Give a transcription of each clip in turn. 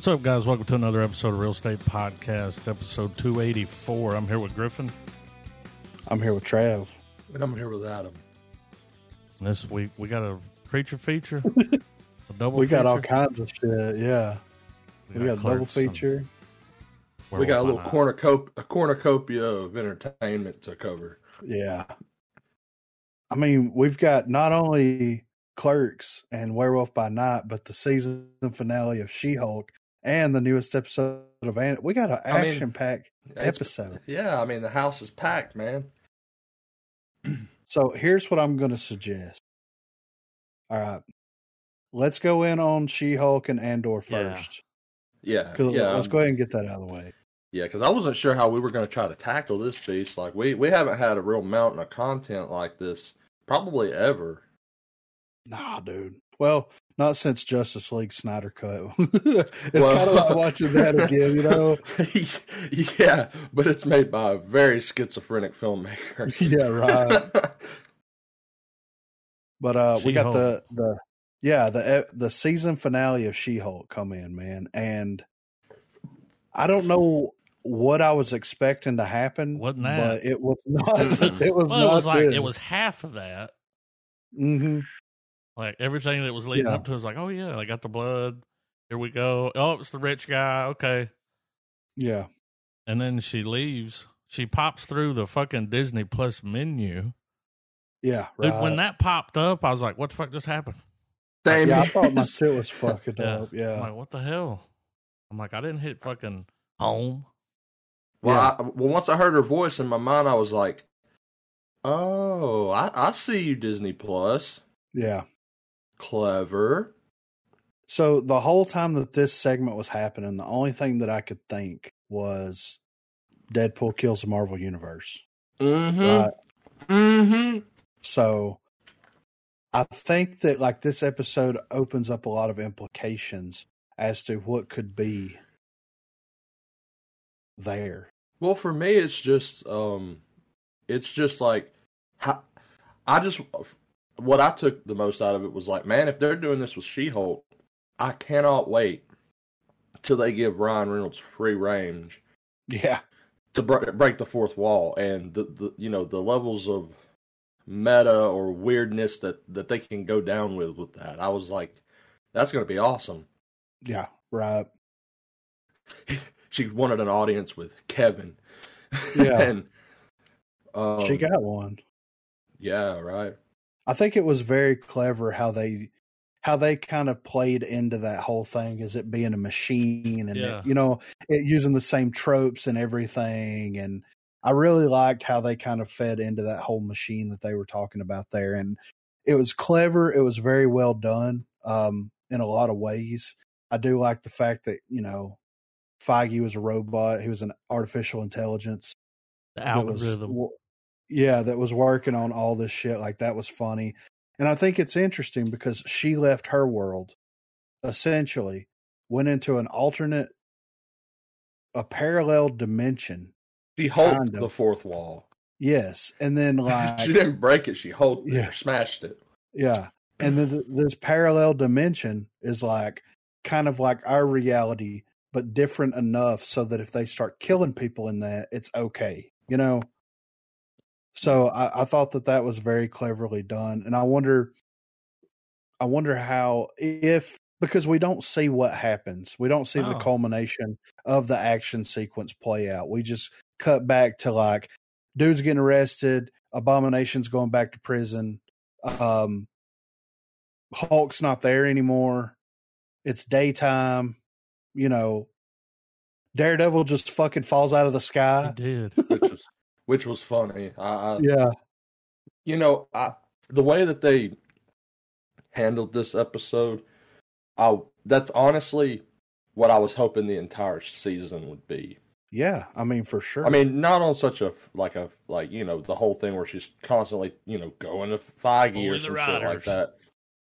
What's up, guys? Welcome to another episode of Real Estate Podcast, episode 284. I'm here with Griffin. I'm here with Trav. And I'm here with Adam. And this week we got a creature feature, a double. We got all kinds of shit. Yeah, we, got, a double feature. we got a little by Night. cornucopia, a cornucopia of entertainment to cover. Yeah, I mean, we've got not only Clerks and Werewolf by Night, but the season finale of She Hulk and the newest episode of An- We got an I mean, action packed It's- episode. Yeah, I mean the house is packed, man. So here's what I'm going to suggest. All right, let's go in on She Hulk and Andor Yeah. first. Yeah, 'Cause yeah, let's um, go ahead and get that out of the way. yeah. Because I wasn't sure how we were going to try to tackle this beast. Like we we haven't had a real mountain of content like this probably ever. Nah, dude. Well, not since Justice League Snyder Cut. it's Well- kind of like watching that again, you know? yeah, but it's made by a very schizophrenic filmmaker. yeah, right. But uh, we got the the yeah the the season finale of She Hulk come in, man, and I don't know what I was expecting to happen, Wasn't that? but it was not. it was Well, not it was like good. it was half of that. hmm Like everything that was leading Yeah. up to it was like, oh yeah, I got the blood. Here we go. Oh, it's the rich guy. Okay. Yeah, And then she leaves. She pops through the fucking Disney Plus menu. yeah, Dude, when that popped up, I was like, what the fuck just happened? Same yeah, I thought my as- shit was fucking Yeah. up. Yeah, I'm like, what the hell? I'm like, I didn't hit fucking home. Well, Yeah. I, well, once I heard her voice in my mind, I was like, "Oh, I, I see you, Disney Plus. yeah. Clever." So the whole time that this segment was happening, the only thing that I could think was Deadpool kills the Marvel Universe. Mm-hmm. Right. Mm-hmm. So I think that like this episode opens up a lot of implications as to what could be there. Well, for me, it's just, um, it's just like, how, I just, what I took the most out of it was like, man, if they're doing this with She-Hulk, I cannot wait till they give Ryan Reynolds free range Yeah. to break, break the fourth wall and the, the you know the levels of meta or weirdness that that they can go down with with that. I was like, that's going to be awesome. Yeah. Right. She wanted an audience with Kevin. Yeah. and um, she got one. yeah, right. I think it was very clever how they how they kind of played into that whole thing as it being a machine and Yeah. it, you know it using the same tropes and everything. And I really liked how they kind of fed into that whole machine that they were talking about there. And it was clever. It was very well done um in a lot of ways. I do like the fact that you know Feige was a robot. He was an artificial intelligence The was- algorithm. w- yeah, that was working on all this shit. Like that was funny. And I think it's interesting because she left her world essentially, went into an alternate, a parallel dimension. She hulked Kind of. the fourth wall. Yes. And then like, she didn't break it. She hulked it Yeah. or smashed it. yeah. And then th- this parallel dimension is like kind of like our reality, but different enough so that if they start killing people in that, it's okay, you know? So I, I thought that that was very cleverly done, and I wonder, I wonder how if because we don't see what happens, we don't see the Oh. culmination of the action sequence play out. We just cut back to like dudes getting arrested, abominations going back to prison, um, Hulk's not there anymore. It's daytime, you know. Daredevil just fucking falls out of the He sky. did. which was funny. I, I Yeah, you know, I the way that they handled this episode, I that's honestly what I was hoping the entire season would be. yeah. I mean, for sure. I mean, not on such a like a like you know the whole thing where she's constantly you know going to Feige Only or the some shit like that.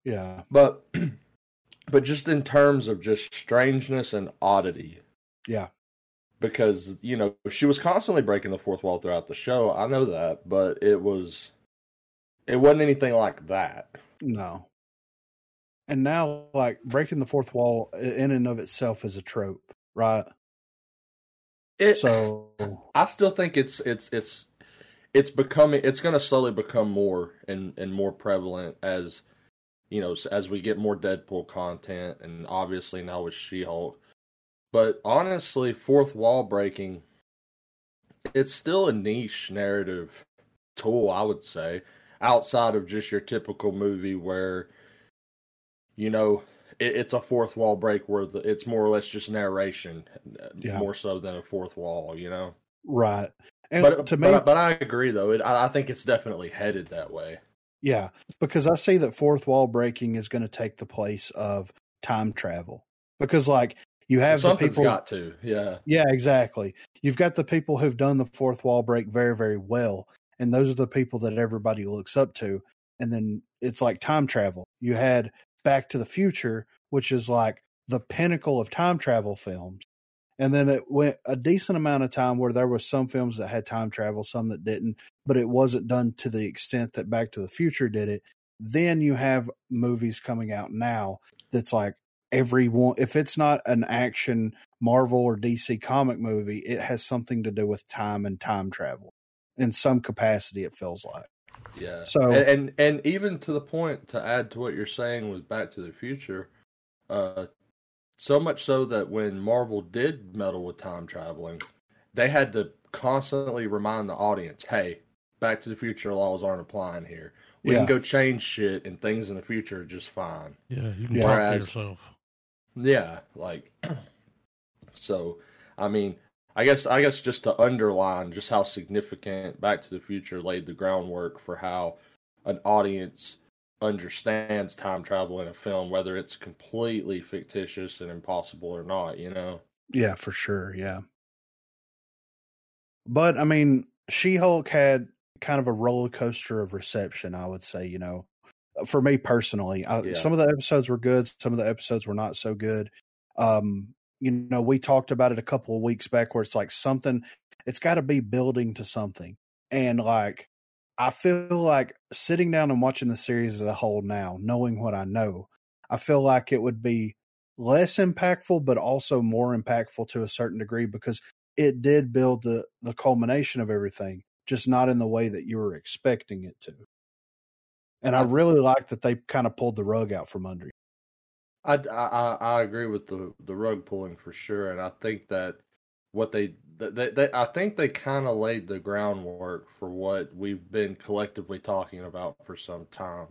yeah, But but just in terms of just strangeness and oddity, yeah, because you know she was constantly breaking the fourth wall throughout the show. I know that, but it was it wasn't anything like that. no. and now like breaking the fourth wall in and of itself is a trope, right? It, So I still think it's it's it's it's becoming it's going to slowly become more and and more prevalent as you know as we get more Deadpool content and obviously now with She-Hulk. But honestly, fourth wall breaking it's still a niche narrative tool, I would say, outside of just your typical movie where you know it, it's a fourth wall break where the, it's more or less just narration Yeah. more so than a fourth wall, you know right, and but to me, but, but I agree though. It, I, I think it's definitely headed that way. yeah, because I see that fourth wall breaking is going to take the place of time travel. Because like you have the Something's people, got to, yeah, yeah, exactly. You've got the people who've done the fourth wall break very, very well, and those are the people that everybody looks up to. And then it's like time travel. You had Back to the Future, which is like the pinnacle of time travel films. And then it went a decent amount of time where there was some films that had time travel, some that didn't, but it wasn't done to the extent that Back to the Future did it. Then you have movies coming out now that's like every one if it's not an action Marvel or DC comic movie, it has something to do with time and time travel in some capacity. It feels like yeah. So- and, and and even to the point to add to what you're saying with Back to the Future, uh, so much so that when Marvel did meddle with time traveling, they had to constantly remind the audience, "Hey, Back to the Future laws aren't applying here. We Yeah. can go change shit, and things in the future are just fine." Yeah, you can Yeah. talk to Whereas- yourself. Yeah, like so I mean, I guess I guess just to underline just how significant Back to the Future laid the groundwork for how an audience understands time travel in a film whether it's completely fictitious and impossible or not, you know. yeah, for sure, yeah. But I mean, She Hulk had kind of a roller coaster of reception. I would say, you know, for me personally, I, Yeah. some of the episodes were good, some of the episodes were not so good. Um, you know, we talked about it a couple of weeks back where it's like something, it's got to be building to something. And like, I feel like sitting down and watching the series as a whole now, knowing what I know, I feel like it would be less impactful, but also more impactful to a certain degree because it did build the, the culmination of everything, just not in the way that you were expecting it to. And I really like that they kind of pulled the rug out from under you. I, I, I agree with the the rug pulling for sure, and I think that what they they, they I think they kind of laid the groundwork for what we've been collectively talking about for some time.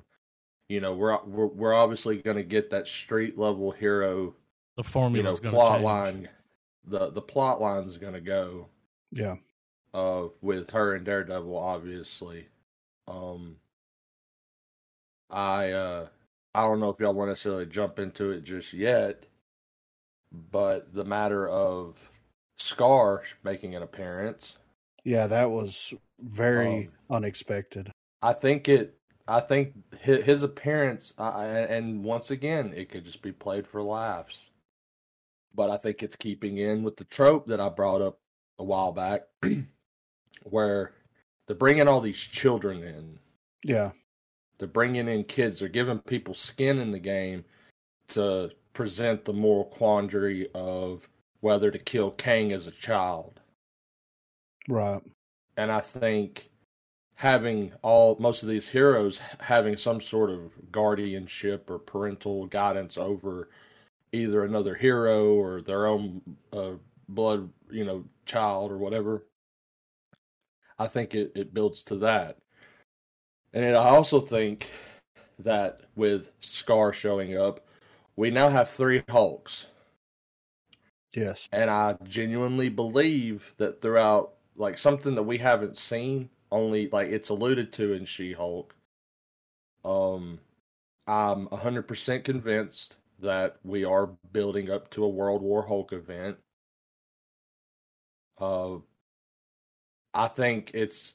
You know, we're we're, we're obviously going to get that street level hero, The you formula know, is going to plot change. line. The the plot line is going to go Yeah. uh with her and Daredevil obviously. Um I uh I don't know if y'all want to necessarily jump into it just yet, but the matter of Skaar making an appearance, Yeah, that was very Um, unexpected. I think it I think his, his appearance and once again it could just be played for laughs. But I think it's keeping in with the trope that I brought up a while back where they're bringing all these children in Yeah. They're bringing in kids. They're giving people skin in the game to present the moral quandary of whether to kill Kang as a child. Right. And I think having all most of these heroes having some sort of guardianship or parental guidance over either another hero or their own uh, blood, you know, child or whatever. I think it, it builds to that. And then I also think that with Skaar showing up, we now have three Hulks. Yes. And I genuinely believe that throughout, like, something that we haven't seen, only, like, it's alluded to in She Hulk. Um, I'm 100% convinced that we are building up to a World War Hulk event. Uh, I think it's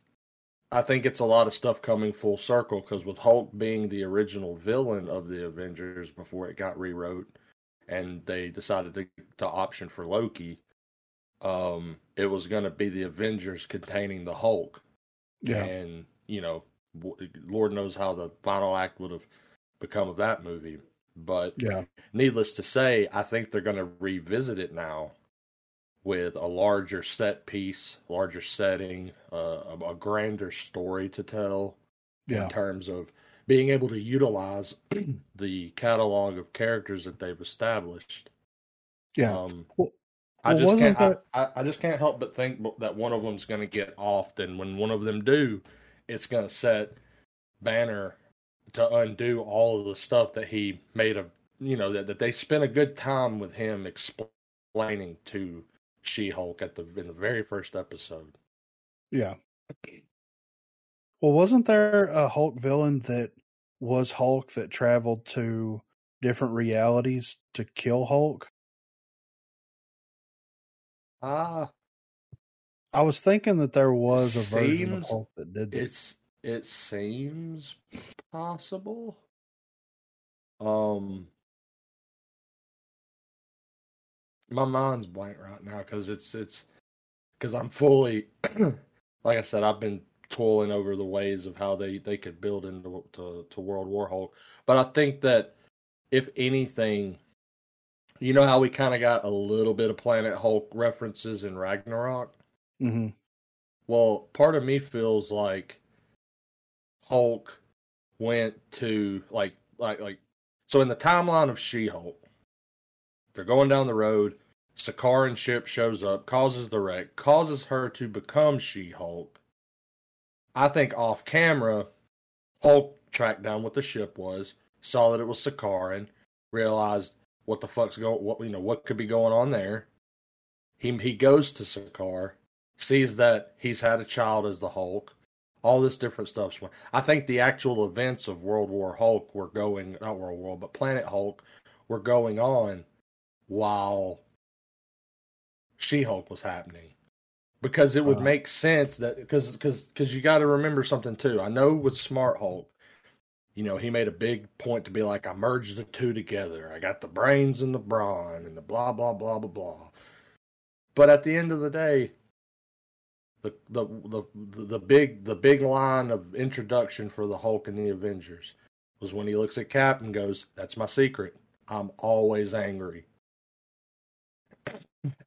I think it's a lot of stuff coming full circle because with Hulk being the original villain of the Avengers before it got rewrote, and they decided to, to option for Loki, um, it was going to be the Avengers containing the Hulk, Yeah. and you know, Lord knows how the final act would have become of that movie. But Yeah. needless to say, I think they're going to revisit it now with a larger set piece, larger setting, uh, a, a grander story to tell Yeah. in terms of being able to utilize the catalog of characters that they've established. Yeah. Um, Well- I well, just can't. I, I, I just can't help but think that one of them's going to get off. And when one of them do, it's going to set Banner to undo all of the stuff that he made of. You know that, that they spent a good time with him explaining to She-Hulk at the in the very first episode. Yeah. Well, wasn't there a Hulk villain that was Hulk that traveled to different realities to kill Hulk? Ah, I was thinking that there was a version of Hulk that did this. it seems possible. Um, my mind's blank right now because it's it's because I'm fully, like I said, I've been toiling over the ways of how they they could build into to, to World War Hulk. But I think that if anything, you know how we kind of got a little bit of Planet Hulk references in Ragnarok. hmm Well, part of me feels like Hulk went to like like like so in the timeline of She-Hulk, they're going down the road. Sakaran ship shows up, causes the wreck, causes her to become She-Hulk. I think off camera, Hulk tracked down what the ship was, saw that it was Sakaran, realized what the fuck's going, what you know, what could be going on there. He he goes to Sakaar, sees that he's had a child as the Hulk, all this different stuffs stuff. I think the actual events of World War Hulk were going, not World War, but Planet Hulk were going on while She Hulk was happening. Because it would Wow. make sense that, because because because you got to remember something too. I know with Smart Hulk, you know, he made a big point to be like, I merged the two together. I got the brains and the brawn and the blah blah blah blah blah. But at the end of the day, the the the the big the big line of introduction for the Hulk and the Avengers was when he looks at Cap and goes, "That's my secret. I'm always angry."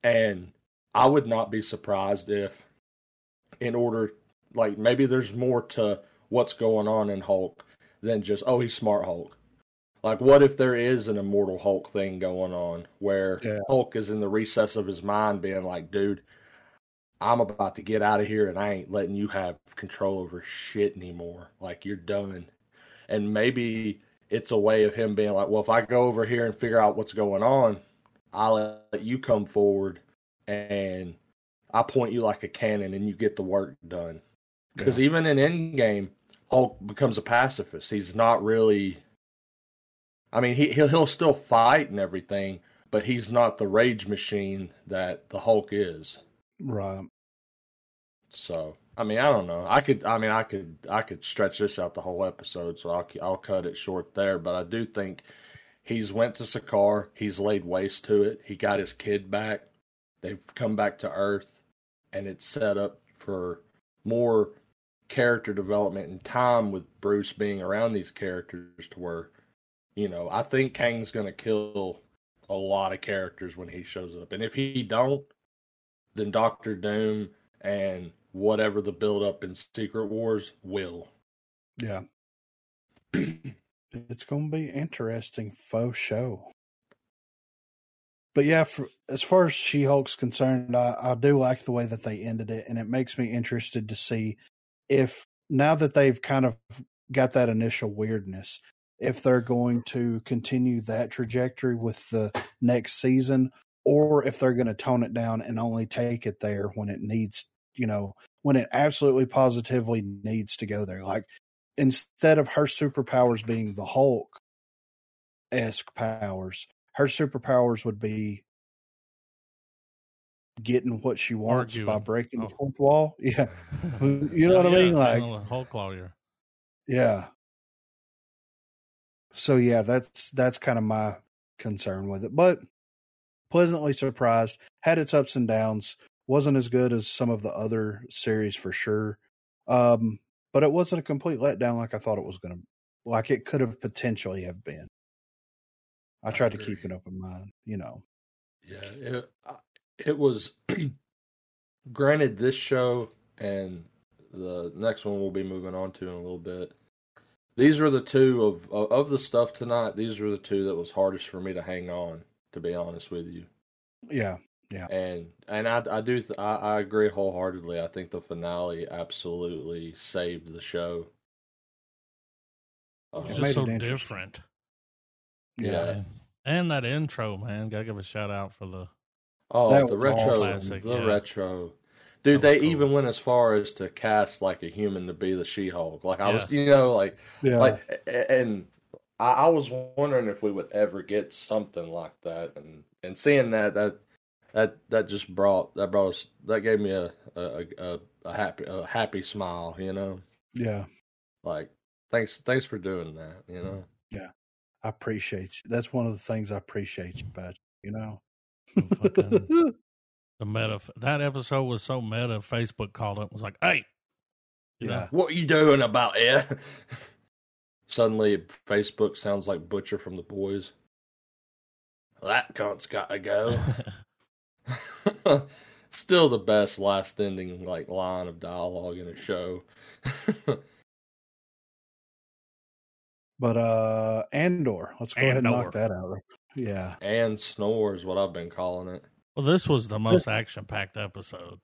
And I would not be surprised if, in order, like maybe there's more to what's going on in Hulk than just oh he's smart Hulk. Like what if there is an immortal Hulk thing going on where Yeah. Hulk is in the recess of his mind being like, dude, I'm about to get out of here and I ain't letting you have control over shit anymore. Like you're done. And maybe it's a way of him being like, well, if I go over here and figure out what's going on, I'll let you come forward and I point you like a cannon and you get the work done. Because even in Endgame, Hulk becomes a pacifist. He's not really. I mean, he he'll, he'll still fight and everything, but he's not the rage machine that the Hulk is. Right. So, I mean, I don't know. I could, I mean, I could, I could stretch this out the whole episode, so I'll, I'll cut it short there. But I do think he's went to Sakaar. He's laid waste to it. He got his kid back. They've come back to Earth, and it's set up for more character development and time with Bruce being around these characters to where, you know, I think Kang's going to kill a lot of characters when he shows up. And if he don't, then Doctor Doom and whatever the build up in Secret Wars will. Yeah. It's going to be interesting faux show. But yeah, for, as far as She Hulk's concerned, I, I do like the way that they ended it, and it makes me interested to see if now that they've kind of got that initial weirdness, if they're going to continue that trajectory with the next season, or if they're going to tone it down and only take it there when it needs, you know, when it absolutely positively needs to go there. Like instead of her superpowers being the Hulk esque powers, her superpowers would be getting what she wants by breaking Oh. the fourth wall. Yeah. You know what I mean? Like- Hulk lawyer. Yeah. So yeah, that's that's kind of my concern with it. But pleasantly surprised. Had its ups and downs. Wasn't as good as some of the other series for sure. Um, but it wasn't a complete letdown like I thought it was gonna like it could have potentially have been. I I to keep an open mind. You know. Yeah, it, uh, it was. granted, this show and the next one we'll be moving on to in a little bit. These were the two of of the stuff tonight. These were the two that was hardest for me to hang on. To be honest with you, Yeah. And and I I do th- I, I agree wholeheartedly. I think the finale absolutely saved the show. Uh, It's just so it different. Yeah. Yeah. And, and that intro, man. Gotta give a shout out for the Oh, That the retro, awesome. Classic, the yeah. retro. Dude, they cool. even went as far as to cast like a human to be the She-Hulk. Like I Yeah. was, you know, like Yeah. like, and I, I was wondering if we would ever get something like that, and and seeing that that that that just brought that brought us that gave me a a, a, a happy a happy smile, you know. yeah. Like thanks thanks for doing that, you know. Yeah. I appreciate you. That's one of the things I appreciate about you. You know. the meta. That episode was so meta. Facebook called up and was like, "Hey, you know, Yeah. What you doing about it? Suddenly, Facebook sounds like Butcher from the Boys. That cunt's got to go. Still the best last ending like line of dialogue in a show. But uh Andor, let's go ahead and knock that out. Yeah. and snore is what I've been calling it. Well, this was the most action packed episode.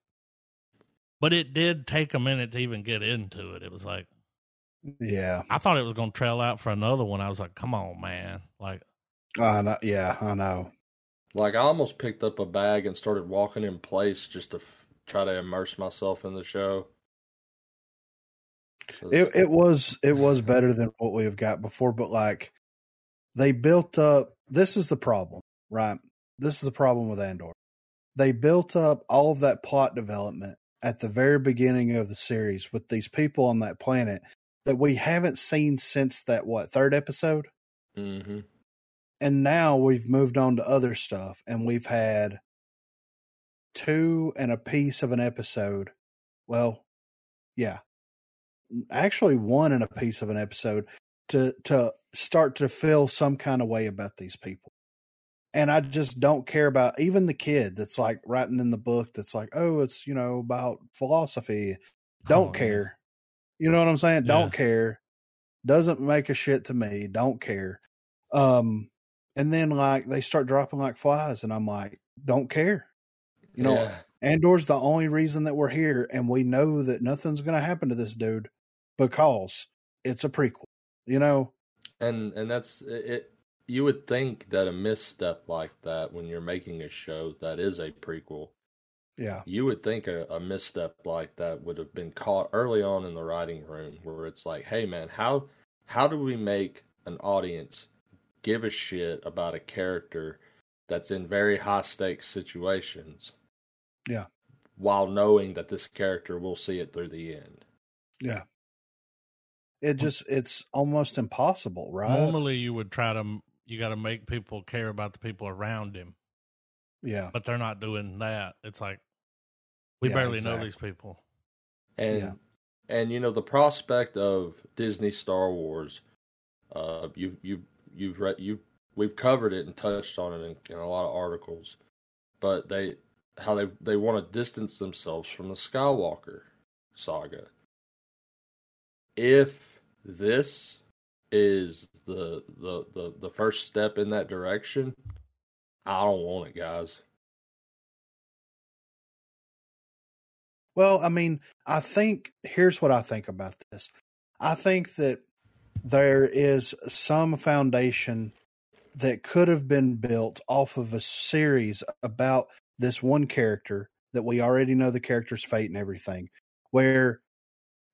But it did take a minute to even get into it. It was like, Yeah. I thought it was going to trail out for another one. I was like, come on, man. Like, I know, yeah, I know. Like I almost picked up a bag and started walking in place just to f- try to immerse myself in the show. It it was it was better than what we have got before, but like they built up this is the problem, right? This is the problem with Andor. They built up all of that plot development at the very beginning of the series with these people on that planet that we haven't seen since that what third episode? hmm and now we've moved on to other stuff and we've had two and a piece of an episode. Well yeah. Actually one and a piece of an episode to to start to feel some kind of way about these people. And i just don't care about even the kid that's like writing in the book that's like oh it's you know about philosophy. Don't oh, care. You know what i'm saying? Yeah. don't care. Doesn't make a shit to me. Don't care. Um and then like they start dropping like flies and i'm like don't care. You know Yeah. andor's the only reason that we're here and we know that nothing's gonna happen to this dude because it's a prequel you know? And and that's it, it you would think that a misstep like that when you're making a show that is a prequel yeah. you would think a, a misstep like that would have been caught early on in the writing room where it's like hey man how how do we make an audience give a shit about a character that's in very high stakes situations Yeah. while knowing that this character will see it through the end yeah it just it's almost impossible right Normally, you would try to, you got to make people care about the people around him, yeah but they're not doing that. It's like, we Yeah, barely know these people. and Yeah. and you know the prospect of Disney Star Wars, uh, you you you've read you we've covered it and touched on it in, in a lot of articles, but they how they they want to distance themselves from the Skywalker saga. If this is the the the, the first step in that direction, I don't want it, guys. Well, I mean, I think here's what I think about this. I think that there is some foundation that could have been built off of a series about this one character that we already know the character's fate and everything, where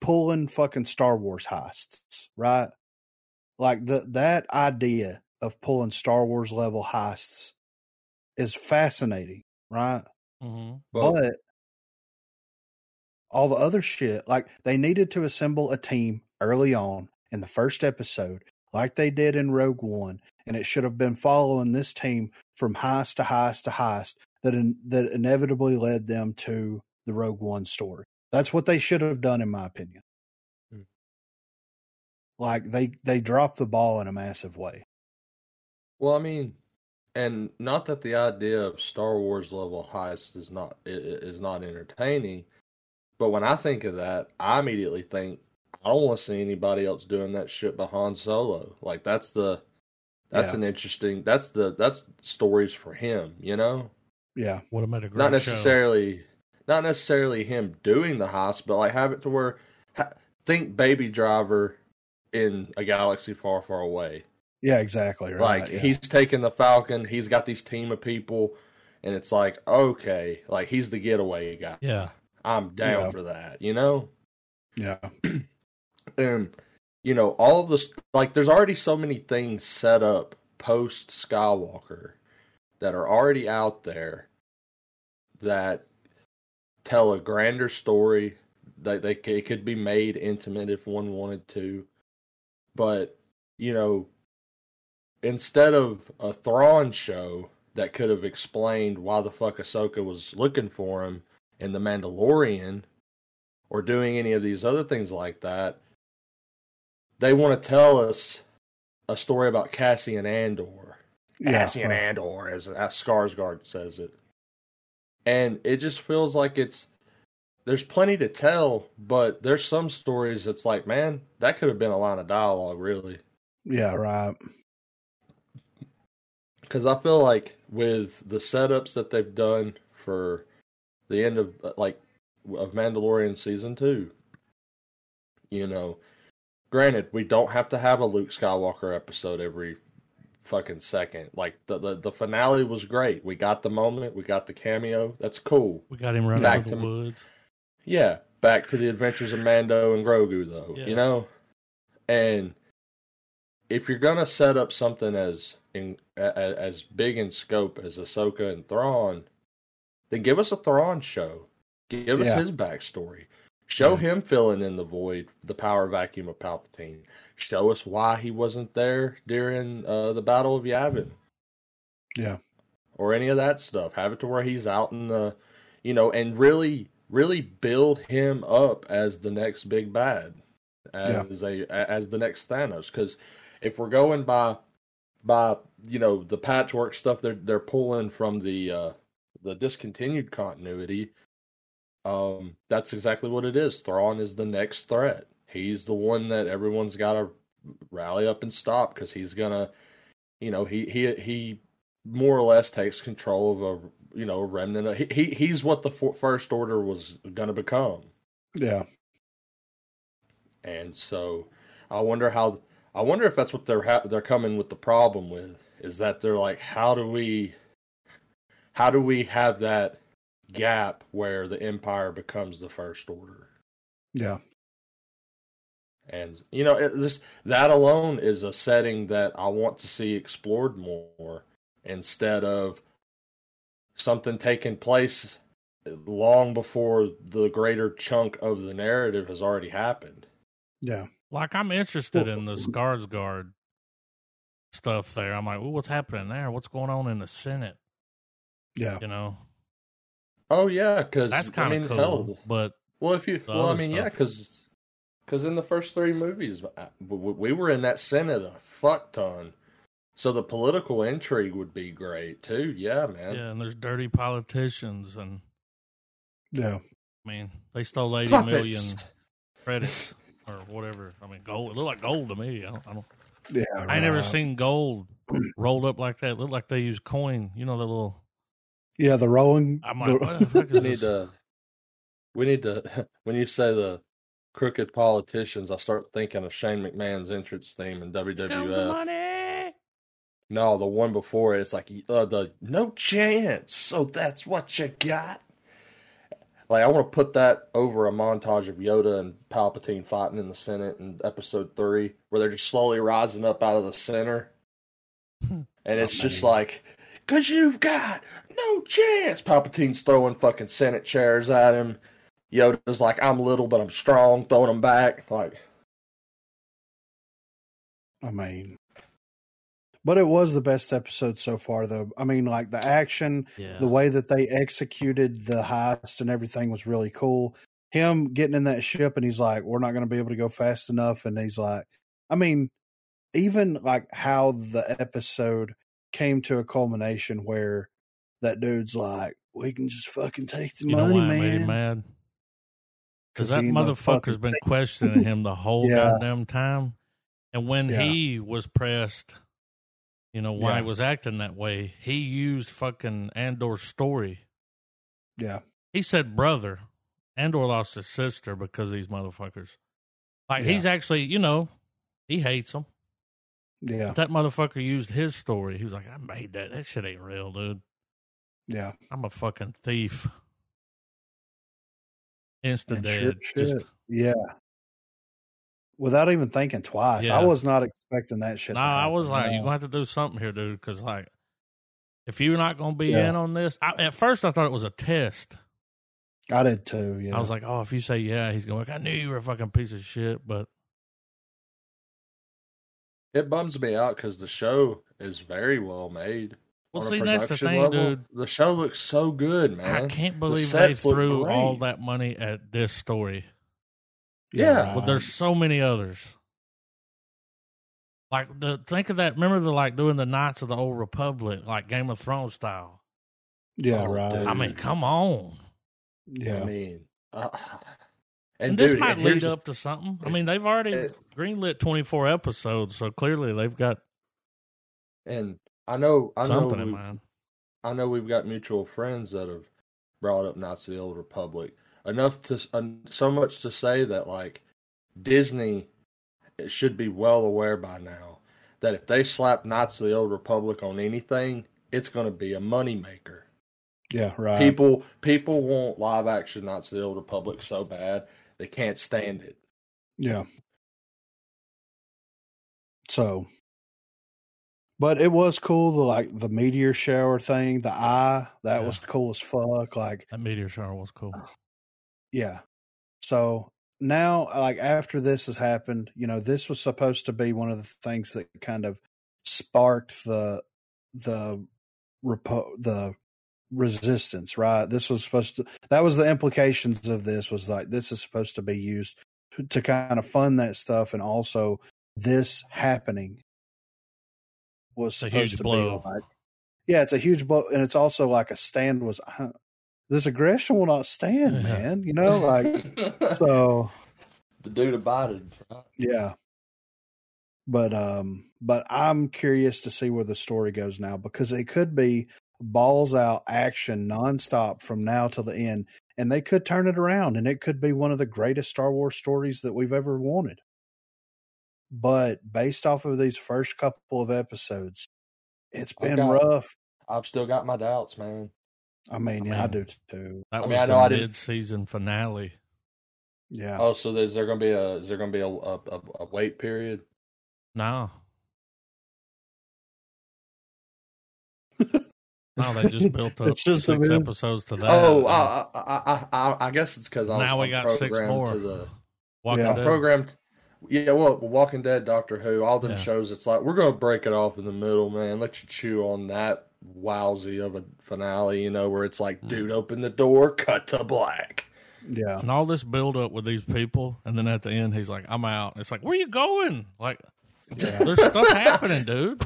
pulling fucking Star Wars heists, right? Like the that idea of pulling Star Wars level heists is fascinating, right? hmm Well, but all the other shit, like they needed to assemble a team early on in the first episode, like they did in Rogue One, and it should have been following this team from heist to heist to heist that in, that inevitably led them to the Rogue One story. That's what they should have done, in my opinion. Hmm. Like they they dropped the ball in a massive way. Well, I mean, and not that the idea of Star Wars level heist is not is not entertaining, but when I think of that, I immediately think I don't want to see anybody else doing that shit behind Solo. Like that's the that's Yeah. an interesting that's the that's stories for him, you know? Yeah. What have made a great not show. necessarily not necessarily him doing the heist, but like have it to where ha, think Baby Driver in a galaxy far, far away. Yeah, exactly. Right. Like yeah. he's taking the Falcon, he's got these team of people, and it's like okay, like he's the getaway guy. Yeah. I'm down Yeah. for that, you know. yeah. And you know all of this, like there's already so many things set up post Skywalker that are already out there that tell a grander story. That they c- it could be made intimate if one wanted to, but you know, instead of a Thrawn show that could have explained why the fuck Ahsoka was looking for him in the Mandalorian, or doing any of these other things like that, they want to tell us a story about Cassian and Andor. Yeah. Cassian Andor, as, as Skarsgård says it. And it just feels like it's there's plenty to tell, but there's some stories that's like, man, that could have been a line of dialogue, really. Yeah. Right. Because I feel like with the setups that they've done for the end of like of Mandalorian season two, you know, granted we don't have to have a Luke Skywalker episode every fucking second. Like the the, the finale was great. We got the moment. We got the cameo. That's cool. We got him running Back through the to- woods. Yeah, back to the adventures of Mando and Grogu, though. Yeah. You know, and if you're gonna set up something as in a, a- as big in scope as Ahsoka and Thrawn, then give us a Thrawn show. Give us Yeah. his backstory. Show Yeah. him filling in the void, the power vacuum of Palpatine. Show us why he wasn't there during uh, the Battle of Yavin Yeah. or any of that stuff. Have it to where he's out in the, you know, and really, really build him up as the next big bad, as a as the next Thanos. Because if we're going by by you know the patchwork stuff they're they're pulling from the uh, the discontinued continuity, um, that's exactly what it is. Thrawn is the next threat. He's the one that everyone's got to rally up and stop because he's gonna, you know, he he he more or less takes control of a you know a remnant. Of, he, he he's what the for, first order was gonna become, Yeah. and so I wonder how I wonder if that's what they're ha- they're coming with the problem with is that they're like how do we how do we have that gap where the empire becomes the first order Yeah. and you know it, this that alone is a setting that I want to see explored more instead of something taking place long before the greater chunk of the narrative has already happened. Yeah. Like I'm interested in the Skarsgård stuff there. I'm like, well, what's happening there? What's going on in the Senate? Yeah. You know, Oh yeah, because that's I kind of mean, cool. hell, But well, if you well, I other mean, yeah, because because in the first three movies, uh, we we were in that Senate a fuck ton, so the political intrigue would be great too. Yeah, man. yeah, and there's dirty politicians, and Yeah. I mean, they stole eighty Puppets. million credits or whatever. I mean, gold. It looked like gold to me. I don't. I, don't, Yeah. I ain't never seen gold rolled up like that. It looked like they used coin. You know the little. Yeah. The rolling. I'm the- like, what the fuck We need this? to. We need to. When you say the crooked politicians, I start thinking of Shane McMahon's entrance theme in WWF. No, the one before it, it's like uh, the no chance. So that's what you got. Like I want to put that over a montage of Yoda and Palpatine fighting in the Senate in Episode Three, where they're just slowly rising up out of the center, and it's just man. like, "Cause you've got no chance." Palpatine's throwing fucking Senate chairs at him. Yoda's like, "I'm little, but I'm strong," throwing them back. Like, I mean, but it was the best episode so far, though. I mean, like the action, Yeah. the way that they executed the heist and everything was really cool. Him getting in that ship and he's like, "We're not going to be able to go fast enough," and he's like, I mean, even like how the episode came to a culmination where that dude's like, "We can just fucking take the You know money, why I made him man." mad? Because that motherfucker's no motherfucker's fucking been questioning him the whole Yeah. goddamn time. And when Yeah. he was pressed, you know, why Yeah. he was acting that way, he used fucking Andor's story. Yeah, He said, brother, Andor lost his sister because of these motherfuckers. Like, he's actually, you know, he hates them. yeah, that motherfucker used his story. He was like, I made that. That shit ain't real, dude. Yeah. I'm a fucking thief. Instant And dead. shit, Just. Yeah. Without even thinking twice, Yeah. I was not expecting that shit. No, to I was like, No. you're gonna have to do something here, dude, because like, if you're not gonna be Yeah. in on this, I, at first I thought it was a test. I did too. Yeah, I was like, oh, if you say yeah, he's going. To work. I knew you were a fucking piece of shit, but It bums me out because the show is very well made. Well, see, that's the thing, level, dude. The show looks so good, man. I can't believe they threw great. all that money at this story. yeah. But there's so many others. Like the think of that. Remember the like doing the Knights of the Old Republic, like Game of Thrones style. yeah, Oh, right. dude. I mean, come on. yeah, I mean, uh, And, and, this dude, might and lead up to something. I mean, they've already it- greenlit 24 episodes, so clearly they've got And I know, I know, something in we- mind. I know we've got mutual friends that have brought up Knights of the Old Republic enough to uh, so much to say that like Disney should be well aware by now that if they slap Knights of the Old Republic on anything, it's going to be a moneymaker. yeah, right. People people want live action Knights of the Old Republic so bad they can't stand it. Yeah. So, but it was cool. The like the meteor shower thing, the eye that Yeah. was cool as fuck. Like, That meteor shower was cool. yeah. So now, like after this has happened, you know, this was supposed to be one of the things that kind of sparked the the repo the resistance, right? This was supposed to. That was the implications of this. Was like this is supposed to be used to, to kind of fund that stuff, and also this happening was It's a supposed huge to blow. be like, yeah, it's a huge blow, and it's also like a stand was. Uh, this aggression will not stand, Yeah. man. You know, like so. the dude abided. Yeah. But um but I'm curious to see where the story goes now because it could be balls out action nonstop from now till the end and they could turn it around and it could be one of the greatest Star Wars stories that we've ever wanted. But based off of these first couple of episodes, it's I've been got- rough. I've still got my doubts, man. I mean, I yeah, I mean- do too. That I was mean, I the know I mid-season finale. Yeah. Oh, so is there gonna be a is there gonna be a a, a, a wait period? No. no, they just built up It's just six a episodes to that. oh, I, I, I, I, I guess it's because I Now we got six more. To the, Walking Yeah. Dead. programmed. Yeah, well, Walking Dead, Doctor Who, all them Yeah. shows. It's like we're gonna break it off in the middle, man. Let you chew on that wowsy of a finale, you know, where it's Mm. like, dude, open the door, cut to black. Yeah. And all this build up with these people, and then at the end, he's like, "I'm out." It's like, "Where you going?" Like, there's stuff happening, dude.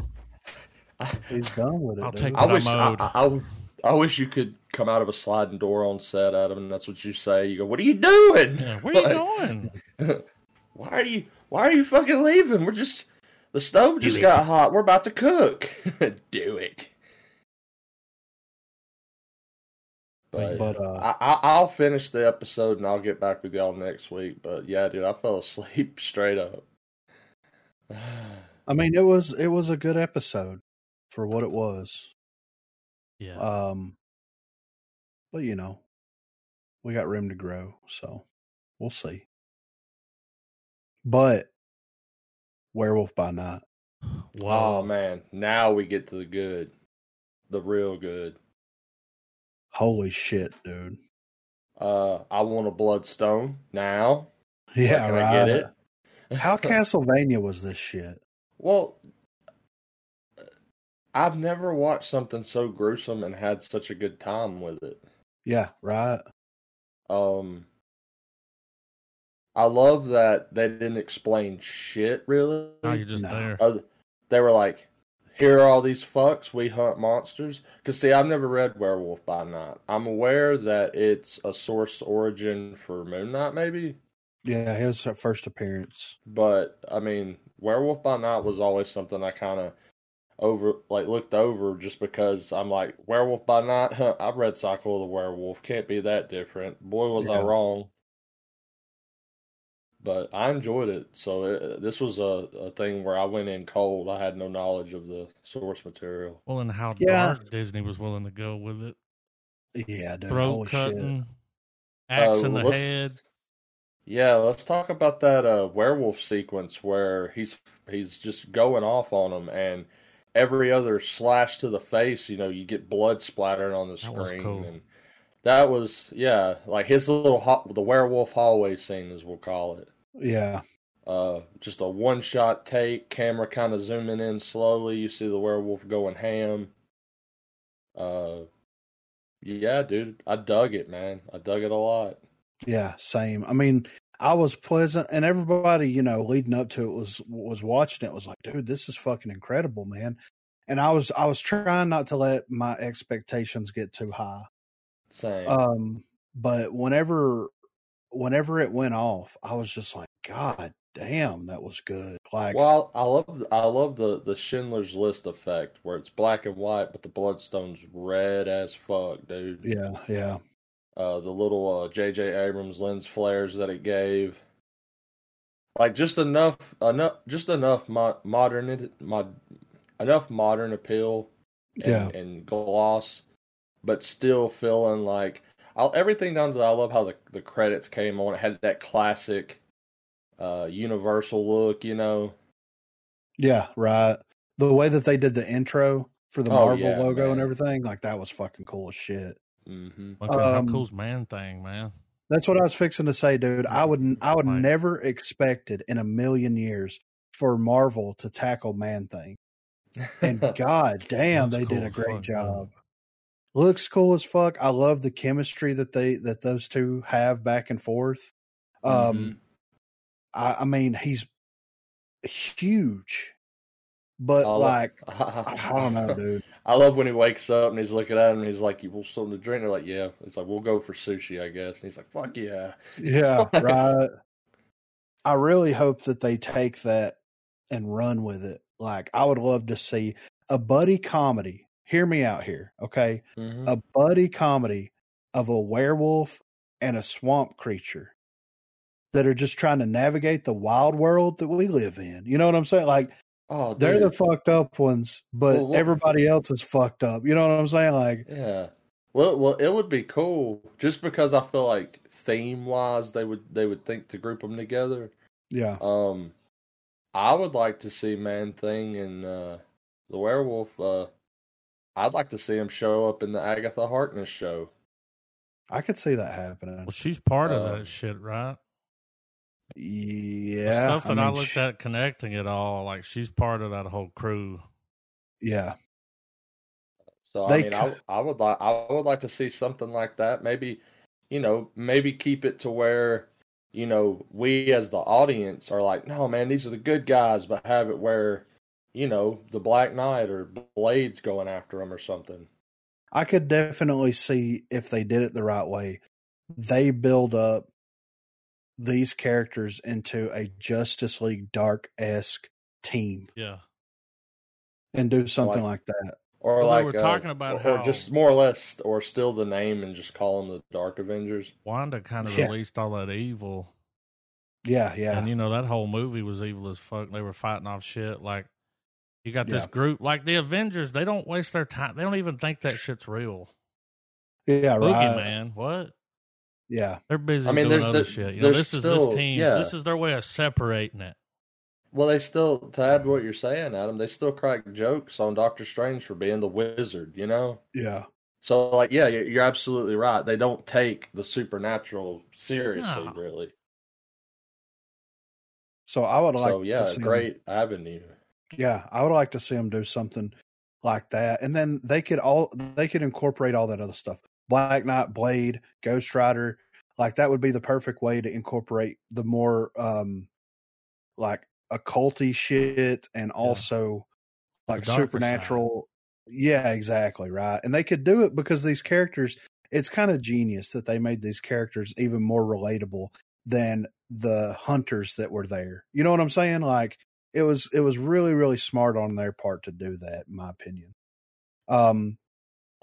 He's done with it. I'll dude. take I But wish I'm I. I, I, I wish you could come out of a sliding door on set, Adam, and that's what you say. You go, "What are you doing? Yeah, where you Like, going? Why are you Why are you fucking leaving? We're just the stove just it. got hot. We're about to cook. Do it." But, But uh I, I, I'll finish the episode and I'll get back with y'all next week. But yeah, dude, I fell asleep straight up. I mean, it was it was a good episode for what it was. Yeah, Um, but you know, we got room to grow, so we'll see. But Werewolf by Night, wow, Oh man, now we get to the good, the real good. holy shit, dude! Uh, I want a bloodstone now. Yeah, Can right. I get it? How Castlevania was this shit? Well, I've never watched something so gruesome and had such a good time with it. Yeah, right. Um, I love that they didn't explain shit really. now you're just No. there. Uh, they were like, here are all these fucks. We hunt monsters. Because see, I've never read Werewolf by Night. I'm aware that it's a source origin for Moon Knight, maybe. Yeah, his first appearance. But I mean, Werewolf by Night was always something I kind of over like looked over just because I'm like Werewolf by Night. Huh, I've read Cycle of the Werewolf. Can't be that different. Boy, was I wrong. But I enjoyed it. So it, this was a, a thing where I went in cold. I had no knowledge of the source material. Well, and how Yeah. dark Disney was willing to go with it. Yeah, dude. Throat holy shit. cutting, axe Uh, in the head. Yeah, let's talk about that uh, werewolf sequence where he's he's just going off on him, and every other slash to the face, you know, you get blood splattering on the That was screen, cool. and that was yeah, like his little ho- the werewolf hallway scene, as we'll call it. Yeah. Uh, just a one shot take, camera kind of zooming in slowly. You see the werewolf going ham. Uh, yeah, dude, I dug it, man. I dug it a lot. Yeah, same. I mean, I was pleasant, and everybody, you know, leading up to it was was watching it was like, dude, this is fucking incredible, man. And I was I was trying not to let my expectations get too high. Same. Um, but whenever whenever it went off, I was just like, God damn, that was good. Like, Well, I love I love the the Schindler's List effect where it's black and white, but the bloodstone's red as fuck, dude. yeah, yeah, Uh, the little uh, J.J. Abrams lens flares that it gave, like just enough enough just enough mo- modern mod, enough modern appeal and, Yeah. and gloss, but still feeling like I'll, everything down to I love how the the credits came on. It had that classic uh universal look, you know. yeah, right. The way that they did the intro for the Oh, Marvel yeah, logo and everything, like that was fucking cool as shit. hmm Look at Um, how cool's man thing, man. That's what I was fixing to say, dude. I would I would Right. never expected in a million years for Marvel to tackle Man Thing. And god damn, Looks they did a great fuck, dude. job. Looks cool as fuck. I love the chemistry that they that those two have back and forth. Um Mhm. I, I mean he's huge. But I lo- like I don't know, dude. I love when he wakes up and he's looking at him and he's like, "You want something to drink?" They're like, "Yeah." It's like, "We'll go for sushi, I guess." And he's like, "Fuck yeah!" Yeah, right. I really hope that they take that and run with it. Like, I would love to see a buddy comedy. Hear me out here, okay? Mhm. A buddy comedy of a werewolf and a swamp creature that are just trying to navigate the wild world that we live in. You know what I'm saying? Like, Oh, they're the fucked up ones, but Well, what- everybody else is fucked up. You know what I'm saying? Like, yeah. Well, well, it would be cool just because I feel like theme wise they would they would think to group them together. yeah, Um, I would like to see Man Thing and uh, the werewolf. Uh, I'd like to see him show up in the Agatha Harkness show. I could see that happening. Well, she's part of Uh, that shit, right? Yeah. the stuff that I, mean, looked sh- at connecting it all, like she's part of that whole crew. Yeah. So They I mean, I, c- I would like I would like to see something like that. Maybe, you know, maybe keep it to where, you know, we as the audience are like, no, man, these are the good guys, but have it where, you know, the Black Knight or Blades going after him or something. I could definitely see if they did it the right way, they build up these characters into a Justice League Dark esque team Yeah. and do something Like- like that. Or Well, they like were uh, talking about or, or how- just more or less, or still the name and just call them the Dark Avengers. Wanda kind of Yeah. released all that evil. Yeah, yeah. And you know, that whole movie was evil as fuck. They were fighting off shit. Like, you got this Yeah. group, like the Avengers, they don't waste their time. They don't even think that shit's real. yeah, right. Boogeyman, what? Yeah. They're busy I mean, doing there's other the- shit. You know, there's this is this team. yeah. This is their way of separating it. Well, they still to add what you're saying, Adam. They still crack jokes on Doctor Strange for being the wizard. You know. Yeah. So, like, yeah, you're you're absolutely right. They don't take the supernatural seriously, No. really. So I would like so, yeah, to see 'em- great avenue. Yeah, I would like to see them do something like that. And then they could all they could incorporate all that other stuff. Black Knight, Blade, Ghost Rider, like that would be the perfect way to incorporate the more um like occulty shit and also like darker supernatural. Yeah, exactly right. And they could do it because these characters. It's kind of genius that they made these characters even more relatable than the hunters that were there. You know what I'm saying? Like it was it was really really smart on their part to do that, in my opinion. Um,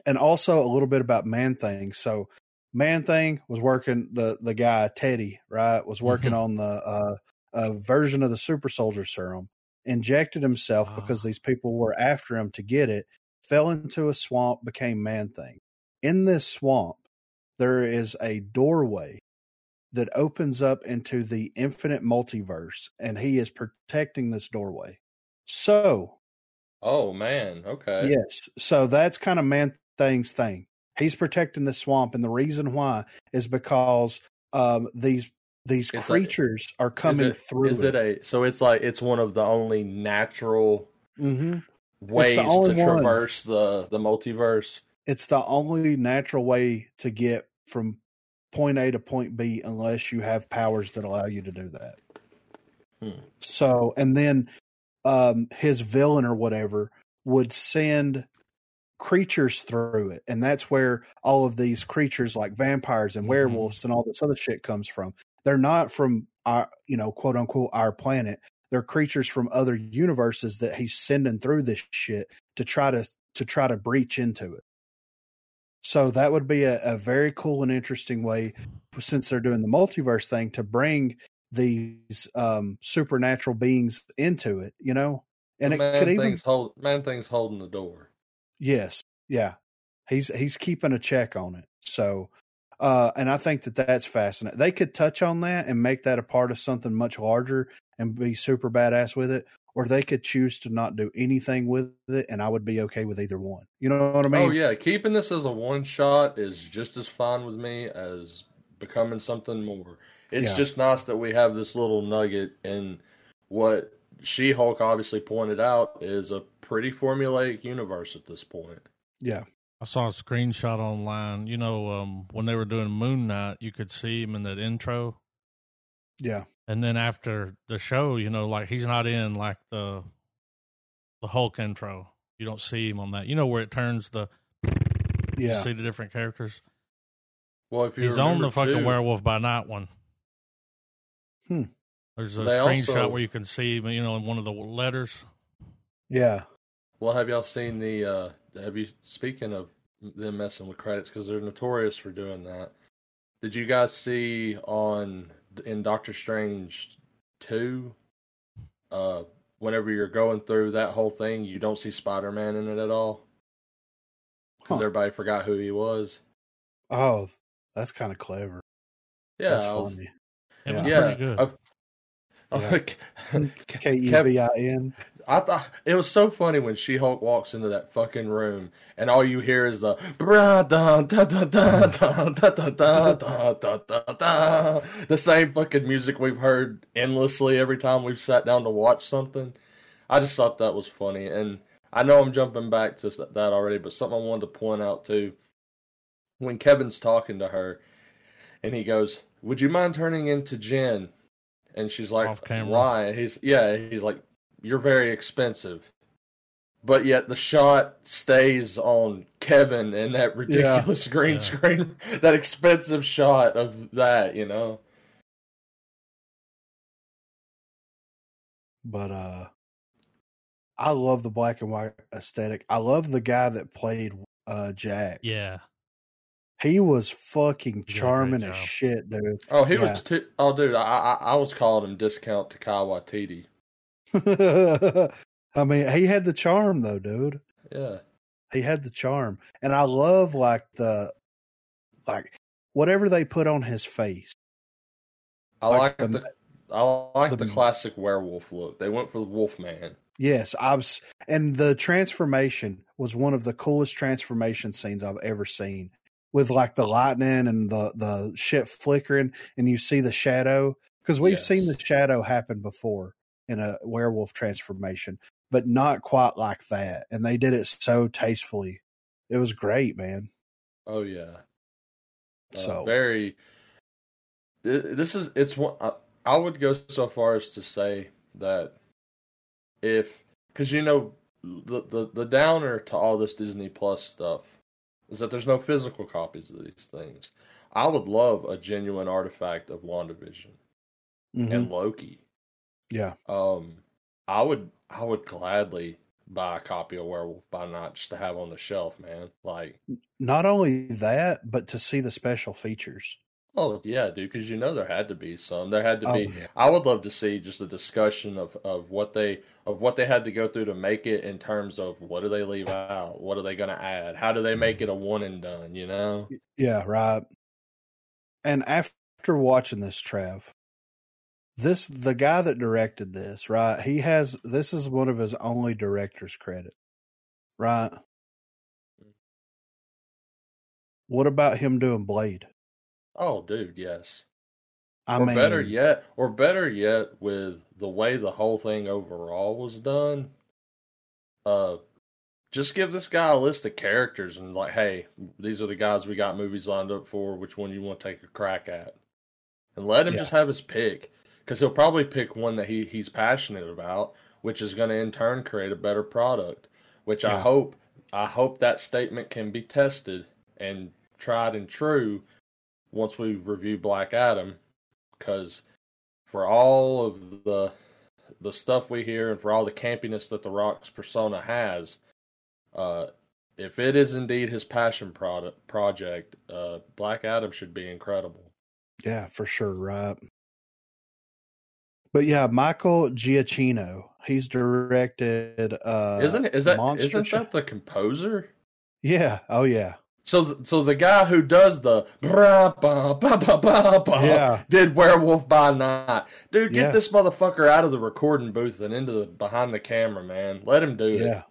and also a little bit about Man Thing. So Man Thing was working the the guy Teddy right was working Mhm. on the uh, a version of the Super Soldier Serum. Injected himself because Ah. these people were after him to get it. Fell into a swamp, became Man Thing. In this swamp, there is a doorway that opens up into the infinite multiverse, and he is protecting this doorway. So Oh man, okay. Yes. So that's kind of Man Thing's thing. He's protecting the swamp, and the reason why is because um, these these It's like- creatures are Is coming it- through. Is it a so it's like it's one of the only natural hmm ways to one. traverse the the multiverse. It's the only natural way to get from point A to point B, unless you have powers that allow you to do that. Hmm. So, and then um, his villain or whatever would send creatures through it, and that's where all of these creatures like vampires and Mhm. werewolves and all this other shit comes from. They're not from our, you know, quote unquote, our planet. They're creatures from other universes that he's sending through this shit to try to to try to breach into it. So that would be a, a very cool and interesting way, since they're doing the multiverse thing, to bring these um, supernatural beings into it. You know, and The it man could even thing's hold man thing's holding the door. Yes, yeah, he's he's keeping a check on it. So, uh, and I think that that's fascinating. They could touch on that and make that a part of something much larger and be super badass with it, or they could choose to not do anything with it, and I would be okay with either one. You know what I mean? oh yeah, keeping this as a one shot is just as fine with me as becoming something more. It's Yeah. just nice that we have this little nugget and what She Hulk obviously pointed out is a pretty formulaic universe at this point. yeah, I saw a screenshot online. You know, um, when they were doing Moon Knight, you could see him in that intro. yeah, And then after the show, you know, like he's not in like the the Hulk intro. You don't see him on that. You know where it turns the you yeah. see the different characters. Well, if you He's on remember, the fucking too- Werewolf by Night one. Hmm. There's a They screenshot also- where you can see you know, in one of the letters. Yeah. Well, have y'all seen the? uh Have you? Speaking of them messing with credits, because they're notorious for doing that. Did you guys see on in Doctor Strange two? Uh, whenever you're going through that whole thing, you don't see Spider Man in it at all because Huh. everybody forgot who he was. Oh, that's kind of clever. Yeah, that's was- funny. Yeah. yeah. pretty good. uh, Yeah. K E Kev- V I N. I thought it was so funny when She Hulk walks into that fucking room and all you hear is the bra da da da da da da da da da da da da the same fucking music we've heard endlessly every time we've sat down to watch something. I just thought that was funny, and I know I'm jumping back to that already, but something I wanted to point out too. When Kevin's talking to her, and he goes, "Would you mind turning into Jen?" And she's like. "Why?" He's yeah, he's like, "You're very expensive." But yet the shot stays on Kevin and that ridiculous green Yeah. screen, that expensive shot of that, you know. but uh I love the black and white aesthetic. I love the guy that played uh Jack. yeah. He was fucking did a charming as shit, dude. Oh, he Yeah. was too. Oh, dude, I, I I was calling him discount Taika Waititi. I mean, he had the charm though, dude. Yeah, He had the charm. And I love like the like whatever they put on his face. I Like like, the- the, I like the, the- classic werewolf look. They went for the Wolfman. Yes, I was and the transformation was one of the coolest transformation scenes I've ever seen. With like the lightning and the the shit flickering and you see the shadow because we've seen the shadow happen before in a werewolf transformation, but not quite like that. And they did it so tastefully. It was great, man. Oh yeah. Uh, So- very. This is it's one. I, I would go so far as to say that if because you know the, the the downer to all this Disney Plus stuff is that there's no physical copies of these things. I would love a genuine artifact of WandaVision Mhm. and Loki. Yeah, Um, I would I would gladly buy a copy of Werewolf by Night just to have on the shelf, man. Like, not only that, but to see the special features. oh yeah, dude, because you know there had to be some. There had to Oh, be. yeah. I would love to see just a discussion of of what they of what they had to go through to make it in terms of what do they leave out, what are they going to add, how do they make it a one and done, you know? Yeah, right. And after watching this, Trav, this the guy that directed this, right? He has this is one of his only director's credit, right? What about him doing Blade? Oh, dude, yes. I or mean, better yet, or better yet, with the way the whole thing overall was done, uh, just give this guy a list of characters and like, hey, these are the guys we got movies lined up for. Which one you want to take a crack at? And let him Yeah. just have his pick, because he'll probably pick one that he he's passionate about, which is going to in turn create a better product. Which I hope I hope that statement can be tested and tried and true once we review Black Adam because for all of the the stuff we hear and for all the campiness that the Rock's persona has, uh, if it is indeed his passion product project, uh, Black Adam should be incredible. yeah, for sure, right? But yeah, Michael Giacchino, he's directed. uh isn't it? Is that Monster isn't Truck- that the composer? Yeah, oh yeah, So, so the guy who does the bra, ba, ba, ba, ba, ba, Yeah. did Werewolf by Night, dude. Get Yeah. this motherfucker out of the recording booth and into the behind the camera, man. Let him do it. yeah.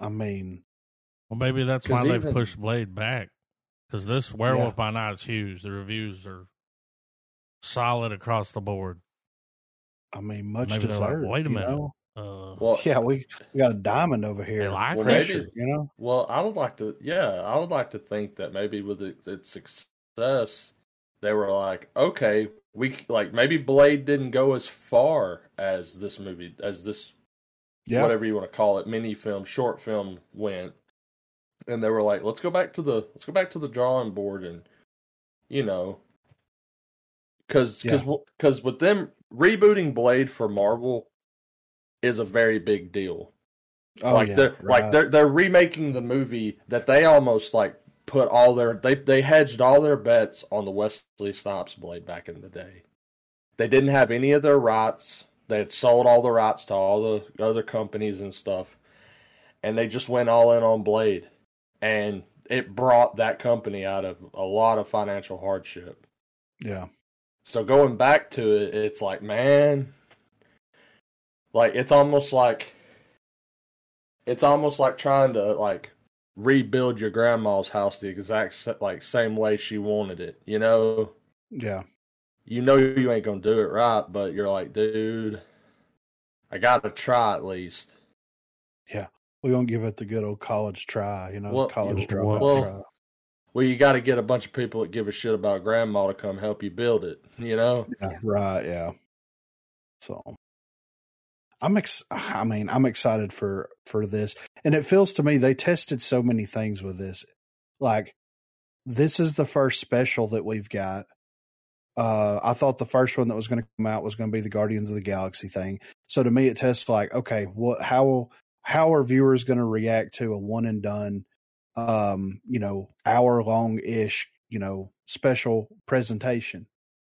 I mean, Well, maybe that's why 'Cause they've pushed Blade back because this Werewolf Yeah. by Night is huge. The reviews are solid across the board. I mean, much Maybe they're like, "Wait a minute." know? Uh, Well, Yeah, we we got a diamond over here. Like Well. Pressure, maybe- you know. Well, I would like to, yeah, I would like to think that maybe with its, its success, they were like, okay, we like maybe Blade didn't go as far as this movie, as this Yeah, whatever you want to call it, mini film, short film went, and they were like, let's go back to the let's go back to the drawing board and you know, because because because with them rebooting Blade for Marvel is a very big deal oh like yeah, they're right. like they're they're remaking the movie that they almost like put all their they they hedged all their bets on the Wesley Snipes blade back in the day. They didn't have any of their rights. They had sold all the rights to all the other companies and stuff. And they just went all in on Blade. And it brought that company out of a lot of financial hardship. yeah, So going back to it, it's like, man, like it's almost like it's almost like trying to like rebuild your grandma's house the exact like same way she wanted it. You know, yeah, you know you ain't gonna do it right, but you're like, dude, I gotta try at least. Yeah. We're gonna give it the good old college try. You know, Well, college yeah, dropout well- try. Well, you got to get a bunch of people that give a shit about grandma to come help you build it. You know, Yeah, right, yeah. So I'm ex I mean, I'm excited for for this. And it feels to me they tested so many things with this. Like this is the first special that we've got. Uh I thought the first one that was going to come out was going to be the Guardians of the Galaxy thing. So to me it tests like, okay, what how how are viewers going to react to a one and done um, you know, hour long ish, you know, special presentation?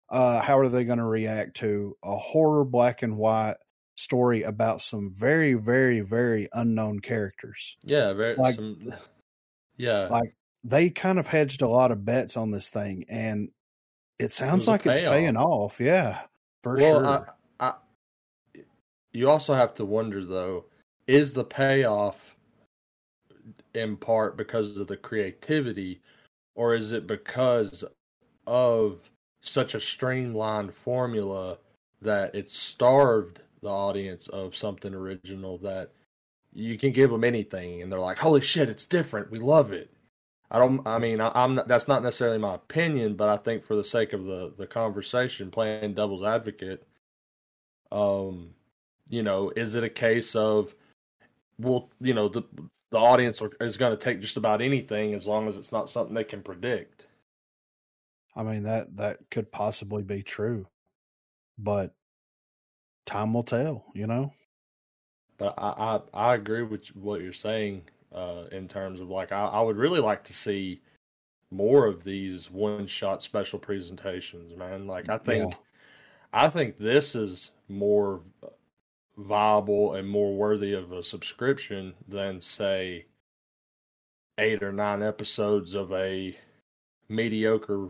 uh, how are they going to react to a horror black and white story about some very, very, very unknown characters? yeah, very Like- some, yeah. Like they kind of hedged a lot of bets on this thing, and it sounds a like it's payoff. paying off. Yeah, for well, sure. I, I, you also have to wonder though, is the payoff in part because of the creativity, or is it because of such a streamlined formula that it starved the audience of something original that you can give them anything and they're like, "Holy shit, it's different. We love it." I don't. I mean, I, I'm not, that's not necessarily my opinion, but I think for the sake of the the conversation, playing devil's advocate, um, you know, is it a case of will you know the the audience are, is going to take just about anything as long as it's not something they can predict. I mean that that could possibly be true, but time will tell. You know. But I I, I agree with what you're saying uh, in terms of like I, I would really like to see more of these one shot special presentations, man. Like I think yeah. I think this is more viable and more worthy of a subscription than say eight or nine episodes of a mediocre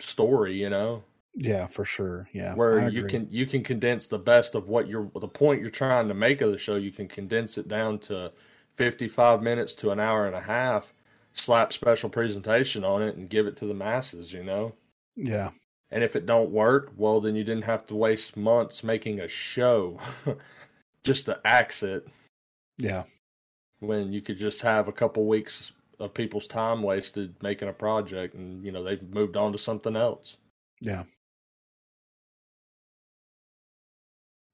story, you know? Yeah, for sure. Yeah. Where you can you can condense the best of what you're the point you're trying to make of the show, you can condense it down to 55 minutes to an hour and a half, slap special presentation on it and give it to the masses, you know? Yeah. And if it don't work, well, then you didn't have to waste months making a show just to axe it. Yeah. When you could just have a couple weeks of people's time wasted making a project and, you know, they've moved on to something else. Yeah.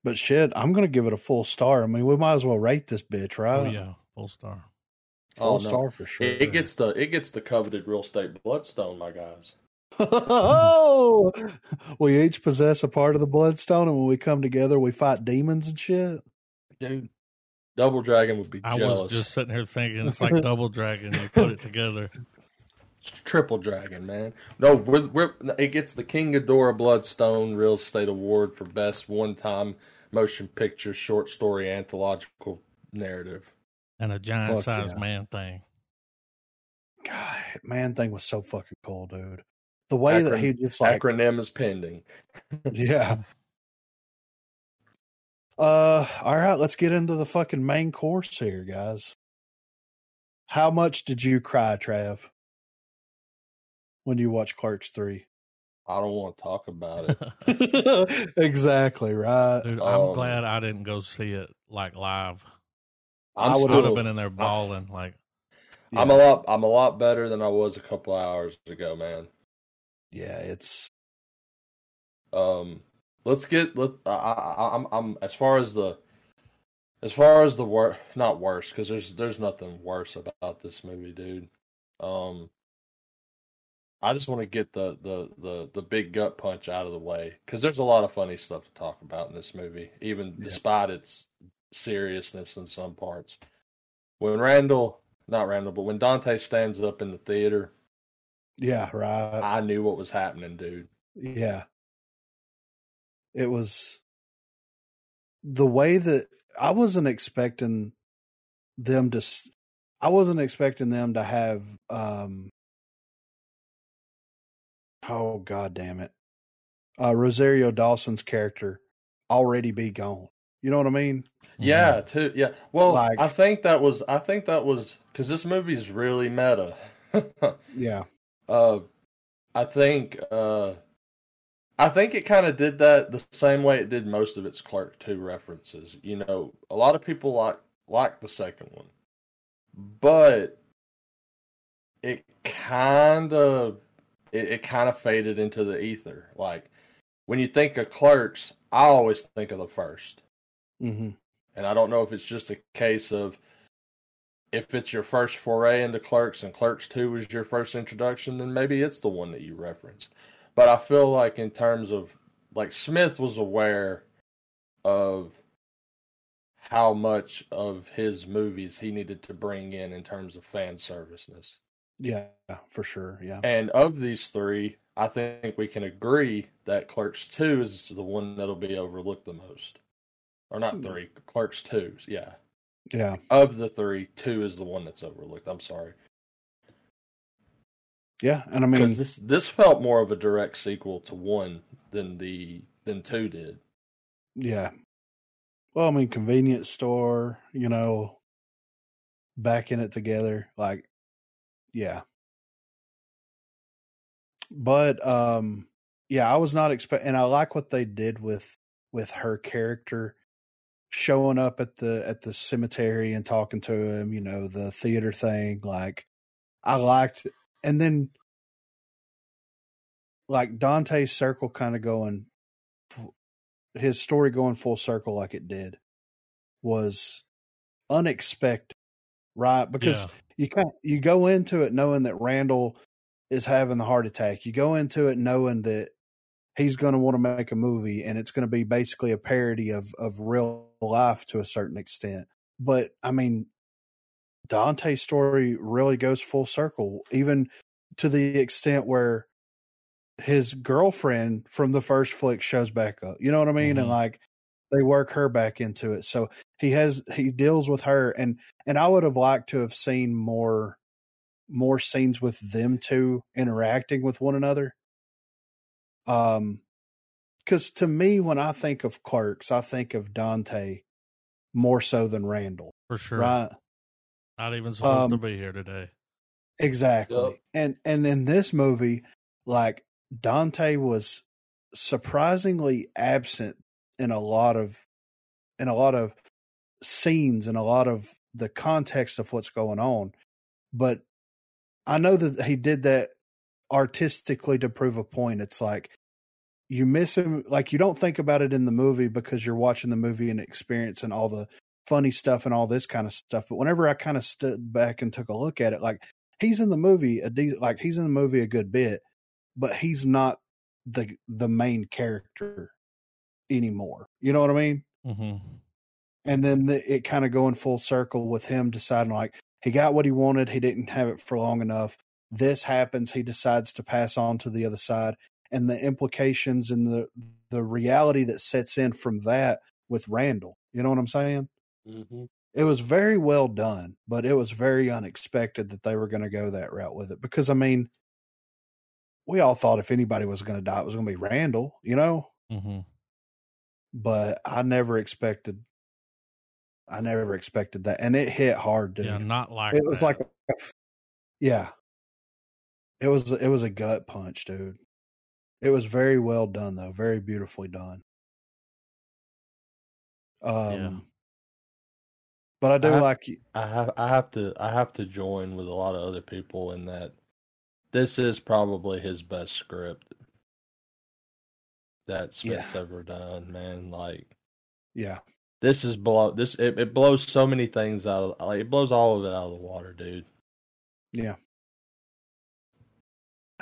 But shit, I'm going to give it a full star. I mean, we might as well rate this bitch, right? Oh, yeah. Full star. Oh, full oh, no. star for sure. It, it gets the it gets the coveted real estate bloodstone, my guys oh, we each possess a part of the bloodstone, and when we come together, we fight demons and shit. Dude, Double Dragon would be. I jealous. was just sitting here thinking it's like Double Dragon. You put it together. It's Triple Dragon, man. No, we're, we're, it gets the King Ghidorah Bloodstone Real Estate Award for best one-time motion picture short story anthological narrative, and a giant sized yeah. man thing. God, man thing was so fucking cool, dude the way Acron- that he just like acronym is pending. yeah. Uh, all right, let's get into the fucking main course here, guys. How much did you cry, Trav, when you watch Clerks three? I don't want to talk about it. exactly right. Dude, I'm um, glad I didn't go see it like live. I'm i would have been in there bawling. like, yeah. I'm a lot. I'm a lot better than I was a couple hours ago, man yeah, it's um let's get let I, I I'm I'm as far as the as far as the wor not worse because there's there's nothing worse about this movie, dude. Um I just want to get the, the, the, the big gut punch out of the way because there's a lot of funny stuff to talk about in this movie, even yeah. despite its seriousness in some parts. When Randall, not Randall, but when Dante stands up in the theater yeah, right. I knew what was happening, dude. Yeah. It was the way that I wasn't expecting them to I wasn't expecting them to have um oh god damn it. Uh Rosario Dawson's character already be gone. You know what I mean? Yeah, mm-hmm. too. Yeah. Well, like, I think that was I think that was cuz this movie's really meta. yeah. Uh, I think uh, I think it kind of did that the same way it did most of its Clerk Two references. You know, a lot of people like like the second one, but it kind of it, it kind of faded into the ether. Like when you think of Clerks, I always think of the 1st mm-hmm. and I don't know if it's just a case of if it's your first foray into Clerks and Clerks 2 was your first introduction, then maybe it's the one that you reference. But I feel like in terms of like Smith was aware of how much of his movies he needed to bring in in terms of fan serviceness. Yeah, for sure. Yeah. And of these three, I think we can agree that Clerks 2 is the one that'll be overlooked the most. Or not hmm. three, Clerks 2. Yeah. Yeah. Of the three, two is the one that's overlooked. I'm sorry. Yeah, and I mean this this felt more of a direct sequel to one than the than two did. Yeah. Well, I mean, convenience store, you know, backing it together, like, yeah. But um, yeah, I was not expect, and I like what they did with with her character showing up at the at the cemetery and talking to him, you know, the theater thing, like I liked and then like Dante's circle kind of going his story going full circle like it did was unexpected, right? Because Yeah. you kind you go into it knowing that Randall is having the heart attack. You go into it knowing that he's going to want to make a movie and it's going to be basically a parody of of real life to a certain extent. But I mean Dante's story really goes full circle even to the extent where his girlfriend from the first flick shows back up. You know what I mean? And Mhm. like they work her back into it. So he has he deals with her and and I would have liked to have seen more more scenes with them two interacting with one another. Um cuz to me when I think of Clerks, I think of Dante more so than Randall, For sure. right? Not even supposed to Um, be here today. Exactly. Yep. And and in this movie, like Dante was surprisingly absent in a lot of in a lot of scenes and a lot of the context of what's going on. But I know that he did that artistically to prove a point. It's like you miss him like you don't think about it in the movie because you're watching the movie and experiencing all the funny stuff and all this kind of stuff. But whenever I kind of stood back and took a look at it, like he's in the movie a de- like he's in the movie a good bit, but he's not the the main character anymore. You know what I mean? mm-hmm. And then the, it kind of going full circle with him deciding like he got what he wanted, he didn't have it for long enough. This happens, he decides to pass on to the other side, and the implications and the the reality that sets in from that with Randall. You know what I'm saying? Mm-hmm. it was very well done, but it was very unexpected that they were going to go that route with it. Because I mean, we all thought if anybody was going to die, it was going to be Randall, you know. Mm-hmm. But I never expected, I never expected that, and it hit hard, dude. Yeah, not like it was that. like, yeah, it was it was a gut punch, dude. It was very well done, though, very beautifully done. Um, Yeah. but I do I- like you. I have I have to I have to join with a lot of other people in that this is probably his best script that Smith's ever done, man. Like Yeah, this is blow this it, it blows so many things out of like it blows all of it out of the water, dude. Yeah.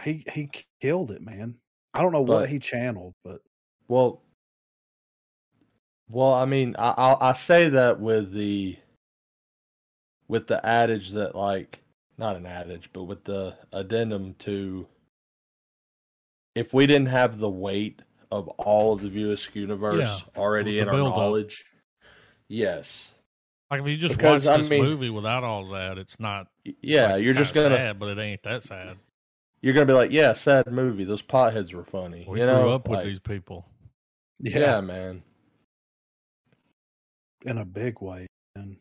He he killed it, man. I don't know what he channeled, but Well, well, I mean, I I, I say that with the with the adage that like not an adage, but with the addendum to if we didn't have the weight of all of the View Askew universe Yeah, already in our build-up. knowledge, yes, Like if you just Because, watch I this mean- movie without all that, it's not. it's yeah, like, you're it's just gonna sad, but it ain't that sad. You're gonna be like, yeah, sad movie. Those potheads were funny. We you grew know, up with Like, these people. yeah, yeah, man. in a big way. And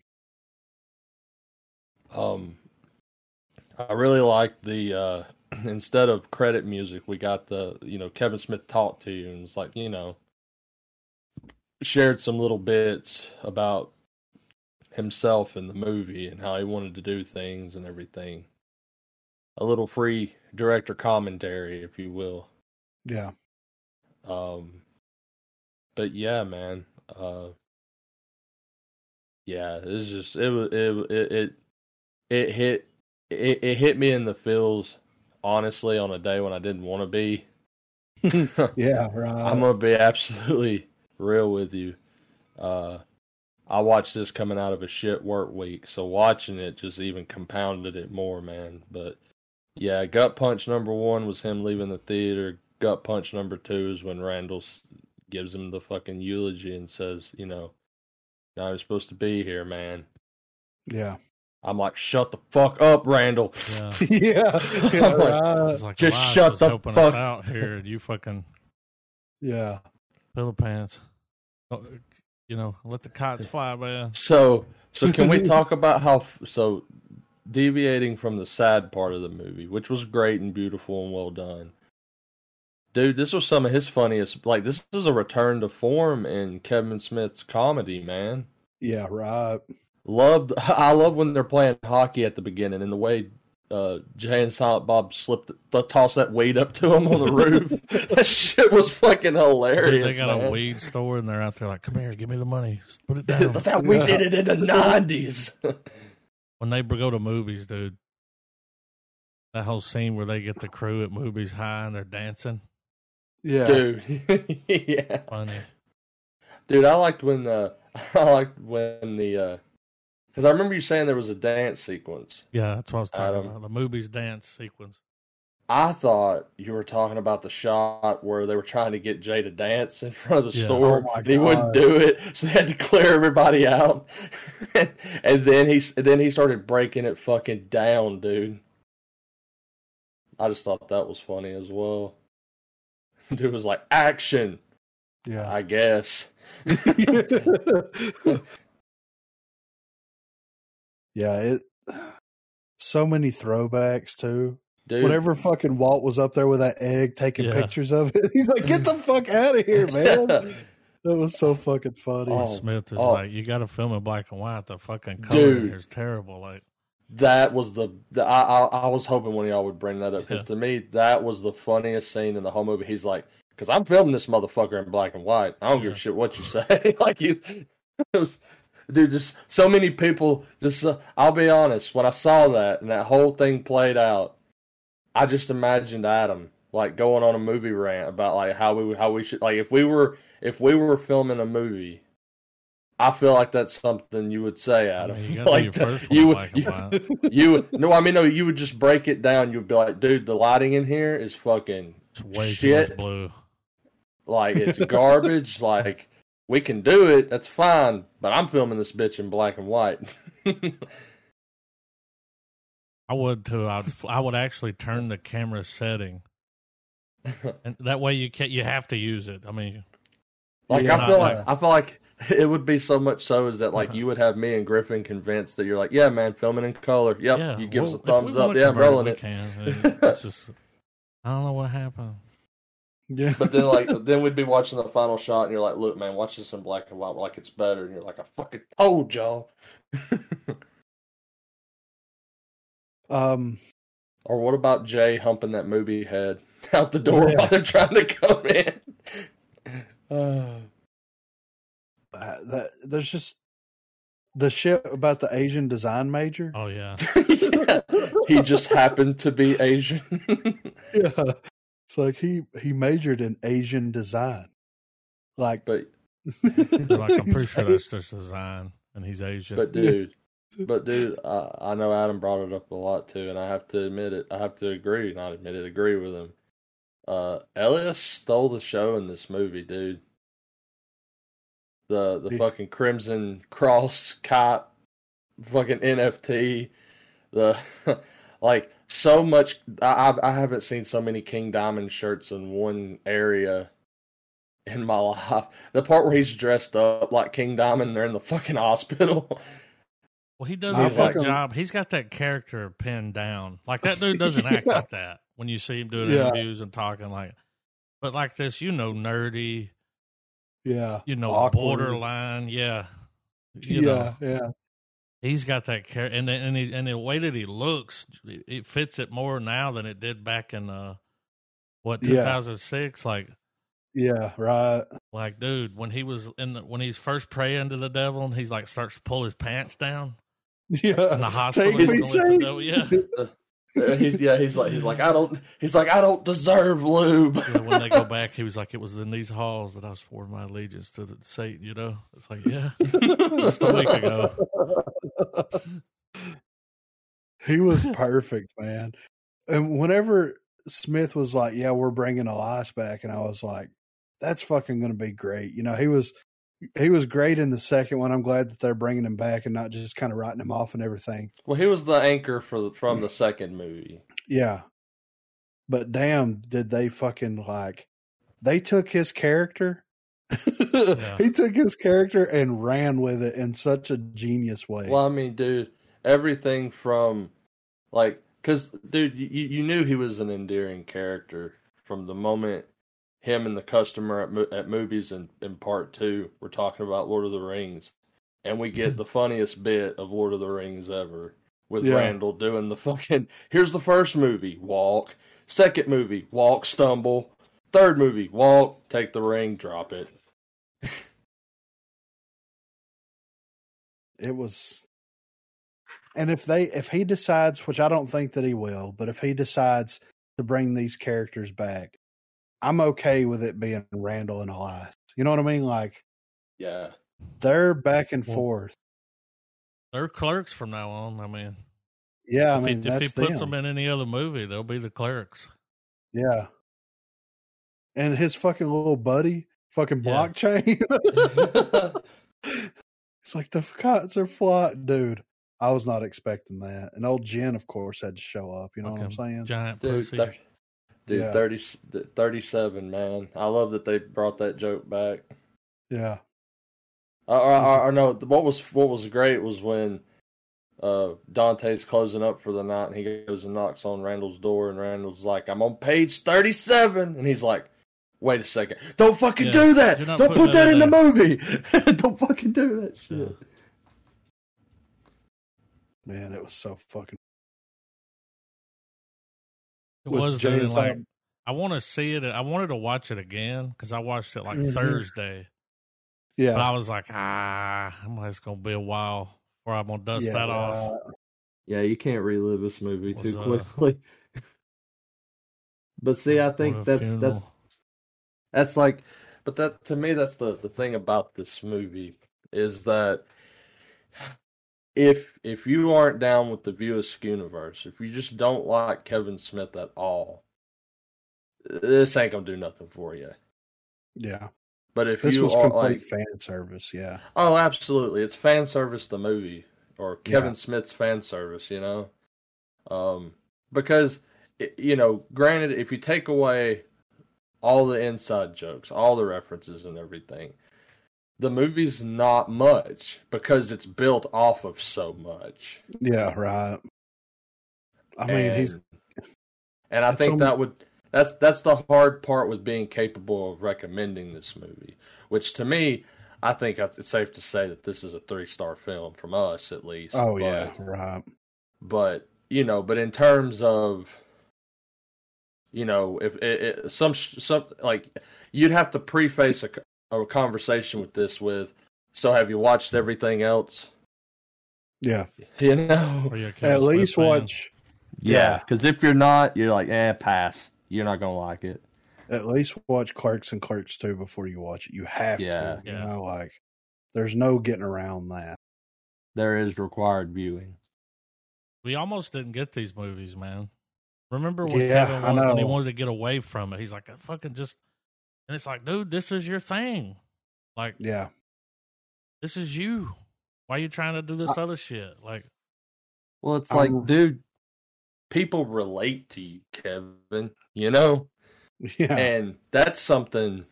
Um, I really like the uh, instead of credit music, we got the you know Kevin Smith talked to you and it's like you know shared some little bits about himself in the movie and how he wanted to do things and everything. A little free director commentary, if you will. yeah, Um, but yeah, man. Uh, yeah, it's just it was it it it, it hit it, it hit me in the feels. Honestly, on a day when I didn't want to be. yeah, right. I'm gonna be absolutely real with you. Uh, I watched this coming out of a shit work week, so watching it just even compounded it more, man. But yeah, gut punch number one was him leaving the theater. Gut punch number two is when Randall gives him the fucking eulogy and says, you know, "Now I'm supposed to be here, man." yeah, I'm like, "Shut the fuck up, Randall." Yeah. yeah, yeah, I'm like, right. Like Just Elias shut the fuck- us out here, and you fucking yeah. pillow pants. Oh, You know, let the kites fly, man. So, so can we talk about how? So, deviating from the sad part of the movie, which was great and beautiful and well done, dude. This was some of his funniest. Like, this is a return to form in Kevin Smith's comedy, man. Yeah, right. Loved. I love when they're playing hockey at the beginning and the way uh, Jay and Silent Bob slipped, th- tossed that weed up to him on the roof. that shit was fucking hilarious. Dude, they got man. a weed store and they're out there like, "Come here, give me the money, Just put it down." That's how we did it in the nineties. When they go to movies, dude, that whole scene where they get the crew at movies high and they're dancing, Yeah. Dude, yeah, funny. dude. I liked when uh, I liked when the because I remember you saying there was a dance sequence. Yeah, that's what I was talking Adam. about. The movies dance sequence. I thought you were talking about the shot where they were trying to get Jay to dance in front of the Yeah. store, Oh and he wouldn't do it, so they had to clear everybody out. and then he and then he started breaking it fucking down, dude. I just thought that was funny as well. Dude was like, "Action!" Yeah. I guess. yeah. It. So many throwbacks too. Dude, Whenever fucking Walt was up there with that egg taking Yeah. pictures of it, he's like, "Get the fuck out of here, man!" that was so fucking funny. Oh, Smith is oh. like, "You got to film in black and white. The fucking color Dude. here is terrible." Like, That was the, the I, I I was hoping one of y'all would bring that up because Yeah. to me that was the funniest scene in the whole movie. He's like, "Because I'm filming this motherfucker in black and white. I don't give a shit what you say." like you, it was, dude. Just so many people. Just uh, I'll be honest. When I saw that and that whole thing played out, I just imagined Adam like going on a movie rant about like how we how we should like if we were if we were filming a movie. I feel like that's something you would say, I Adam. mean, you like the- you would- you- you would no, I mean no. You would just break it down. You'd be like, dude, the lighting in here is fucking It's way too shit. blue. like it's garbage. like we can do it, that's fine. But I'm filming this bitch in black and white. I would too. I'd I would actually turn the camera setting, and that way you can not You have to use it. I mean, like I feel Not like I feel like it would be so much so is that like Uh-huh. you would have me and Griffin convinced that you're like, yeah, man, filming in color. Yep, yeah, you give well, us a thumbs up. Yeah, I'm convert rolling we it. Can. And It's just I don't know what happened. yeah. But then like then we'd be watching the final shot and you're like, look, man, watch this in black and white. We're like it's better, and you're like, I fucking told y'all. Um. Or what about Jay humping that movie head out the door Yeah. while they're trying to come in? Uh, that, there's just the shit about the Asian design major. Oh yeah, yeah. He just happened to be Asian. Yeah, it's like he he majored in Asian design. Like, but like I'm pretty sure that's just design, and he's Asian. but dude, but dude, I, I know Adam brought it up a lot too, and I have to admit it. I have to agree, not admit it, agree with him. Uh, Elias stole the show in this movie, dude. The the fucking Crimson Cross cop, fucking NFT, the like so much. I I haven't seen so many King Diamond shirts in one area in my life. The part where he's dressed up like King Diamond, they're in the fucking hospital. Well, he does a good job. He's got that character pinned down. Like that dude doesn't act Yeah. like that when you see him doing Yeah. interviews and talking like. But like this, you know, nerdy, yeah, you know, Awkward. borderline, yeah, you yeah, know, yeah, he's got that character, and the, and he, and the way that he looks, it it fits it more now than it did back in uh, what 2006. Yeah. Like, yeah. Right. like, dude, when he was in the, when he's first praying to the devil, and he's like starts to pull his pants down Yeah. in the hospital. Take he's me, going to the yeah. Uh, he's yeah, he's like he's like I don't he's like I don't deserve lube. Yeah, when they go back, he was like, "It was in these halls that I swore my allegiance to the Satan." You know, it's like, yeah, just a week ago. he was perfect, man. And whenever Smith was like, "Yeah, we're bringing Elias back," and I was like, "That's fucking going to be great." You know, he was he was great in the second one. I'm glad that they're bringing him back and not just kind of writing him off and everything. Well, he was the anchor for the, from the second movie. Yeah, but damn, did they fucking like? They took his character. He took his character and ran with it in such a genius way. Well, I mean, dude, everything from like because dude, you you knew he was an endearing character from the moment him and the customer at mo- at movies in in part two we're talking about Lord of the Rings, and we get the funniest bit of Lord of the Rings ever with Yeah. Randall doing the fucking. Here's the first movie, walk. Second movie, walk, stumble. Third movie, walk, take the ring, drop it. it was and if they if he decides which i don't think that he will but if he decides to bring these characters back i'm okay with it being randall and elias you know what i mean like Yeah, they're back and Well, forth They're clerks from now on. I mean, yeah i if, mean he, if he puts them. them in any other movie, they'll be the clerks. yeah and his fucking little buddy fucking Yeah. blockchain it's like the cots are flat dude i was not expecting that and old jen of course had to show up you know what i'm saying Giant dude, pussy. Thir- dude, Yeah. 30, 37, man. I love that they brought that joke back. yeah Or, or, or, or no, what was what was great was when uh, Dante's closing up for the night, and he goes and knocks on Randall's door, and Randall's like, "I'm on page 37," and he's like, "Wait a second! Don't fucking Yeah, do that! Don't put that that in in the movie! Don't fucking do that shit!" Yeah. man it was so fucking It was Jay dude, and and, like I want to see it. I wanted to watch it again because I watched it like Mhm. Thursday, yeah but I was like, ah, I'm it's gonna be a while before I'm gonna dust yeah, that off. right. Yeah, you can't relive this movie Was, too uh, quickly. but see, I think a that's that's. That's like, but that to me, that's the the thing about this movie is that if if you aren't down with the View Askew universe, if you just don't like Kevin Smith at all, this ain't gonna do nothing for you. yeah But if this you was are complete like, fan service yeah oh, absolutely, it's fan service the movie or Kevin Yeah. Smith's fan service, you know, um, because you know, granted, if you take away all the inside jokes, all the references and everything. The movie's not much because it's built off of so much. yeah right i mean and, he's and I think that would that's that's the hard part with being capable of recommending this movie. Which to me, I think it's safe to say that this is a three star film from us at least. oh but, yeah right but you know, but in terms of you know, if it, it, some some like you'd have to preface a, a conversation with this with, so have you watched everything else? yeah You know, you at least fan? watch yeah. Because if you're not, you're like, eh, pass. You're not gonna like it. at least watch clerks and clerks 2 before you watch it you have Yeah. to you Yeah. know like there's no getting around that There is required viewing. We almost didn't get these movies, man. Remember when Yeah, Kevin I wanted, when he wanted to get away from it? He's like, I fucking just, and it's like, dude, this is your thing. Like, yeah this is you. Why are you trying to do this other shit? Like, Well, it's I'm- like, dude, people relate to you, Kevin. You know, yeah and that's something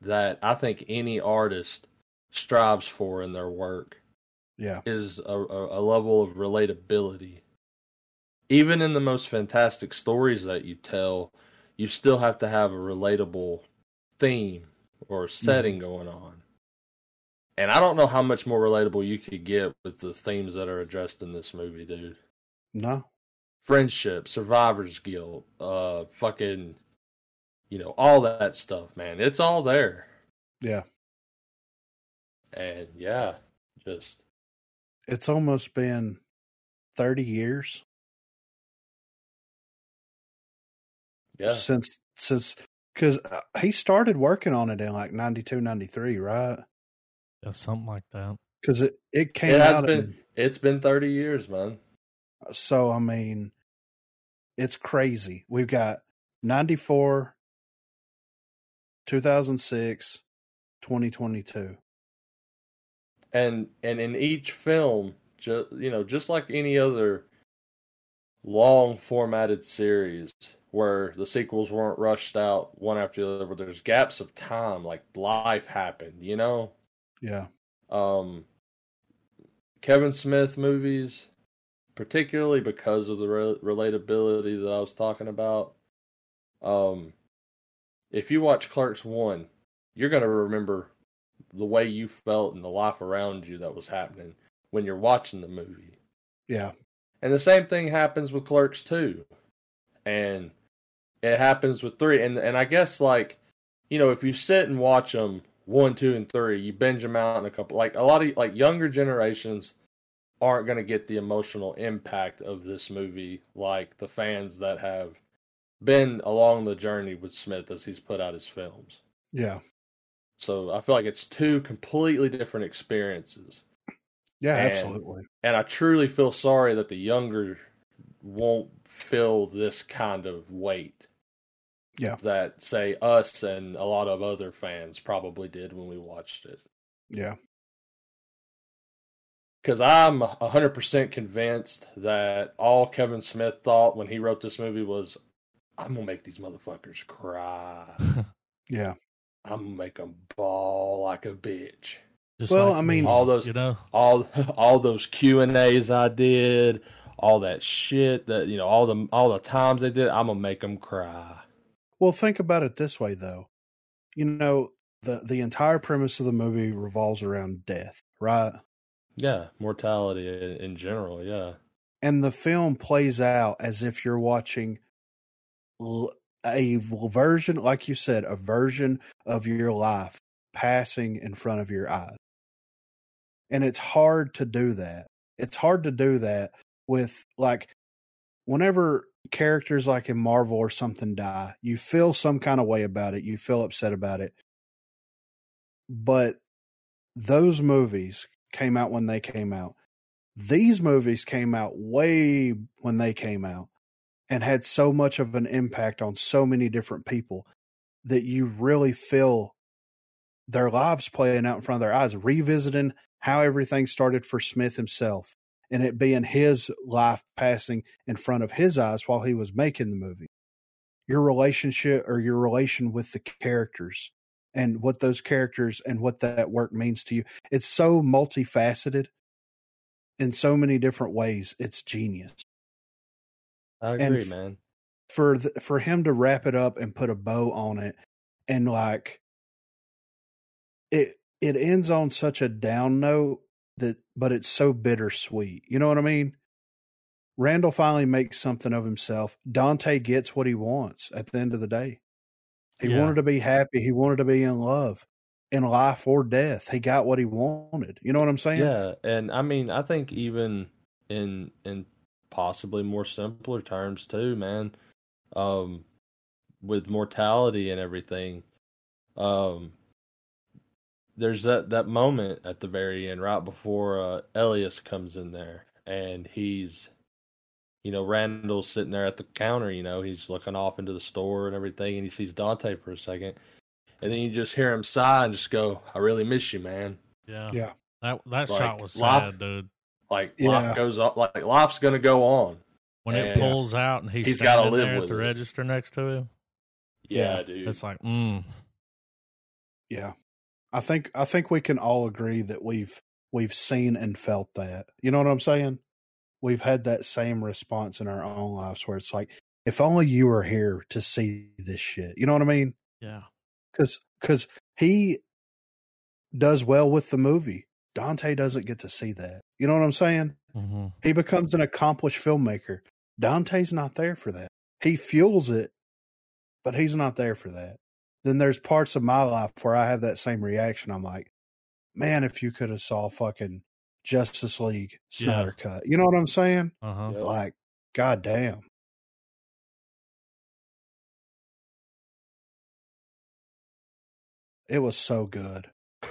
that I think any artist strives for in their work yeah is a, a, a level of relatability. Even in the most fantastic stories that you tell, you still have to have a relatable theme or setting going on. And I don't know how much more relatable you could get with the themes that are addressed in this movie, dude. no Friendship, survivor's guilt, uh, fucking, you know, all that stuff, man. It's all there. yeah And yeah, just it's almost been 30 years yeah. since since because uh, he started working on it in like 92 93 right yeah, something like that. because it, it came It has out been in- it's been 30 years, man. Uh, so i mean it's crazy we've got 94 2006 2022 and and in each film just you know just like any other long formatted series where the sequels weren't rushed out one after the other where there's gaps of time like life happened you know yeah um kevin smith movies particularly because of the re- relatability that i was talking about um if you watch clerks 1 you're going to remember the way you felt and the life around you that was happening when you're watching the movie. yeah And the same thing happens with Clerks 2. And it happens with 3 and and I guess like you know, if you sit and watch them 1, 2 and 3, you binge them out in a couple like a lot of like younger generations aren't going to get the emotional impact of this movie like the fans that have been along the journey with Smith as he's put out his films. Yeah. So I feel like it's two completely different experiences. Yeah, And- absolutely. And I truly feel sorry that the younger won't feel this kind of weight. Yeah. That say us and a lot of other fans probably did when we watched it. Yeah. Because I'm 100% convinced that all Kevin Smith thought when he wrote this movie was, I'm going to make these motherfuckers cry. Yeah. I'm going to make them bawl like a bitch. Just Well, like I mean- All those- you know, all all those Q and A's I did, all that shit that you know, all the all the times they did, I'm gonna make them cry. Well, think about it this way, though. You know, the the entire premise of the movie revolves around death, right? Yeah, mortality in, in general. Yeah, And the film plays out as if you're watching a version, like you said, a version of your life passing in front of your eyes. And it's hard to do that. It's hard to do that with like whenever characters like in Marvel or something die, you feel some kind of way about it. You feel upset about it. But those movies came out when they came out. These movies came out way when they came out and had so much of an impact on so many different people that you really feel their lives playing out in front of their eyes, revisiting how everything started for Smith himself and it being his life passing in front of his eyes while he was making the movie. Your relationship or your relation with the characters and what those characters and what that work means to you. It's so multifaceted in so many different ways. It's genius. I agree, f- man. For the, for him to wrap it up and put a bow on it and like it it ends on such a down note that but it's so bittersweet. You know what I mean? Randall finally makes something of himself. Dante gets what he wants at the end of the day. He Yeah. wanted to be happy. He wanted to be in love, in life or death. He got what he wanted. You know what I'm saying? Yeah, and I mean, I think even in in possibly more simpler terms too, man. Um, with mortality and everything, um, there's that that moment at the very end, right before uh, Elias comes in there, and he's, you know, Randall's sitting there at the counter. You know, he's looking off into the store and everything, and he sees Dante for a second, and then you just hear him sigh and just go, "I really miss you, man." yeah, Yeah. That that Like, shot was life- sad, dude. Like Yeah. life goes up, like life's gonna go on. When it pulls out and he's, He's gotta live there at with the it. register next to him, Yeah, Yeah. dude. it's like, mm, Yeah. I think I think we can all agree that we've we've seen and felt that. You know what I'm saying? We've had that same response in our own lives where it's like, if only you were here to see this shit. You know what I mean? yeah, Cuz cuz he does well with the movie. Dante doesn't get to see that. You know what I'm saying? hmm He becomes an accomplished filmmaker. Dante's not there for that. He fuels it, but he's not there for that. Then there's parts of my life where I have that same reaction. I'm like, man, if you could have saw fucking Justice League Snyder cut. You know what I'm saying? uh huh. Like, god damn. It was so good.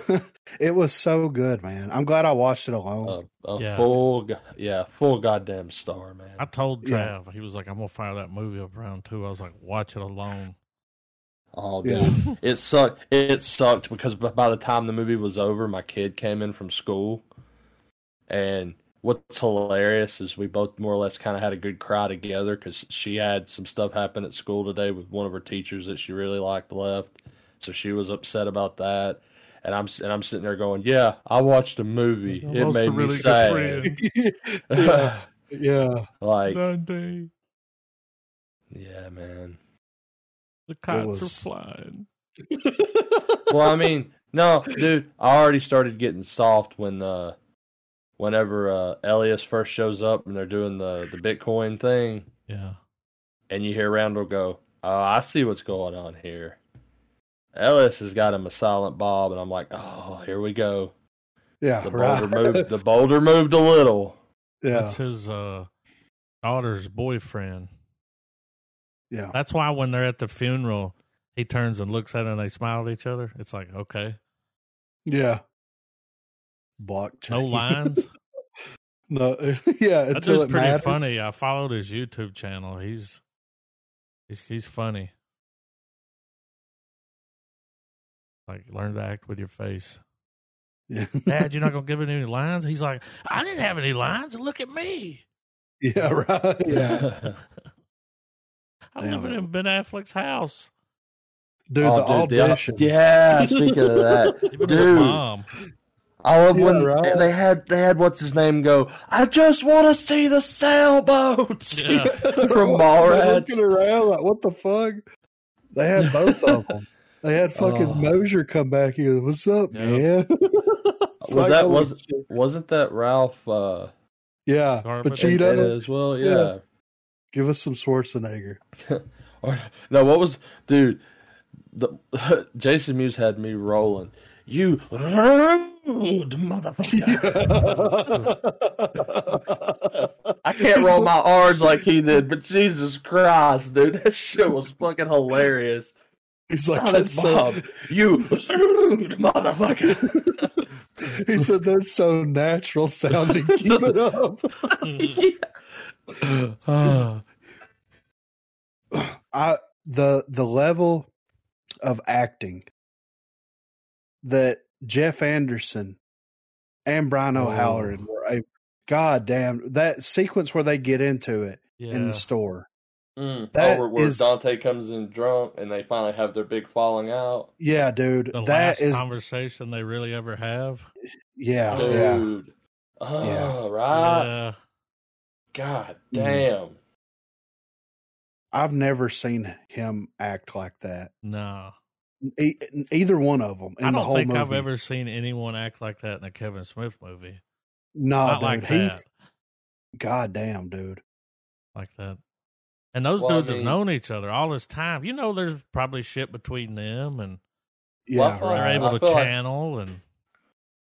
it was so good, man. I'm glad I watched it alone. a, a Yeah. full, yeah, full goddamn star, man. I told Yeah. Trav, he was like, "I'm gonna fire that movie up round two. I was like, "Watch it alone." Oh, Yeah. it sucked. It sucked because by the time the movie was over, my kid came in from school, and what's hilarious is we both more or less kind of had a good cry together because she had some stuff happen at school today with one of her teachers that she really liked left, so she was upset about that. And I'm and I'm sitting there going, "Yeah, I watched a movie. I It made me really good sad." yeah, yeah. like, Dante, yeah, man. The kites was- are flying. well, I mean, no, dude, I already started getting soft when uh whenever uh, Elias first shows up and they're doing the the Bitcoin thing, Yeah. and you hear Randall go, "Oh, I see what's going on here." Elias has got him a silent Bob, and I'm like, "Oh, here we go." Yeah, The right. boulder moved. The boulder moved a little. yeah, That's his uh, daughter's boyfriend. Yeah. That's why when they're at the funeral, he turns and looks at her and they smile at each other. It's like, okay. Yeah. Blockchain. No lines. no. Yeah. That Until dude's it pretty matters. funny. I followed his YouTube channel. He's he's he's funny. Like learn to act with your face. Yeah. Dad, you're not gonna give it any lines? He's like, I didn't have any lines. Look at me. yeah. Right. Yeah. I'm Damn living it. in Ben Affleck's house. Dude, Oh, the dude, audition. yeah, speaking of that, dude, mom. I love Yeah, when right. they had they had what's his name go. I just want to see the sailboats Yeah. from They're Mallrats. Looking around like, what the fuck? They had both of them. They had fucking Oh. Mosier come back here. What's up, Yeah. man? Was that was shit. wasn't that Ralph uh, yeah, Garfield? in- in Pacino? as well? Yeah. Yeah. Give us some Schwarzenegger. No, what was dude? The Jason Mewes had me rolling. You rude motherfucker! I can't roll my R's like he did, but Jesus Christ, dude, that shit was fucking hilarious. He's like, Oh, that's that's so. You rude motherfucker! He said that's so natural sounding. Keep it up. Ah, I the the level of acting that Jeff Anderson and Brian Oh. O'Halloran were a god damn that sequence where they get into it Yeah. in the store. mm. That Over where is- Dante comes in drunk and they finally have their big falling out. Yeah, dude. the that last is conversation they really ever have. yeah, yeah. Dude. Oh, Yeah. right. yeah. God Mhm. damn. I've never seen him act like that. No. E- either one of them. In I don't whole think movie. I've ever seen anyone act like that in a Kevin Smith movie. No, Not dude. like he, that. God damn, dude. Like that. And those Well, I dudes mean- have known each other all this time. You know, there's probably shit between them, and Yeah, Well, they're right. able I to feel like- channel. and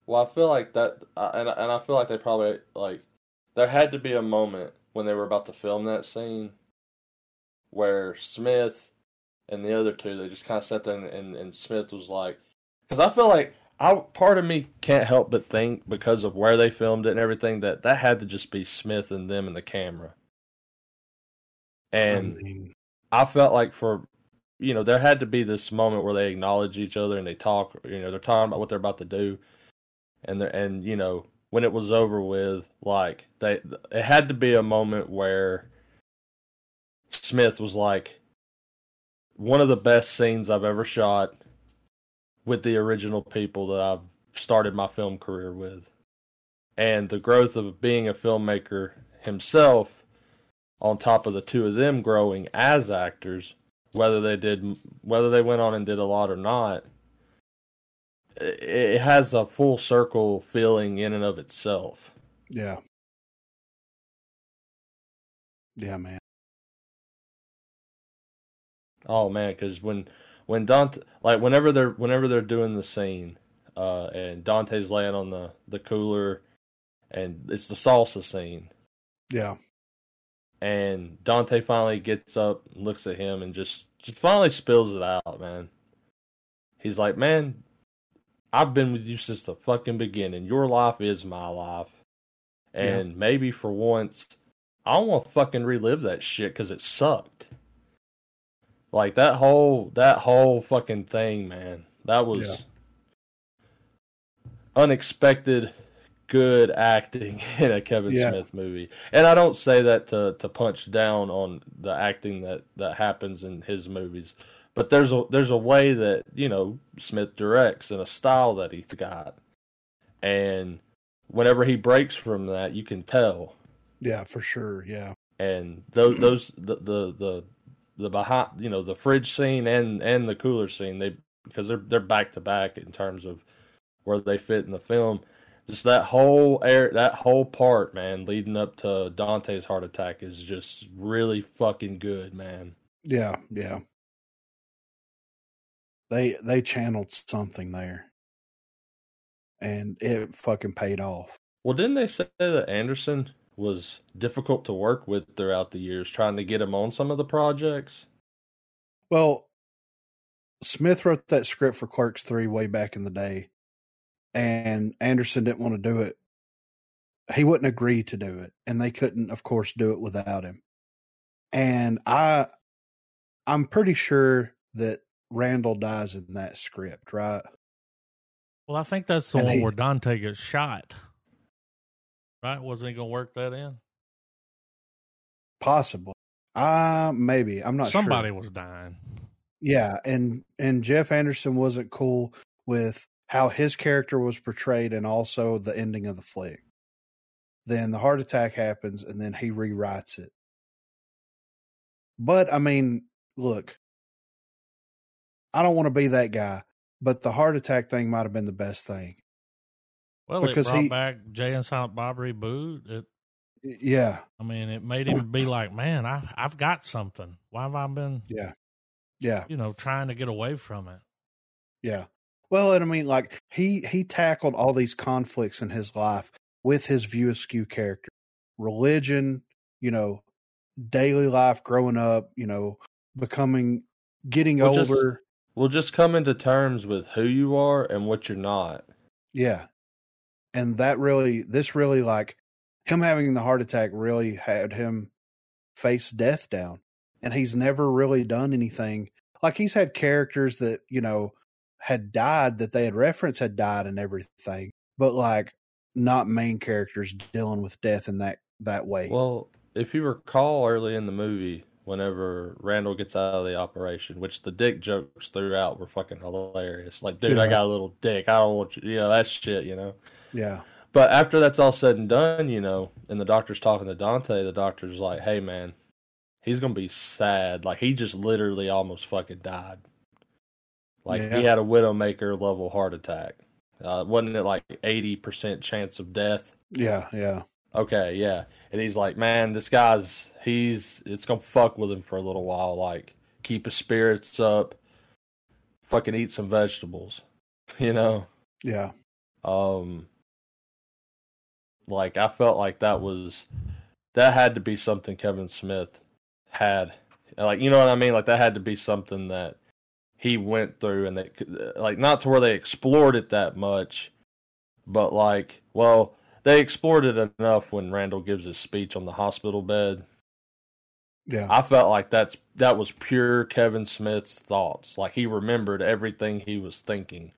Well, I feel like that, uh, and and I feel like they probably like there had to be a moment when they were about to film that scene where Smith and the other two they just kind of sat there and, and, and Smith was like, because I feel like I part of me can't help but think because of where they filmed it and everything that that had to just be Smith and them and the camera, and. I mean, I felt like for you know there had to be this moment where they acknowledge each other and they talk. You know, they're talking about what they're about to do, and they and you know when it was over with, like they it had to be a moment where Smith was like one of the best scenes I've ever shot with the original people that I've started my film career with, and the growth of being a filmmaker himself on top of the two of them growing as actors, whether they did, whether they went on and did a lot or not, it, has a full circle feeling in and of itself. yeah. Yeah, man. Oh man, because when when Dante, like whenever they're whenever they're doing the scene, uh, and Dante's laying on the the cooler, and it's the salsa scene, Yeah. and Dante finally gets up, and looks at him, and just just finally spills it out, man. He's like, "Man, I've been with you since the fucking beginning. Your life is my life, and maybe for once, I don't want to fucking relive that shit because it sucked. Like that whole that whole fucking thing, man. That was Yeah. unexpected." Good acting in a Kevin Yeah. Smith movie, and I don't say that to to punch down on the acting that that happens in his movies, but there's a there's a way that you know Smith directs and a style that he's got, and whenever he breaks from that, you can tell. Yeah, for sure. Yeah. And those those the the the, the behind you know the fridge scene and and the cooler scene they because they're they're back to back in terms of where they fit in the film. just that whole air, that whole part, man, leading up to Dante's heart attack is just really fucking good, man. Yeah, yeah. They they channeled something there, and it fucking paid off. Well, didn't they say that Anderson was difficult to work with throughout the years, trying to get him on some of the projects? Well, Smith wrote that script for Clerks three way back in the day, and Anderson didn't want to do it. He wouldn't agree to do it, and they couldn't, of course, do it without him. And I, I'm pretty sure that Randall dies in that script, right? Well, I think that's the And one he- where Dante gets shot. Right? Wasn't he going to work that in? Possibly. Uh maybe. I'm not Somebody sure. was dying. Yeah, and and Jeff Anderson wasn't cool with how his character was portrayed and also the ending of the flick. Then the heart attack happens and then he rewrites it. But I mean, look, I don't want to be that guy, but the heart attack thing might have been the best thing. Well, Because it brought he- back Jay and Silent Bob reboot. It, Yeah, I mean, it made him be like, man, I, I've got something. Why have I been, yeah. Yeah. you know, trying to get away from it? Yeah. Well, and I mean, like he he tackled all these conflicts in his life with his view askew character, religion, you know, daily life, growing up, you know, becoming, getting Well, older. Well, just come into terms with who you are and what you're not. Yeah, and that really, this really, like him having the heart attack, really had him face death down, and he's never really done anything. Like he's had characters that you know had died that they had referenced had died and everything, but like not main characters dealing with death in that that way. Well, if you recall early in the movie, whenever Randall gets out of the operation, which the dick jokes throughout were fucking hilarious. Like, dude, I got a little dick. I don't want you, you know, that shit, you know. yeah, But after that's all said and done, you know, and the doctor's talking to Dante, the doctor's like, hey, man, he's going to be sad. Like, he just literally almost fucking died. Like, he had a Widowmaker level heart attack. Uh, wasn't it like 80% chance of death? yeah, yeah, Okay, yeah. And he's like, man, this guy's he's it's gonna fuck with him for a little while. Like, keep his spirits up. Fucking eat some vegetables, you know. yeah, Um, like I felt like that was that had to be something Kevin Smith had, like you know what I mean. Like that had to be something that he went through, and that could- like not to where they explored it that much, but like well they explored it enough when Randall gives his speech on the hospital bed. yeah, I felt like that's that was pure Kevin Smith's thoughts. Like he remembered everything he was thinking,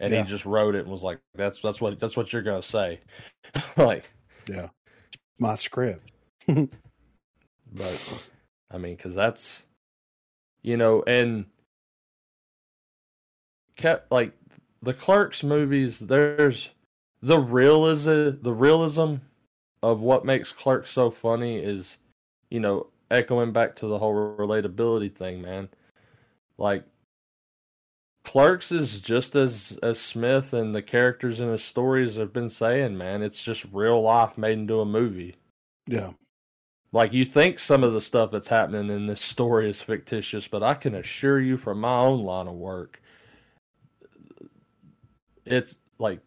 and Yeah. he just wrote it and was like, "That's that's what that's what you're gonna say." like, yeah. My script. but I mean, because that's you know, and kept like the Clerks movies. There's the realism, the realism of what makes Clerks so funny is, you know, echoing back to the whole relatability thing, man. Like Clerks is just as as Smith and the characters in his stories have been saying, man. It's just real life made into a movie. Yeah, Like you think some of the stuff that's happening in this story is fictitious, but I can assure you from my own line of work, it's like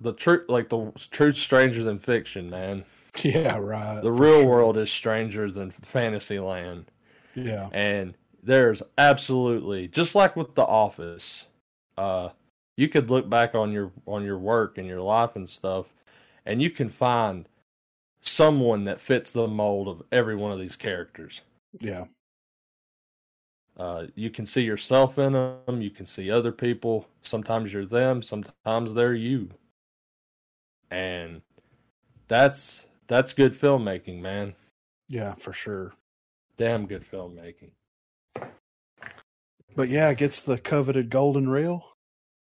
the truth, like the truth stranger than fiction, man. yeah, right. The real sure. world is stranger than fantasy land. Yeah, And there's absolutely just like with the office, uh you could look back on your on your work and your life and stuff and you can find someone that fits the mold of every one of these characters. yeah, Uh, you can see yourself in them. You can see other people. Sometimes you're them. Sometimes they're you. And that's that's good filmmaking, man. yeah, for sure. Damn good filmmaking. But yeah, it gets the coveted golden reel.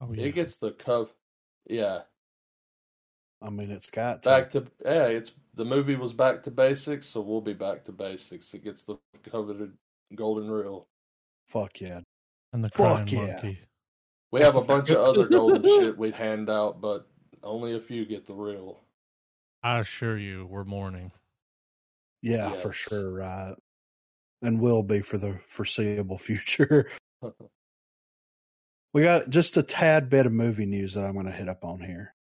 Oh, yeah. It gets the cov. Yeah, I mean, it's got to. back to yeah. It's the movie was back to basics, so we'll be back to basics. It gets the coveted golden reel. Fuck yeah. and the Fuck crying yeah. monkey. We have a bunch of other golden shit we'd hand out, but Only a few get the real. I assure you, we're mourning. Yeah, for sure, right. And will be for the foreseeable future. we got just a tad bit of movie news that I'm going to hit up on here.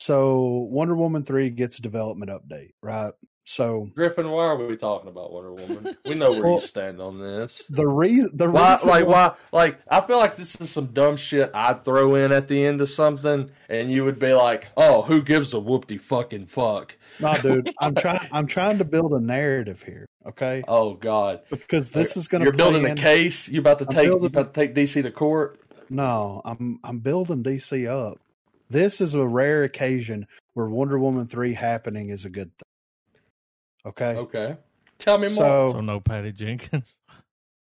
So, Wonder Woman 3 gets a development update, right? So, Griffin, why are we talking about Wonder Woman? We know where Well, you stand on this. the reason the Why, reason like, why, like, I feel like this is some dumb shit I'd throw in at the end of something, and you would be like, "Oh, who gives a whoopty fucking fuck?" No, dude, I'm trying I'm trying to build a narrative here, okay? Oh God, Because this is going to you're building a case. You about to I'm take, you building- about to take DC to court. No, I'm I'm building DC up. This is a rare occasion where Wonder Woman 3 happening is a good thing. Okay? Okay, tell me more. So So no Patty Jenkins.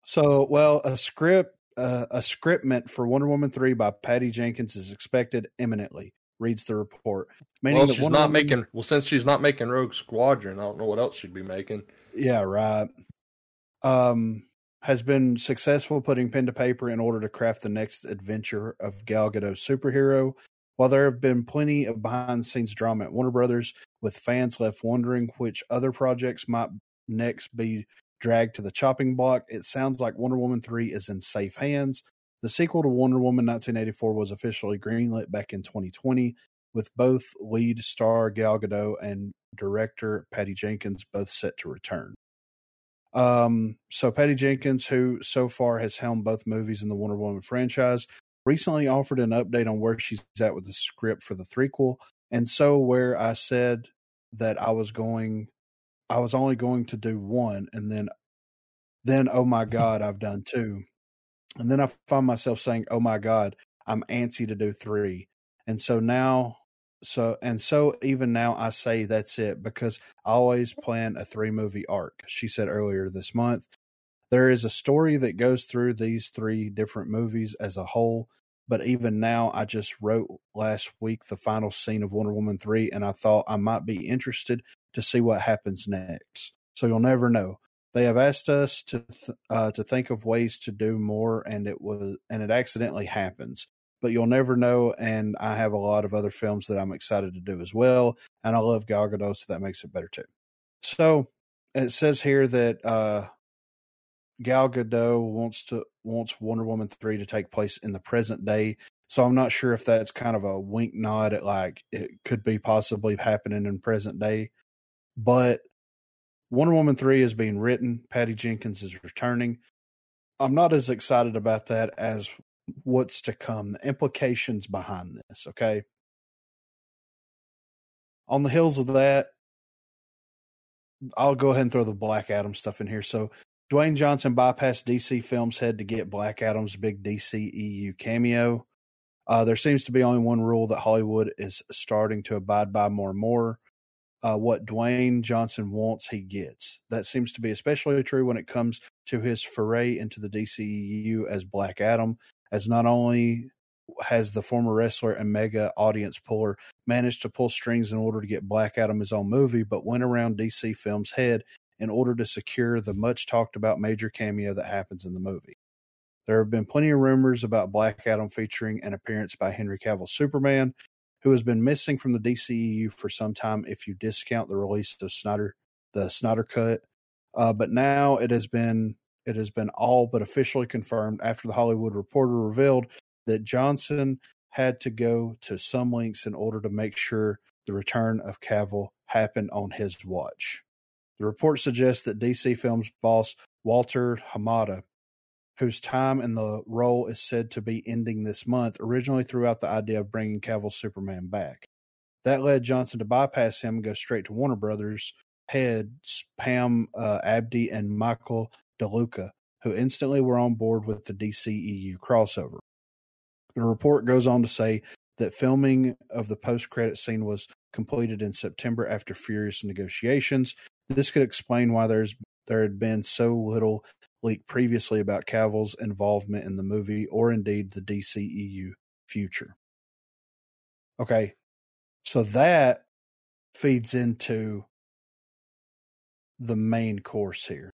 So, well, a script, uh, a scriptment for Wonder Woman three by Patty Jenkins is expected imminently. Reads the report. Meaning well, she's Wonder not Woman- making. Well, since she's not making Rogue Squadron, I don't know what else she'd be making. Yeah, right. Um, has been successful putting pen to paper in order to craft the next adventure of Gal Gadot's superhero. While there have been plenty of behind the scenes drama at Warner Brothers, with fans left wondering which other projects might next be dragged to the chopping block, it sounds like Wonder Woman 3 is in safe hands. The sequel to Wonder Woman 1984 was officially greenlit back in 2020, with both lead star Gal Gadot and director Patty Jenkins both set to return. Um, so Patty Jenkins, who so far has helmed both movies in the Wonder Woman franchise, recently offered an update on where she's at with the script for the threequel. And so where I said that I was going I was only going to do one and then then oh my mm-hmm. god, I've done two. And then I find myself saying, "Oh my god, I'm antsy to do 3." And so now so and so even now I say that's it because I always plan a three movie arc. She said earlier this month. There is a story that goes through these three different movies as a whole, but even now I just wrote last week the final scene of Wonder Woman 3 and I thought I might be interested to see what happens next. So you'll never know. They have asked us to th- uh, to think of ways to do more and it was and it accidentally happens but you'll never know. And I have a lot of other films that I'm excited to do as well. And I love Gal Gadot, so that makes it better too. So it says here that uh, Gal Gadot wants to wants Wonder Woman three to take place in the present day. So I'm not sure if that's kind of a wink nod at like it could be possibly happening in present day, but Wonder Woman three is being written. Patty Jenkins is returning. I'm not as excited about that as what's to come, the implications behind this. Okay. On the heels of that, I'll go ahead and throw the Black Adam stuff in here. So, Dwayne Johnson bypassed DC Films head to get Black Adam's big DC EU cameo. Uh, there seems to be only one rule that Hollywood is starting to abide by more and more. Uh, what Dwayne Johnson wants, he gets. That seems to be especially true when it comes to his foray into the DCEU as Black Adam as not only has the former wrestler and mega audience puller managed to pull strings in order to get Black Adam his own movie, but went around DC Films' head in order to secure the much talked about major cameo that happens in the movie. There have been plenty of rumors about Black Adam featuring an appearance by Henry Cavill Superman, who has been missing from the DCEU for some time if you discount the release of Snyder the Snyder cut. Uh, but now it has been it has been all but officially confirmed after the Hollywood Reporter revealed that Johnson had to go to some lengths in order to make sure the return of Cavill happened on his watch. The report suggests that DC Films boss Walter Hamada, whose time in the role is said to be ending this month, originally threw out the idea of bringing Cavill Superman back. That led Johnson to bypass him and go straight to Warner Brothers heads Pam uh, Abdy and Michael DeLuca, who instantly were on board with the DCEU crossover. The report goes on to say that filming of the post credit scene was completed in September after furious negotiations. This could explain why there's there had been so little leaked previously about Cavill's involvement in the movie or indeed the DCEU future. Okay, so that feeds into the main course here.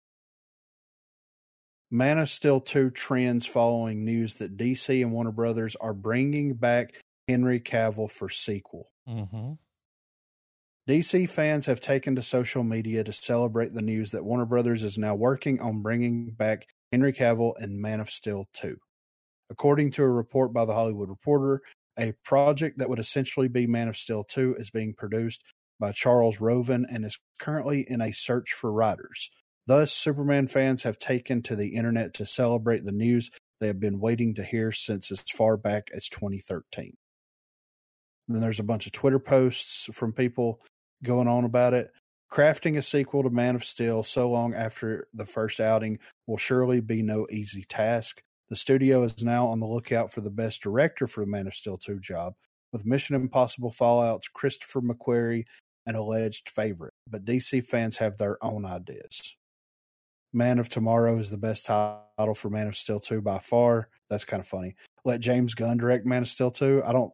Man of Steel 2 trends following news that DC and Warner Brothers are bringing back Henry Cavill for sequel. Mm-hmm. DC fans have taken to social media to celebrate the news that Warner Brothers is now working on bringing back Henry Cavill in Man of Steel 2. According to a report by the Hollywood Reporter, a project that would essentially be Man of Steel 2 is being produced by Charles Roven and is currently in a search for writers. Thus, Superman fans have taken to the internet to celebrate the news they have been waiting to hear since as far back as 2013. And then there's a bunch of Twitter posts from people going on about it. Crafting a sequel to Man of Steel so long after the first outing will surely be no easy task. The studio is now on the lookout for the best director for the Man of Steel 2 job, with Mission Impossible Fallout's Christopher McQuarrie an alleged favorite, but DC fans have their own ideas. Man of Tomorrow is the best title for Man of Steel 2 by far. That's kind of funny. Let James Gunn direct Man of Steel 2. I don't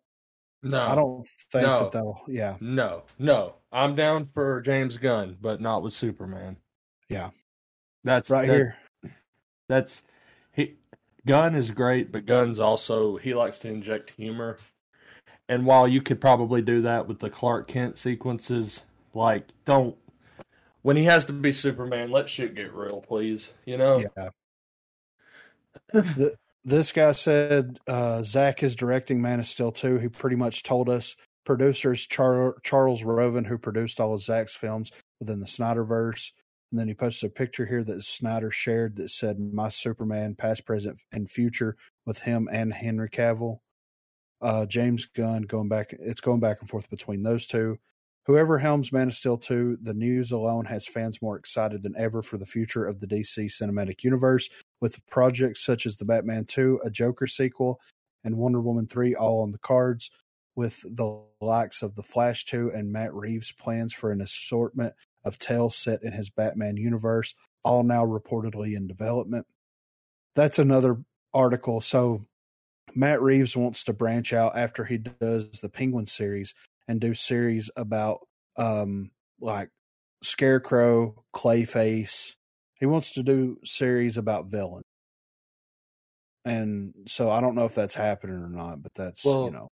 No, I don't think No. that they'll yeah. No, no. I'm down for James Gunn, but not with Superman. Yeah. That's Right that- here. That's he. Gunn is great, but Gunn's also he likes to inject humor. And while you could probably do that with the Clark Kent sequences, like don't when he has to be Superman, let shit get real, please. You know? Yeah. the, this guy said uh, Zach is directing Man of Steel 2. He pretty much told us producers Char- Charles Roven, who produced all of Zach's films within the Snyderverse. And then he posted a picture here that Snyder shared that said, My Superman, past, present, and future with him and Henry Cavill. Uh, James Gunn going back, it's going back and forth between those two. Whoever helms Man of Steel 2, the news alone has fans more excited than ever for the future of the DC cinematic universe, with projects such as the Batman 2, a Joker sequel, and Wonder Woman 3 all on the cards, with the likes of The Flash 2 and Matt Reeves' plans for an assortment of tales set in his Batman universe, all now reportedly in development. That's another article. So, Matt Reeves wants to branch out after he does the Penguin series and do series about um like Scarecrow, Clayface. He wants to do series about villains. And so I don't know if that's happening or not, but that's Well, you know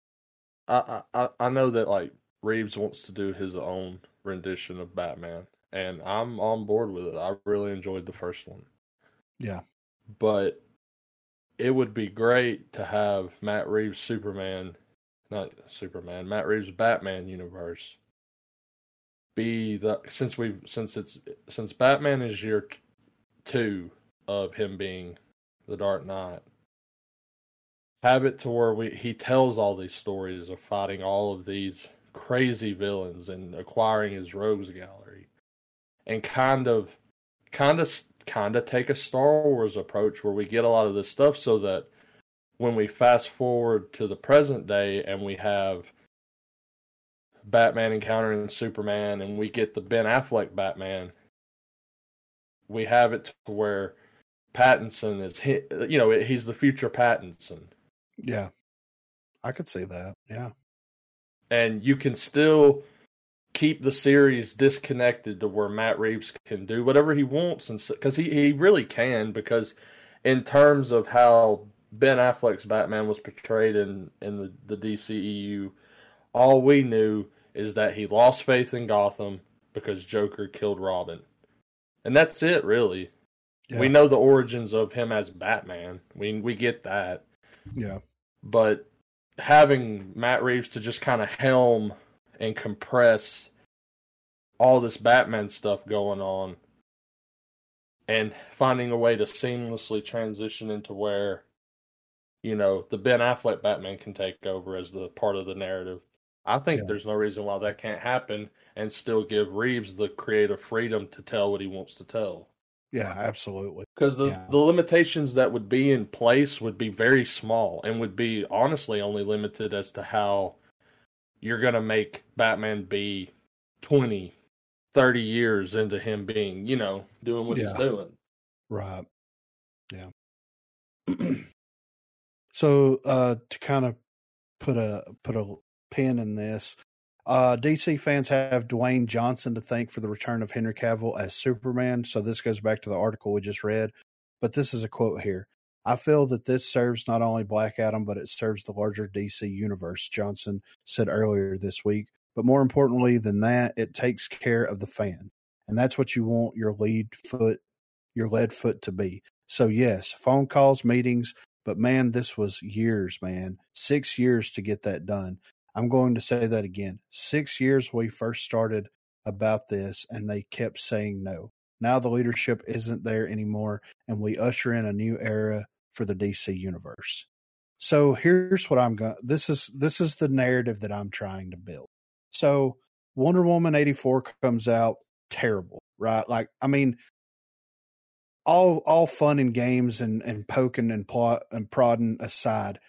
I, I I know that like Reeves wants to do his own rendition of Batman, and I'm on board with it. I really enjoyed the first one. yeah. but it would be great to have Matt Reeves Superman, not Superman, Matt Reeves Batman universe be the since we have since it's since Batman is year two of him being the Dark Knight. Have it to where we he tells all these stories of fighting all of these crazy villains and acquiring his rogues gallery, and kind of, kind of, kind of take a Star Wars approach where we get a lot of this stuff, so that when we fast forward to the present day and we have Batman encountering Superman, and we get the Ben Affleck Batman, we have it to where Pattinson is, hi- you know, he's the future Pattinson. Yeah. I could see that. Yeah. and you can still keep the series disconnected to where Matt Reeves can do whatever he wants, and because he he really can, because in terms of how Ben Affleck's Batman was portrayed in in the the DCEU, all we knew is that he lost faith in Gotham because Joker killed Robin, and that's it really. Yeah. We know the origins of him as Batman. We we get that Yeah. but having Matt Reeves to just kind of helm and compress all this Batman stuff going on and finding a way to seamlessly transition into where you know the Ben Affleck Batman can take over as the part of the narrative. I think Yeah. there's no reason why that can't happen and still give Reeves the creative freedom to tell what he wants to tell Yeah, absolutely. because the, Yeah. the limitations that would be in place would be very small and would be honestly only limited as to how you're going to make batman be 20 30 years into him being you know doing what he's doing Right. Yeah. so uh to kind of put a put a pin in this, uh DC fans have Dwayne Johnson to thank for the return of Henry Cavill as Superman. So this goes back to the article we just read. But this is a quote here. I feel that this serves not only Black Adam, but it serves the larger DC universe, Johnson said earlier this week. But more importantly than that, it takes care of the fan. And that's what you want your lead foot, your lead foot to be. So, yes, phone calls, meetings, but man, this was years, man. Six years to get that done. I'm going to say that again. Six years we first started about this, and they kept saying no. Now the leadership isn't there anymore, and we usher in a new era for the DC universe. So here's what I'm going this is this is the narrative that I'm trying to build. So Wonder Woman 84 comes out terrible, right? Like I mean all all fun and games and and poking and plot and prodding aside,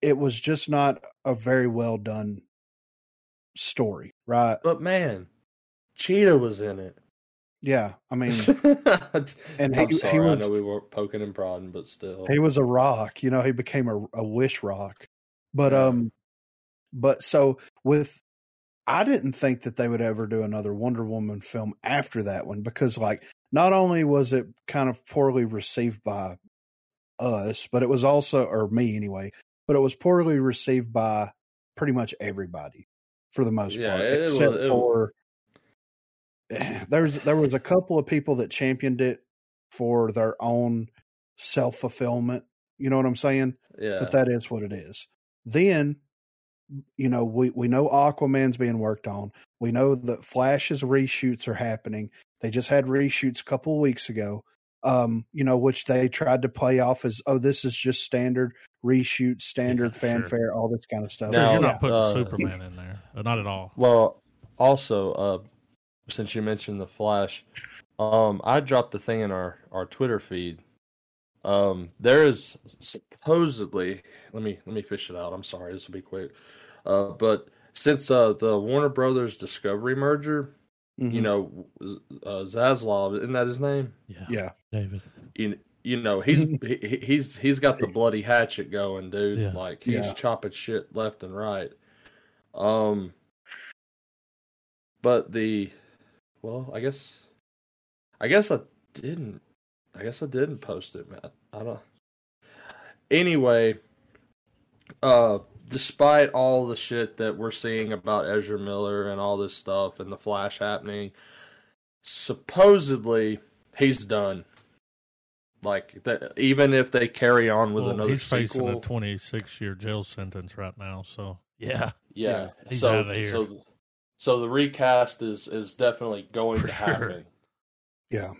it was just not a very well done story, right? But man, Cheetah was in it. Yeah, I mean, and he, sorry, he was. I know we were poking and prodding, but still, he was a rock. You know, he became a, a wish rock. But yeah. um, but so with, I didn't think that they would ever do another Wonder Woman film after that one because, like, not only was it kind of poorly received by us, but it was also, or me anyway, but it was poorly received by pretty much everybody for the most yeah, part, except was, for there's there was a couple of people that championed it for their own self fulfillment. You know what I'm saying? Yeah. But that is what it is. Then, you know, we we know Aquaman's being worked on. We know that Flash's reshoots are happening. They just had reshoots a couple of weeks ago. Um, you know, which they tried to play off as, oh, this is just standard reshoot, standard yeah, fanfare, sure. all this kind of stuff. Now, you're not putting uh, Superman in there, not at all. Well, also, uh, since you mentioned the Flash, um, I dropped the thing in our our Twitter feed. Um, there is supposedly let me let me fish it out. I'm sorry, this will be quick. Uh, but since uh, the Warner Brothers Discovery merger, mm-hmm. you know, uh, Zaslav, isn't that his name? Yeah, yeah, David. You, you know he's he, he's he's got the bloody hatchet going, dude. Yeah. Like he's yeah. chopping shit left and right. Um, but the well, I guess, I guess I didn't. I guess I didn't post it, man. I don't. Anyway, uh, despite all the shit that we're seeing about Ezra Miller and all this stuff and the Flash happening, supposedly he's done. Like that, even if they carry on with well, another, he's sequel, facing a 26 year jail sentence right now. So yeah, yeah, yeah he's so, out of here. So, so the recast is is definitely going For to sure. happen. Yeah.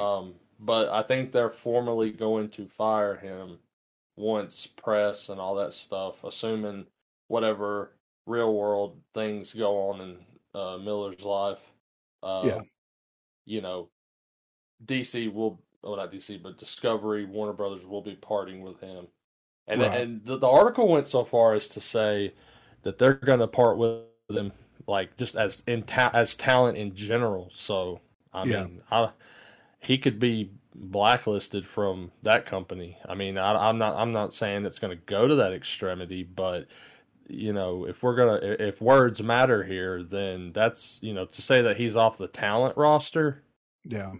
um, but I think they're formally going to fire him once press and all that stuff, assuming whatever real world things go on in uh, Miller's life. Uh, yeah. You know, DC will, well, not DC, but Discovery, Warner Brothers will be parting with him. And right. and the, the article went so far as to say that they're going to part with him like just as in ta- as talent in general. So I yeah. mean, I, he could be blacklisted from that company. I mean, I, am not I'm not saying it's going to go to that extremity, but you know, if we're gonna if words matter here, then that's you know to say that he's off the talent roster. Yeah.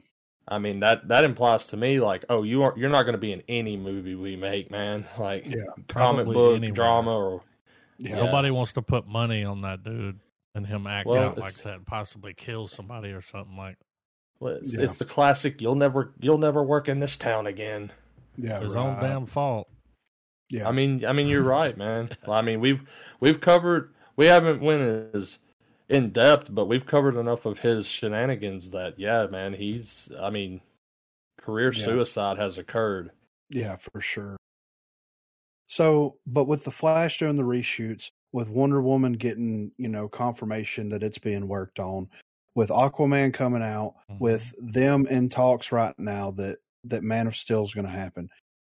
I mean that that implies to me like, oh, you are you're not going to be in any movie we make, man. Like yeah, comic book anywhere. drama or yeah. Nobody wants to put money on that dude and him act well, out like that, possibly kill somebody or something like. Well, it's, yeah. it's, the classic. You'll never, you'll never work in this town again. Yeah, his right. own damn fault. Yeah, I mean, I mean, you're right, man. I mean, we've we've covered. We haven't went as in depth, but we've covered enough of his shenanigans that, yeah, man, he's. I mean, career yeah. suicide has occurred. Yeah, for sure. So, but with the Flash doing the reshoots, with Wonder Woman getting, you know, confirmation that it's being worked on, with Aquaman coming out, mm-hmm. with them in talks right now that that Man of Steel is going to happen.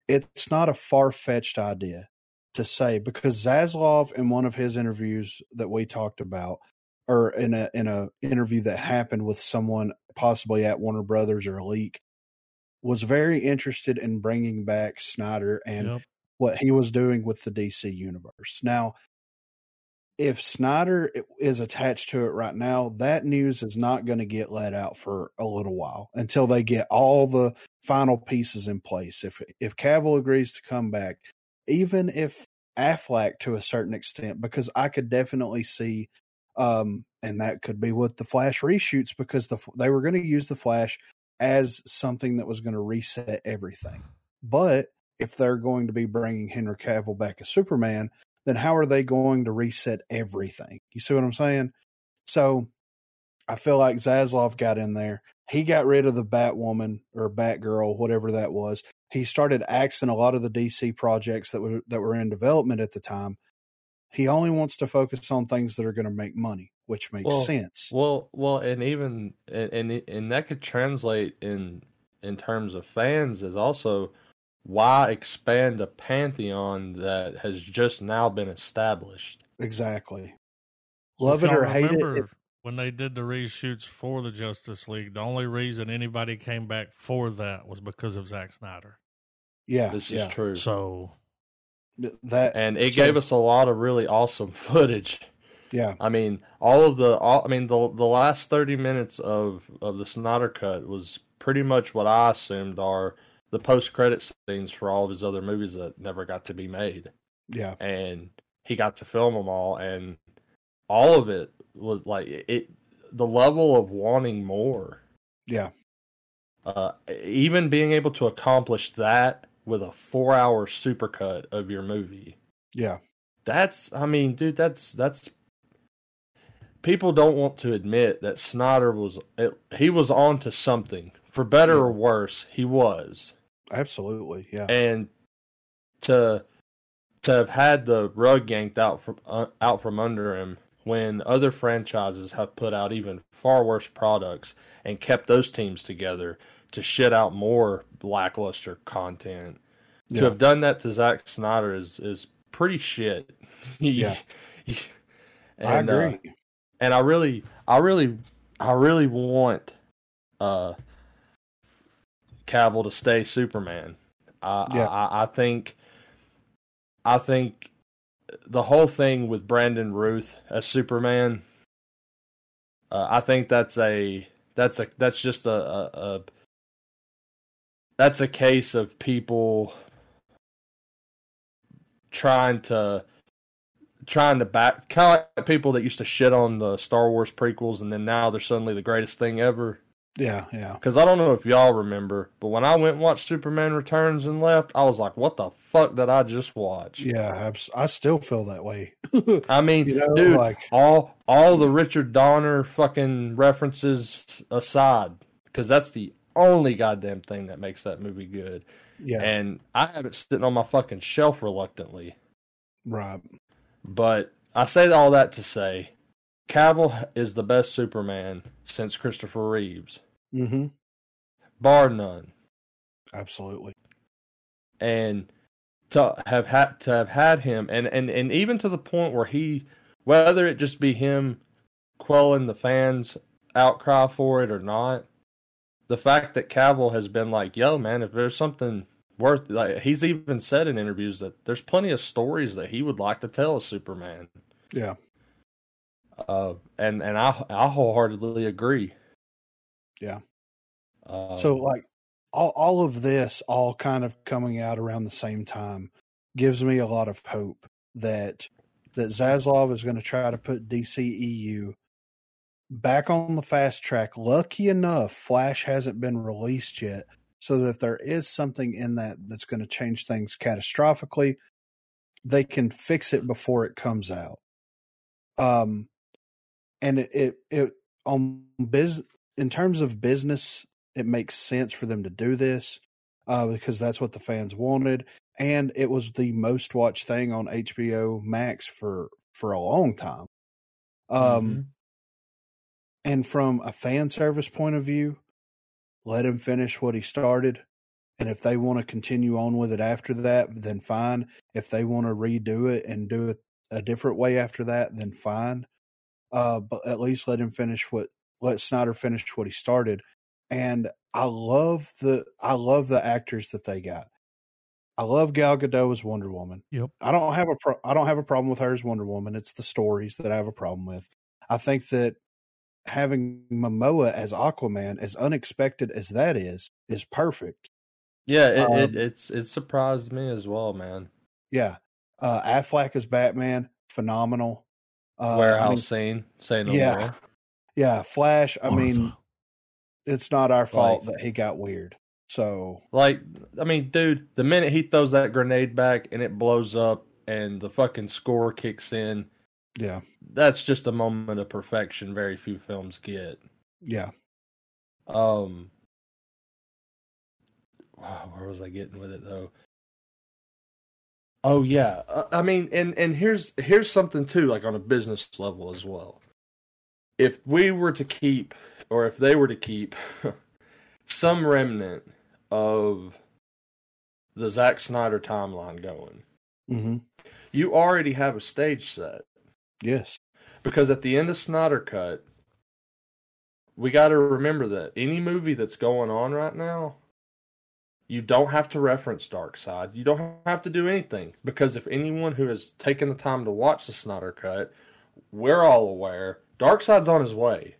It's not a far fetched idea to say because Zaslav in one of his interviews that we talked about, or in a in a interview that happened with someone possibly at Warner Brothers or a leak, was very interested in bringing back Snyder and yep. what he was doing with the DC universe. Now, if Snyder is attached to it right now, that news is not going to get let out for a little while until they get all the final pieces in place. If if Cavill agrees to come back, even if Affleck to a certain extent, because I could definitely see, um, and that could be what the Flash reshoots because the they were going to use the Flash as something that was going to reset everything. But if they're going to be bringing Henry Cavill back as Superman, then how are they going to reset everything? You see what I'm saying? So I feel like Zaslav got in there. He got rid of the Batwoman or Batgirl, whatever that was. He started axing a lot of the DC projects that were that were in development at the time. He only wants to focus on things that are going to make money, which makes well, sense. Well, well, and even and, and and that could translate in in terms of fans is also why expand a pantheon that has just now been established? Exactly. Love it or hate it. When they did the reshoots for the Justice League, the only reason anybody came back for that was because of Zack Snyder. Yeah, this yeah. is true. So that and it so, gave us a lot of really awesome footage. Yeah, I mean, all of the, all, I mean, the the last thirty minutes of of the Snyder cut was pretty much what I assumed are the post credit scenes for all of his other movies that never got to be made. Yeah. And he got to film them all and all of it was like it the level of wanting more. Yeah. Uh even being able to accomplish that with a 4-hour supercut of your movie. Yeah. That's I mean, dude, that's that's people don't want to admit that Snyder was he was on to something. For better or worse, he was. Absolutely, yeah. And to to have had the rug yanked out from uh, out from under him when other franchises have put out even far worse products and kept those teams together to shit out more lackluster content. Yeah. To have done that to Zack Snyder is is pretty shit. yeah, and, I agree. Uh, and I really, I really, I really want uh Cavill to stay Superman. I, yeah. I, I think I think the whole thing with Brandon Routh as Superman, uh, I think that's a that's a that's just a, a, a that's a case of people trying to trying to back kind of like people that used to shit on the Star Wars prequels and then now they're suddenly the greatest thing ever. Yeah, yeah. Because I don't know if y'all remember, but when I went and watched Superman Returns and left, I was like, "What the fuck did I just watch?" Yeah, I still feel that way. I mean, you know, dude, like all all the Richard Donner fucking references aside, because that's the only goddamn thing that makes that movie good. Yeah, and I have it sitting on my fucking shelf reluctantly. Right. But I say all that to say, Cavill is the best Superman since Christopher Reeves. Mm-hmm. Bar none. Absolutely. And to have had to have had him and, and, and even to the point where he whether it just be him quelling the fans outcry for it or not, the fact that Cavill has been like, yo man, if there's something worth like he's even said in interviews that there's plenty of stories that he would like to tell as Superman. Yeah. Uh, and and I I wholeheartedly agree. Yeah. Uh, so like all all of this all kind of coming out around the same time gives me a lot of hope that that Zaslav is going to try to put DCEU back on the fast track. Lucky enough, Flash hasn't been released yet, so that if there is something in that that's going to change things catastrophically, they can fix it before it comes out. Um, and it it, it on biz in terms of business, it makes sense for them to do this uh, because that's what the fans wanted, and it was the most watched thing on HBO Max for for a long time. Um, mm-hmm. and from a fan service point of view, let him finish what he started. And if they want to continue on with it after that, then fine. If they want to redo it and do it a different way after that, then fine. Uh, but at least let him finish what let Snyder finish what he started. And I love the I love the actors that they got. I love Gal Gadot as Wonder Woman. Yep. I don't have a pro- I don't have a problem with her as Wonder Woman. It's the stories that I have a problem with. I think that having Momoa as Aquaman, as unexpected as that is, is perfect. Yeah, it, Um, it it's it surprised me as well, man. Yeah. Uh Affleck as Batman, phenomenal. Uh, Warehouse I mean, scene, say no yeah. more. yeah, Flash, I mean, it's not our fault Like- that he got weird. So, Like, I mean, dude, the minute he throws that grenade back and it blows up and the fucking score kicks in, yeah. that's just a moment of perfection very few films get. Yeah. Um, wow, where was I getting with it though? Oh yeah, Uh, I mean, and and here's here's something too, like on a business level as well. If we were to keep, or if they were to keep, some remnant of the Zack Snyder timeline going, hmm you already have a stage set. Yes. Because at the end of Snyder Cut, we got to remember that any movie that's going on right now, you don't have to reference Darkseid. You don't have to do anything because if anyone who has taken the time to watch the Snyder Cut, we're all aware Darkseid's on his way.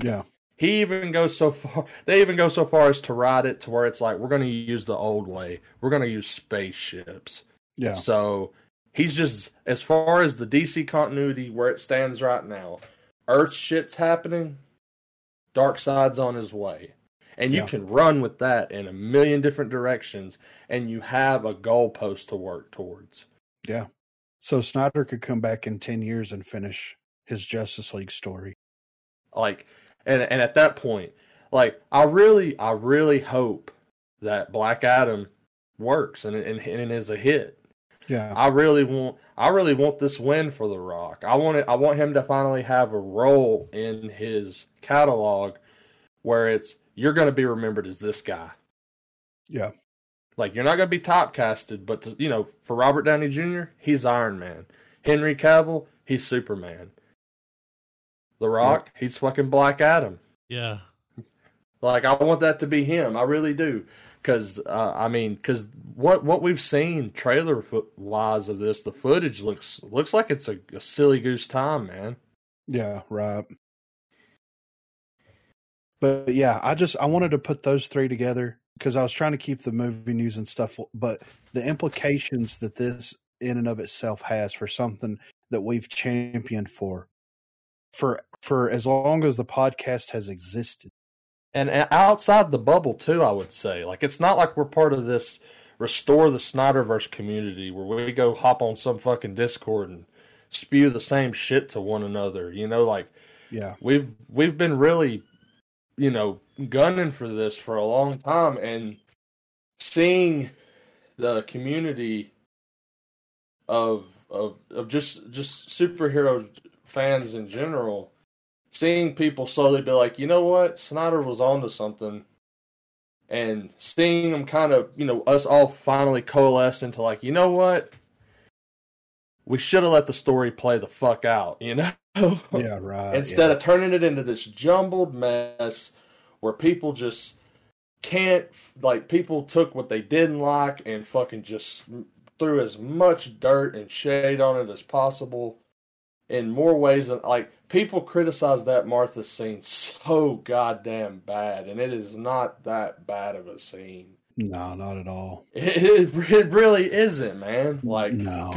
Yeah. He even goes so far. They even go so far as to write it to where it's like we're going to use the old way. We're going to use spaceships. Yeah. So he's just as far as the DC continuity where it stands right now. Earth shit's happening. Darkseid's on his way. And you Yeah. can run with that in a million different directions and you have a goalpost to work towards. Yeah. So Snyder could come back in 10 years and finish his Justice League story. Like and and at that point, like I really I really hope that Black Adam works and and, and is a hit. Yeah. I really want I really want this win for The Rock. I want it I want him to finally have a role in his catalog where it's you're going to be remembered as this guy. Yeah. Like you're not going to be typecasted, but to, you know, for Robert Downey Jr., he's Iron Man. Henry Cavill, he's Superman. The Rock, he's fucking Black Adam. Yeah. Like I want that to be him. I really do. Because uh, I mean, because what what we've seen trailer fo- wise of this, the footage looks looks like it's a, a silly goose time, man. Yeah, right. But yeah, I just I wanted to put those three together because I was trying to keep the movie news and stuff, but the implications that this in and of itself has for something that we've championed for for for as long as the podcast has existed. And outside the bubble too, I would say. Like it's not like we're part of this restore the Snyderverse community where we go hop on some fucking Discord and spew the same shit to one another. You know, like Yeah. we've we've been really you know gunning for this for a long time and seeing the community of of of just just superhero fans in general seeing people slowly be like you know what? Snyder was onto something. And seeing them kind of you know us all finally coalesce into like you know what we should have let the story play the fuck out you know Yeah, right. instead yeah. of turning it into this jumbled mess where people just can't like people took what they didn't like and fucking just threw as much dirt and shade on it as possible in more ways than like people criticize that Martha scene so goddamn bad and it is not that bad of a scene No, not at all. it, it, it really isn't man like no.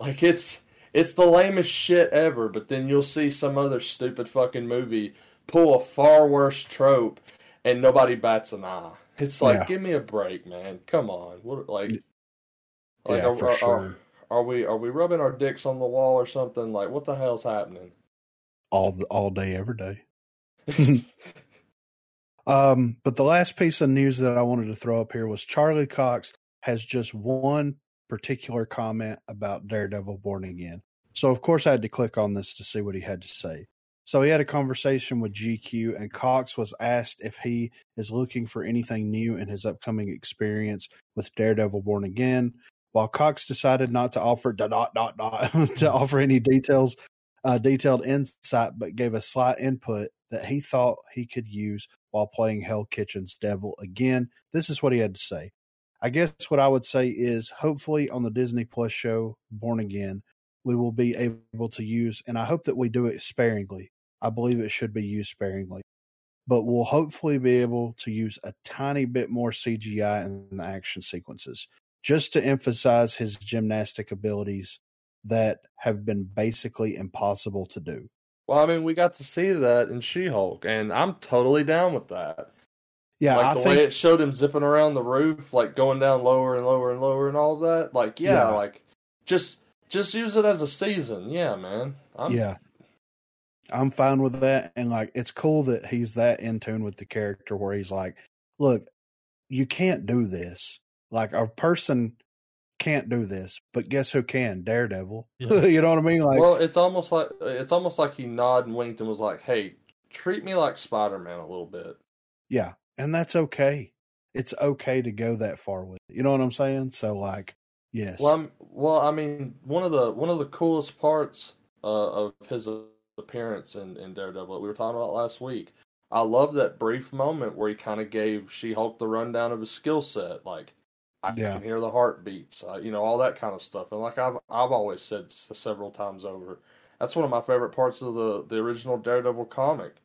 Like it's it's the lamest shit ever, but then you'll see some other stupid fucking movie pull a far worse trope and nobody bats an eye. It's like, Yeah. give me a break, man. Come on. What like like Yeah, are, for are- sure. are, are we are we rubbing our dicks on the wall or something? Like what the hell's happening? all the, all day, every day. Um, but the last piece of news that I wanted to throw up here was Charlie Cox has just one particular comment about Daredevil Born Again. So of course I had to click on this to see what he had to say. So he had a conversation with GQ and Cox was asked if he is looking for anything new in his upcoming experience with Daredevil Born Again. While Cox decided not to offer dot dot dot, dot to offer any details, uh, detailed insight, but gave a slight input that he thought he could use while playing Hell Kitchen's Devil again. This is what he had to say. I guess what I would say is hopefully on the Disney Plus show Born Again, we will be able to use, and I hope that we do it sparingly. I believe it should be used sparingly, but we'll hopefully be able to use a tiny bit more CGI in the action sequences just to emphasize his gymnastic abilities that have been basically impossible to do. Well, I mean, we got to see that in She Hulk, and I'm totally down with that. Yeah, like I the think way it showed him zipping around the roof, like going down lower and lower and lower and all of that. Like, yeah, Yeah. like just just use it as a season. Yeah, man. I'm, yeah. I'm fine with that. And like, it's cool that he's that in tune with the character where he's like, look, you can't do this. Like, a person can't do this, but guess who can? Daredevil. Yeah. you know what I mean? Like, well, it's almost like it's almost like he nodded and winked and was like, "Hey, treat me like Spider Man a little bit." yeah. And that's okay. It's okay to go that far with it. You know what I'm saying? So, like, yes. Well, I'm, well, I mean, one of the one of the coolest parts uh, of his appearance in, in Daredevil that we were talking about last week. I love that brief moment where he kind of gave She Hulk the rundown of his skill set, like I Yeah. can hear the heartbeats, uh, you know, all that kind of stuff. And like I've I've always said s- several times over, that's one of my favorite parts of the the original Daredevil comic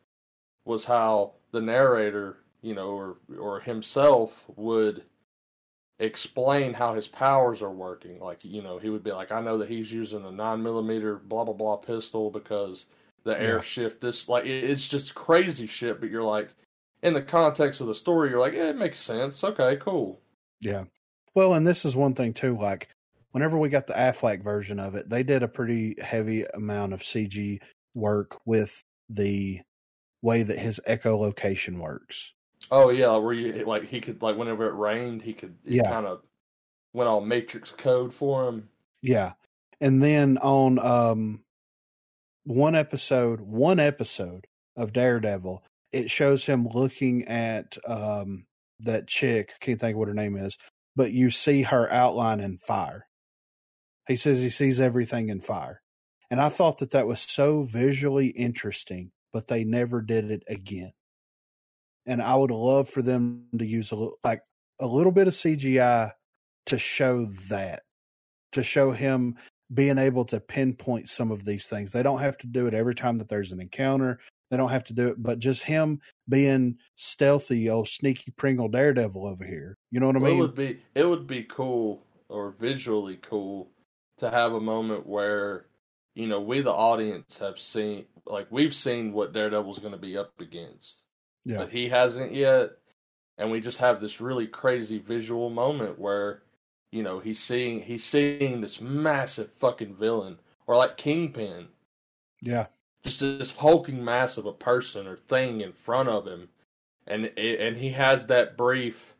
was how the narrator, you know, or or himself would explain how his powers are working. Like, you know, he would be like, I know that he's using a nine millimeter blah blah blah pistol because the air shift this like it- it's just crazy shit, but you're like in the context of the story, you're like, yeah, it makes sense. Okay, cool. Yeah. Well, and this is one thing too. Like, whenever we got the Affleck version of it, they did a pretty heavy amount of CG work with the way that his echolocation works. Oh yeah, where you like he could like whenever it rained, he could Yeah. kind of went all Matrix code for him. Yeah. And then on um one episode, one episode of Daredevil, it shows him looking at um that chick, can't think of what her name is, but you see her outline in fire. He says he sees everything in fire. And I thought that that was so visually interesting, but they never did it again. And I would love for them to use a little, like a little bit of CGI to show that, to show him being able to pinpoint some of these things. They don't have to do it every time that there's an encounter. They don't have to do it, but just him being stealthy, old sneaky Pringle Daredevil over here. You know what I mean? it would be it would be cool or visually cool to have a moment where you know we the audience have seen like we've seen what Daredevil's going to be up against, yeah, but he hasn't yet, and we just have this really crazy visual moment where you know he's seeing he's seeing this massive fucking villain or like Kingpin, yeah, just this hulking mass of a person or thing in front of him, and and he has that brief,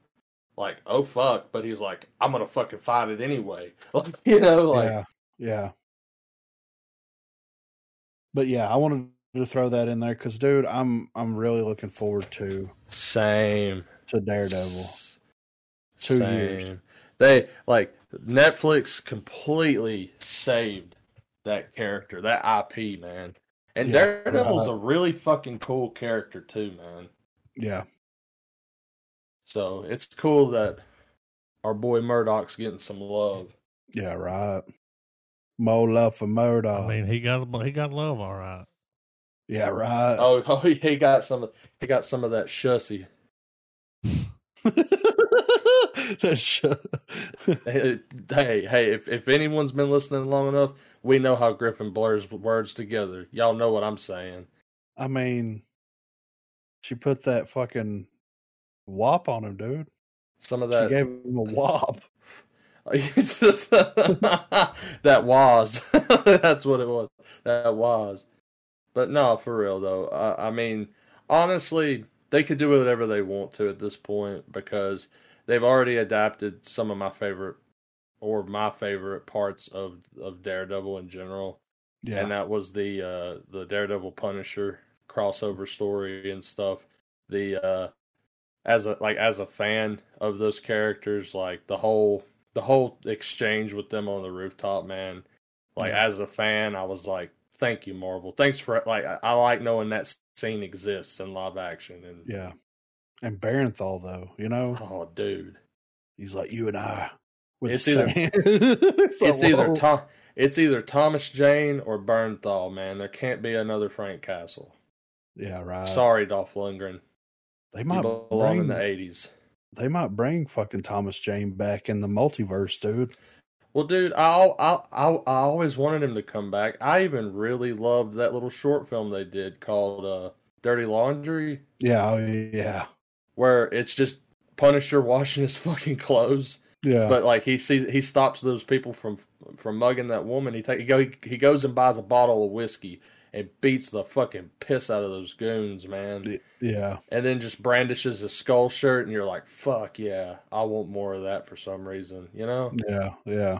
like oh fuck, but he's like I'm gonna fucking fight it anyway, like you know, like yeah, yeah. But yeah, I wanted to throw that in there because, dude, I'm I'm really looking forward to same to Daredevil. Two same. years. They like Netflix completely saved that character, that IP, man. And Yeah, Daredevil's right. a really fucking cool character too, man. Yeah, So it's cool that our boy Murdock's getting some love. yeah, right. More love for Murdock. I mean, he got he got love, all right. Yeah, right. Oh, oh, he got some. of He got some of that shussy. That's sh- Hey, hey, if if anyone's been listening long enough, we know how Griffin blurs words together. Y'all know what I'm saying. I mean, she put that fucking wop on him, dude. Some of that She gave him a wop. That was. That's what it was. That was. But no, for real though. I, I mean, honestly, they could do whatever they want to at this point because they've already adapted some of my favorite or my favorite parts of of Daredevil in general. Yeah, and that was the uh the Daredevil Punisher crossover story and stuff. The uh as a like as a fan of those characters, like the whole the whole exchange with them on the rooftop, man. Like Yeah. as a fan, I was like, "Thank you, Marvel. Thanks for like I, I like knowing that scene exists in live action." And yeah. And Bernthal, though, you know, oh, dude, He's like you and I. With It's either- same- It's either. Tom, it's either Thomas Jane or Bernthal, man. There can't be another Frank Castle. yeah, right. Sorry, Dolph Lundgren. they might belong in bring the eighties. they might bring fucking Thomas Jane back in the multiverse, dude. Well, dude, I, I I I always wanted him to come back. I even really loved that little short film they did called uh, "Dirty Laundry," Yeah, oh, yeah, where it's just Punisher washing his fucking clothes. yeah. But like he sees, he stops those people from from mugging that woman. He take he go he goes and buys a bottle of whiskey and beats the fucking piss out of those goons, man. yeah, And then just brandishes his skull shirt, and you're like, "Fuck yeah, I want more of that for some reason," you know. yeah, yeah.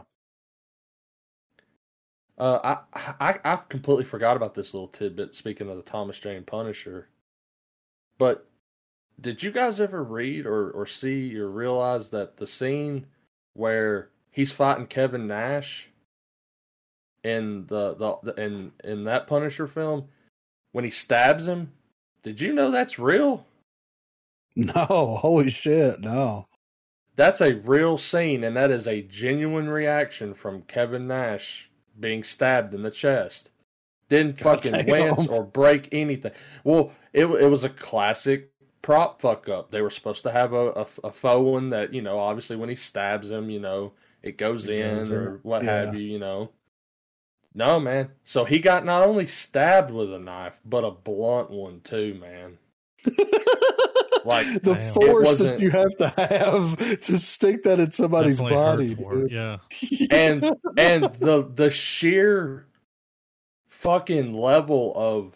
Uh, I, I I completely forgot about this little tidbit. Speaking of the Thomas Jane Punisher, but did you guys ever read or or see or realize that the scene where he's fighting Kevin Nash in the the, the in in that Punisher film when he stabs him? Did you know that's real? No, holy shit, no. That's a real scene, and that is a genuine reaction from Kevin Nash being stabbed in the chest. Didn't fucking wince or break anything. Well, it it was a classic prop fuck up. They were supposed to have a, a, a faux one that you know, obviously when he stabs him, you know, it goes It in goes or in. what Yeah. have you, you know. No, man. So he got not only stabbed with a knife, but a blunt one too, man. Like, the Damn. Force that you have to have to stick that in somebody's body, hurts for it, dude. Yeah. and and the the sheer fucking level of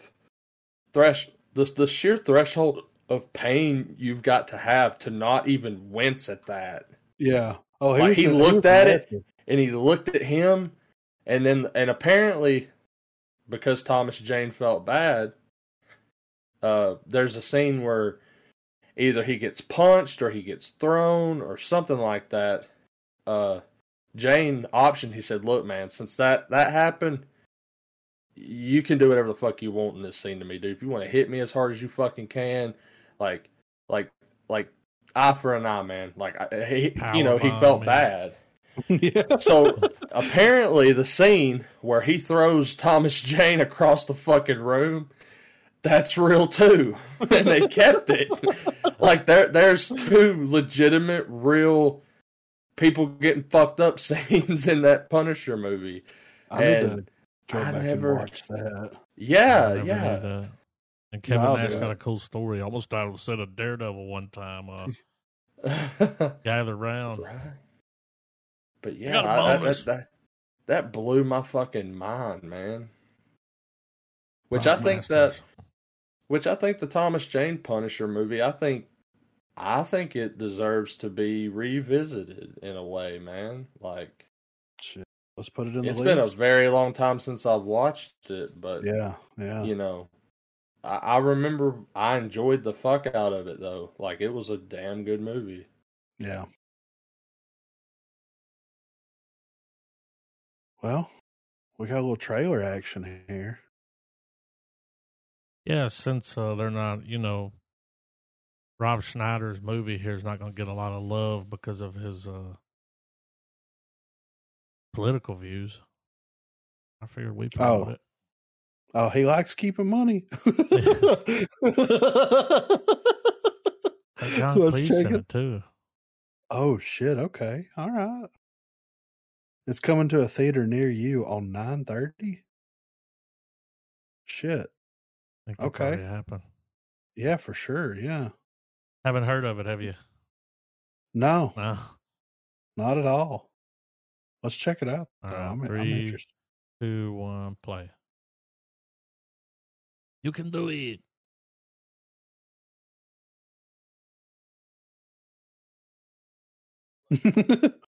thresh the the sheer threshold of pain you've got to have to not even wince at that. yeah. Oh, Like, he a- looked was at it. And he looked at him and then and apparently because Thomas Jane felt bad, uh there's a scene where either he gets punched or he gets thrown or something like that. Uh Jane optioned, he said, Look, man, since that that happened, you can do whatever the fuck you want in this scene to me, dude. If you want to hit me as hard as you fucking can, like like like eye for an eye, man. Like I, he, you know, he felt man. bad. yeah. So apparently, the scene where he throws Thomas Jane across the fucking room, that's real too, and they kept it. like there, there's two legitimate, real people getting fucked up scenes in that Punisher movie. I need to go I back never- and watch that. Yeah, I yeah. knew that. And Kevin I'll Nash got a cool story. I almost died on the set of Daredevil one time. Uh, gather round. right. But yeah, got a I- I- bonus. that, that that blew my fucking mind, man. Which I think that Which I think the Thomas Jane Punisher movie, I think I think it deserves to be revisited in a way, man. Like Shit. Let's put it in the it's been a very long time since I've watched it, but yeah, yeah. you know, I, I remember I enjoyed the fuck out of it though. Like it was a damn good movie. Yeah. Well, we got a little trailer action here. Yeah, since uh, they're not, you know, Rob Schneider's movie here is not going to get a lot of love because of his uh, political views. I figured we promote Oh. it. Oh, he likes keeping money. John Let's Cleese check in it. it too. Oh shit! Okay, all right. It's coming to a theater near you on nine thirty. Shit. okay. Happen. Yeah, for sure. Yeah. Haven't heard of it, have you? No. No. Not at all. Let's check it out. All right, I'm, three, I'm interested. Two, one, play. You can do it.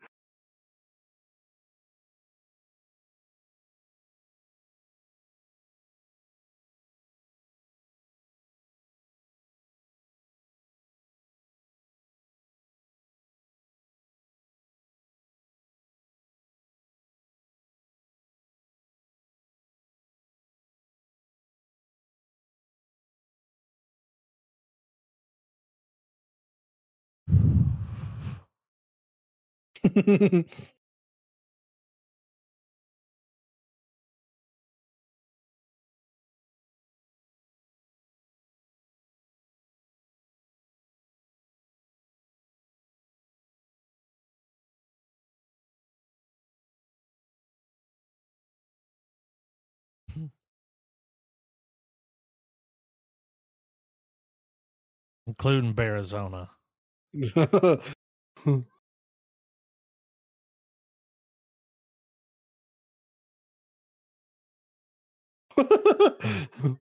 including Arizona.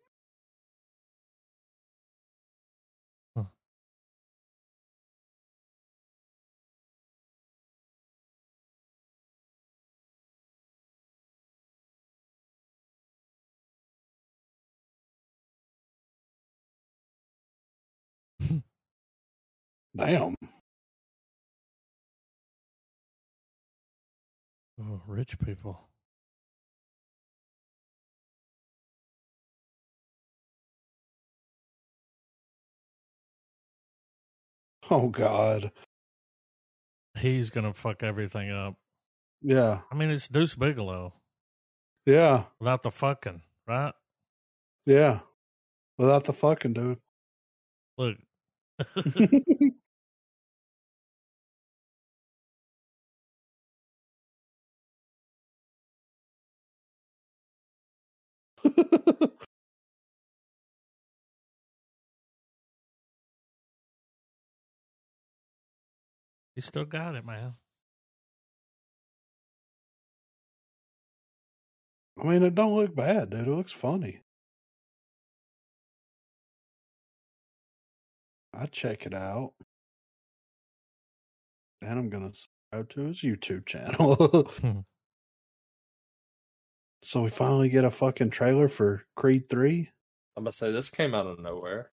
Damn. Oh, rich people. Oh God. He's gonna fuck everything up. Yeah. I mean, it's Deuce Bigalow Yeah. without the fucking, right? Yeah. Without the fucking dude. Look. he still got it, man. I mean, it don't look bad, dude. It looks funny. I'd check it out. And I'm gonna go to his YouTube channel. Hmm. so we finally get a fucking trailer for Creed Three. I'm gonna say this came out of nowhere.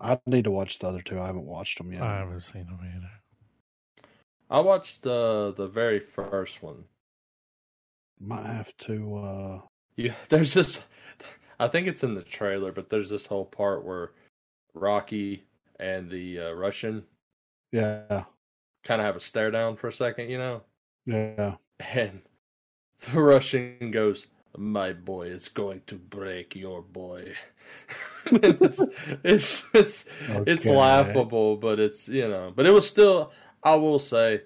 I need to watch the other two. I haven't watched them yet. I haven't seen them either. I watched the the very first one. Might have to. uh You there's this I think it's in the trailer, but there's this whole part where Rocky and the uh, Russian Yeah, kind of have a stare down for a second, you know? yeah. And the Russian goes, "My boy is going to break your boy." It's it's it's it's laughable, but it's you know, but it was still. I will say,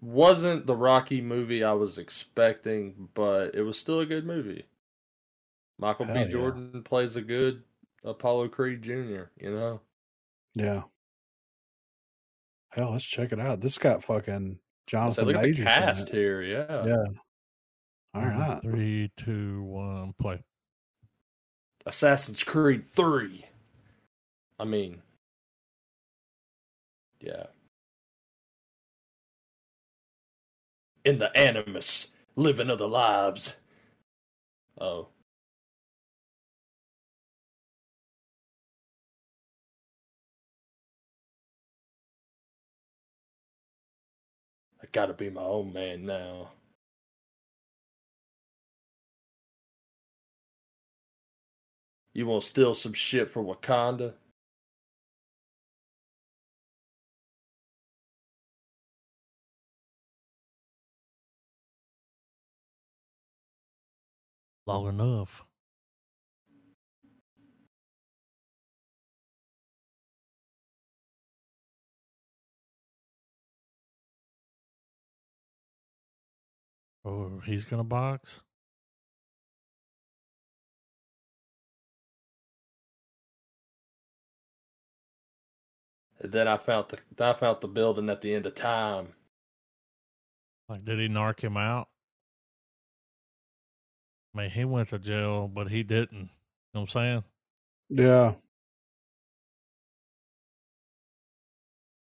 wasn't the Rocky movie I was expecting, but it was still a good movie. Michael Hell B. yeah. Jordan plays a good Apollo Creed Jr. You know, Yeah. Hell, let's check it out. This got fucking Jonathan look at the Majors in cast it. here. Yeah, Yeah. All right. Three, two, one, play. Assassin's Creed 3. I mean, yeah. In the Animus, living other lives. Oh. I gotta be my own man now. You want to steal some shit from Wakanda? Long enough. Oh, he's gonna box. And then I found the I found the building at the end of time. Like, did he narc him out? I mean, he went to jail, but he didn't. You know what I'm saying? Yeah.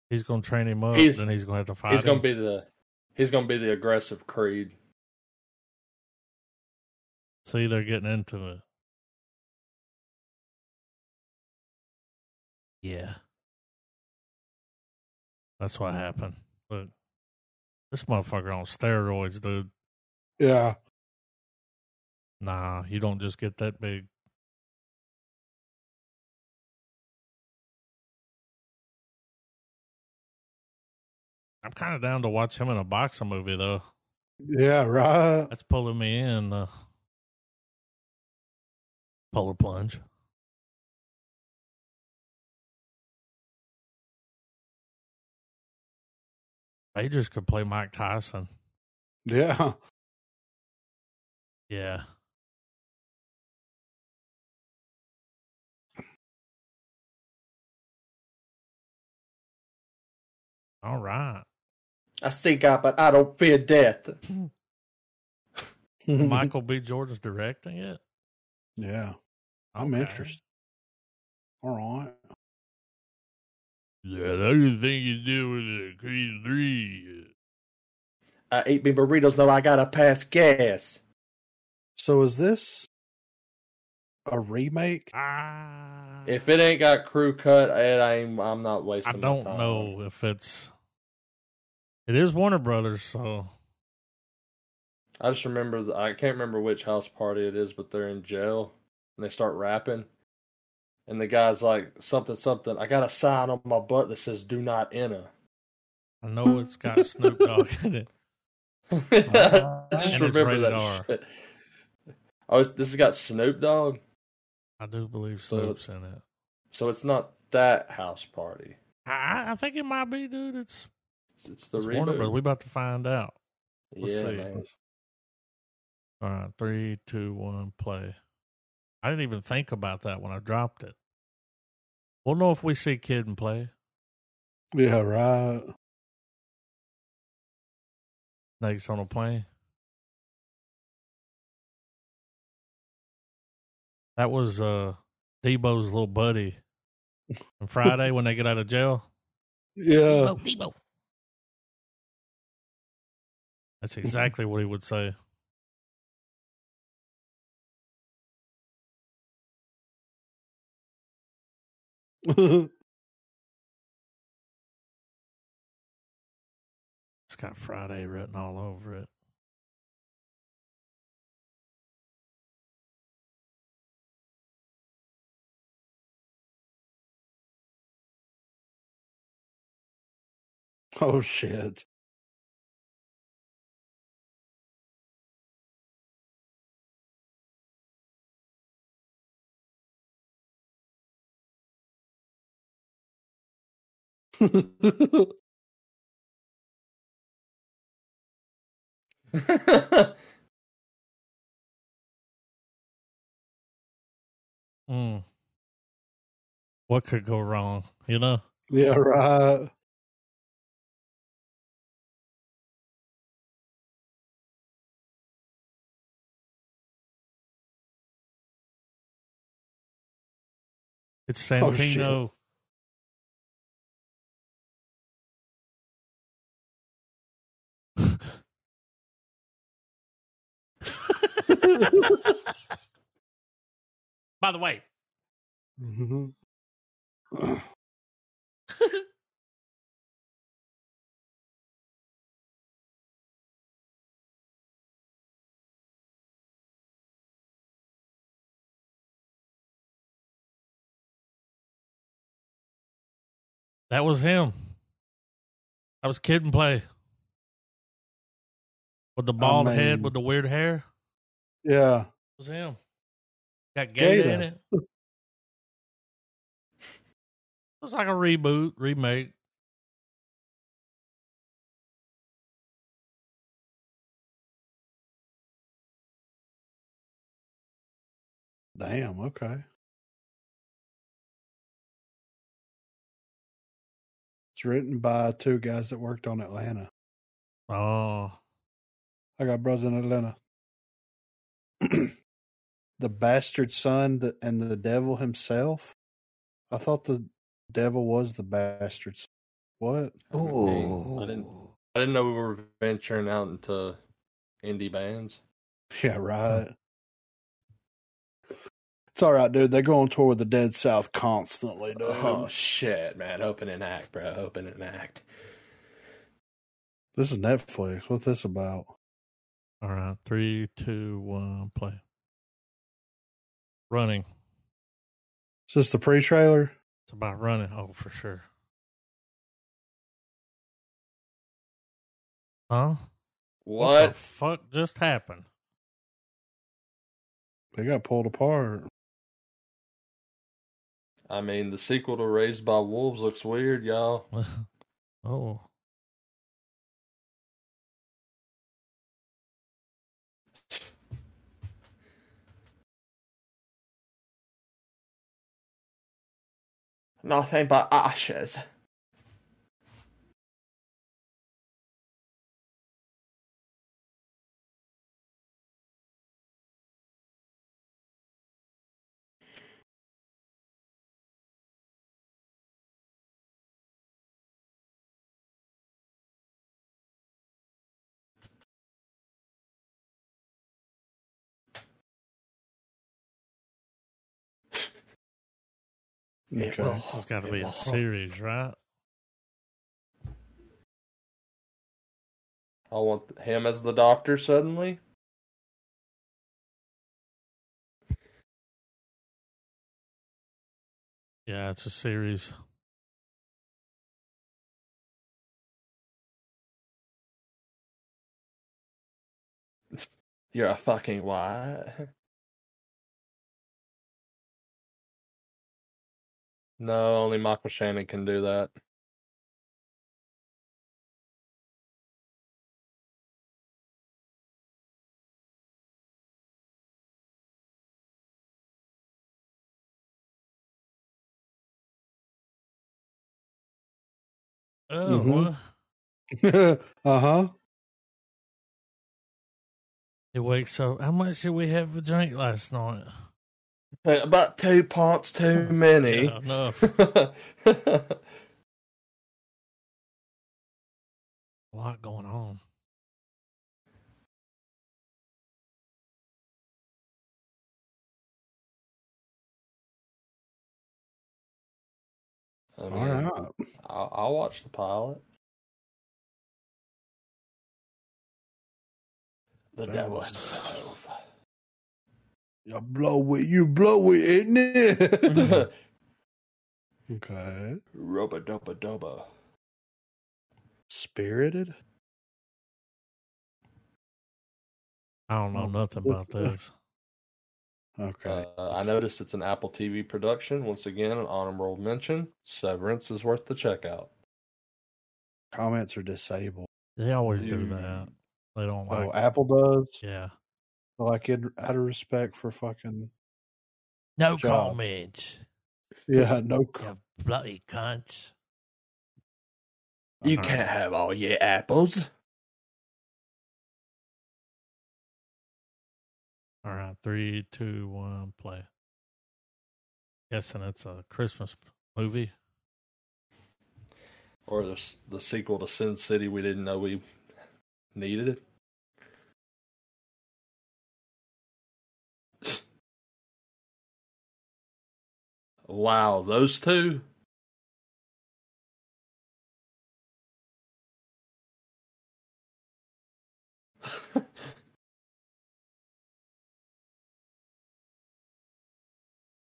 He's gonna train him up, He's- then he's gonna have to fight. He's gonna be the he's gonna be the aggressive Creed. See, they're getting into it. Yeah. That's what happened. But this motherfucker on steroids, dude. Yeah. Nah, you don't just get that big. I'm kind of down to watch him in a boxing movie though. Yeah, right. That's pulling me in. The polar plunge. Majors could play Mike Tyson. Yeah. Yeah. All right. I see God, but I don't fear death. Michael B. Jordan's directing it. Yeah. I'm Okay. interested. All right. Yeah, that's the thing you do with the Creed 3. I eat me burritos, though I gotta pass gas. So is this a remake? Ah. If it ain't got crew cut, it ain't, I'm not wasting. I don't time. know if it's. It is Warner Brothers, so I just remember the, I can't remember which house party it is, but they're in jail and they start rapping, and the guy's like something something. I got a sign on my butt that says "Do not enter." I know it's got Snoop Dogg in it. I just And remember that R. shit. Oh, this has got Snoop Dogg, I do believe So Snoop's it's- in it. so it's not that house party. I, I think it might be, dude. It's, It's, it's the it's Warner reboot. Brothers. We about to find out. let's yeah, see. man. All right, three, two, one, play. I didn't even think about that when I dropped it. We'll know if we see Kid 'n Play. Yeah, right. Snakes on a plane. That was uh Debo's little buddy. On Friday when they get out of jail. Yeah. Debo. That's exactly what he would say. It's got Friday written all over it. oh shit. Mm. What could go wrong? You know? yeah, right. It's Oh, By the way, that was him. That was Kid 'n Play. With the bald head mean- with the weird hair. yeah. It was him. Got Gata Gata. in it. It was like a reboot, remake. Damn, okay. It's written by two guys that worked on Atlanta. Oh, I got brothers in Atlanta. the bastard son and the devil himself. I thought the devil was the bastard. son. What? I didn't. I didn't know we were venturing out into indie bands. Yeah, right. It's all right, dude. They go on tour with the Dead South constantly, dude. Oh shit, man! Opening act, bro. Opening act. This is Netflix. What's this about? All right. Three, two, one, play. Running. Is this the pre-trailer? It's about running. Oh, for sure. Huh? What? the fuck just happened? They got pulled apart. I mean, the sequel to Raised by Wolves looks weird, y'all. oh. Nothing but ashes. Okay. will- It's got to it be will- a series, right? I want him as the doctor suddenly. Yeah, it's a series. You're a fucking what? No, only Michael Shannon can do that. Oh, Mhm. uh huh. He wakes up. How much did we have for drink last night? About two parts too many. Yeah, enough. I A lot going on. All mean, right. I'll, I'll watch the pilot. The That devil was- himself. You blow it. You blow it, isn't it? okay. Rubba dubba dubba. Spirited. I don't know Oh, nothing about this. Okay. Uh, I noticed it's an Apple TV production. Once again, an honorable mention. Severance is worth the checkout. Comments are disabled. They always do that. They don't like. oh, Apple does. yeah. Like it out of respect for fucking. No Jobs. comments. Yeah. No. co- You bloody cunts. You Uh-huh. can't have all your apples. All right, three, two, one, play. Guessing it's a Christmas movie. Or the, the sequel to Sin City we didn't know we needed Wow, those two?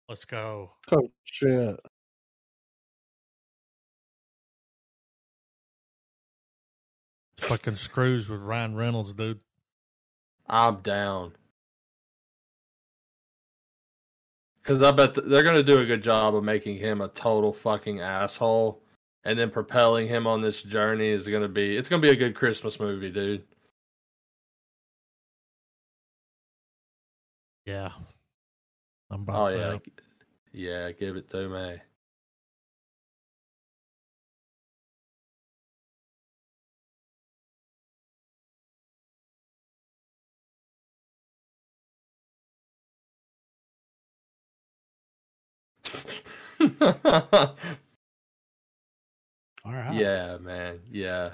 Let's go. Oh shit. Fucking screws with Ryan Reynolds, dude. I'm down. Because I bet th- they're going to do a good job of making him a total fucking asshole. And then propelling him on this journey is going to be. It's going to be a good Christmas movie, dude. Yeah. I'm Oh, yeah. that. Yeah, give it to me. All right. yeah, man. Yeah.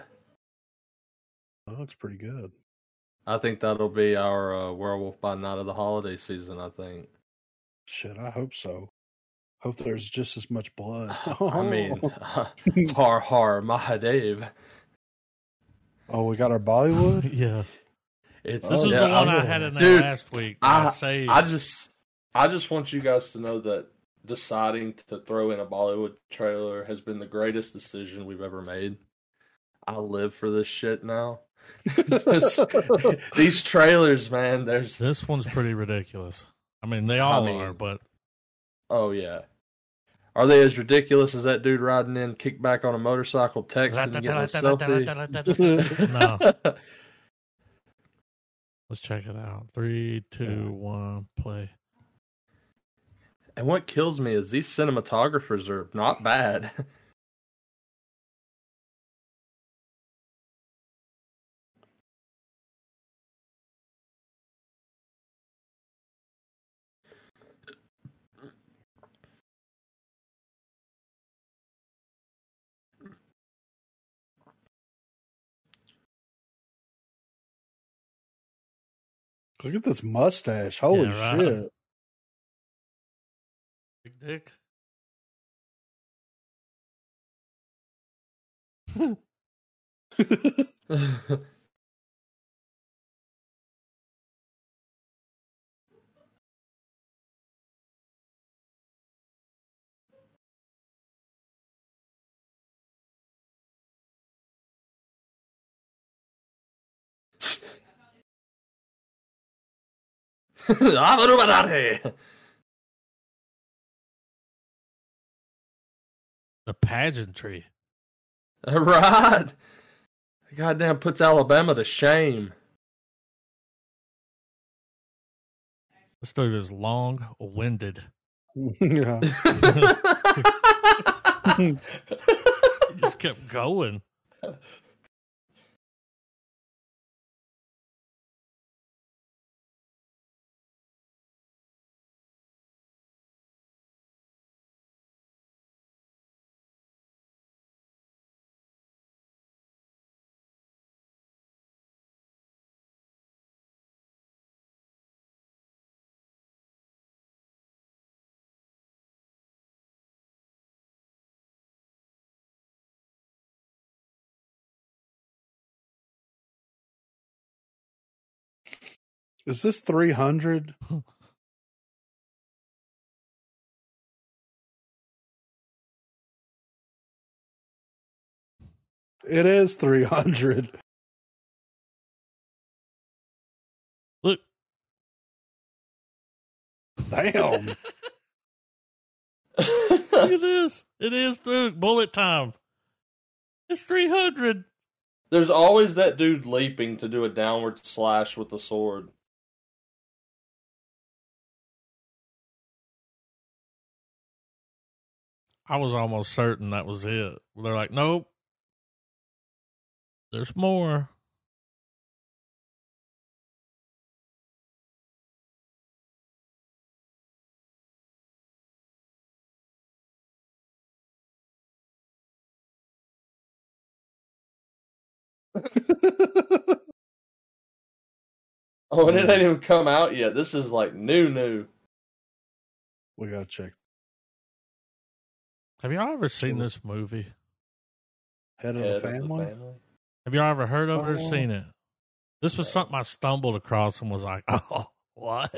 That looks pretty good. I think that'll be our uh, Werewolf by Night of the holiday season, I think. Shit. I hope so. Hope there's just as much blood. I mean, har har Mahadev. oh, we got our Bollywood. yeah. It's This is yeah, the one I I'm- had in there Dude, last week. I, I- saved. I just, I just want you guys to know that deciding to throw in a Bollywood trailer has been the greatest decision we've ever made. I live for this shit now. Just- these trailers, man. There's This one's pretty ridiculous. I mean, they all mean- are, but oh yeah. Are they as ridiculous as that dude riding in kickback on a motorcycle, texting, and getting a selfie? no. Let's check it out. Three, two, one, play. And what kills me is these cinematographers are not bad. Look at this mustache. Holy Yeah, right. shit. Big dick. Avarubadare. The pageantry. right. Goddamn puts Alabama to shame. This dude is long winded. yeah. He just kept going. Is this 300? It is 300. Look, Damn. look at this. It is through bullet time. It's 300. There's always that dude leaping to do a downward slash with the sword. I was almost certain that was it. They're like, nope. There's more. Oh, and it ain't even come out yet. This is like new, new. we gotta check. Have y'all ever seen this movie? Head of Head the of the family. family. Have y'all ever heard of it or Oh. seen it? This was something I stumbled across and was like, oh, what?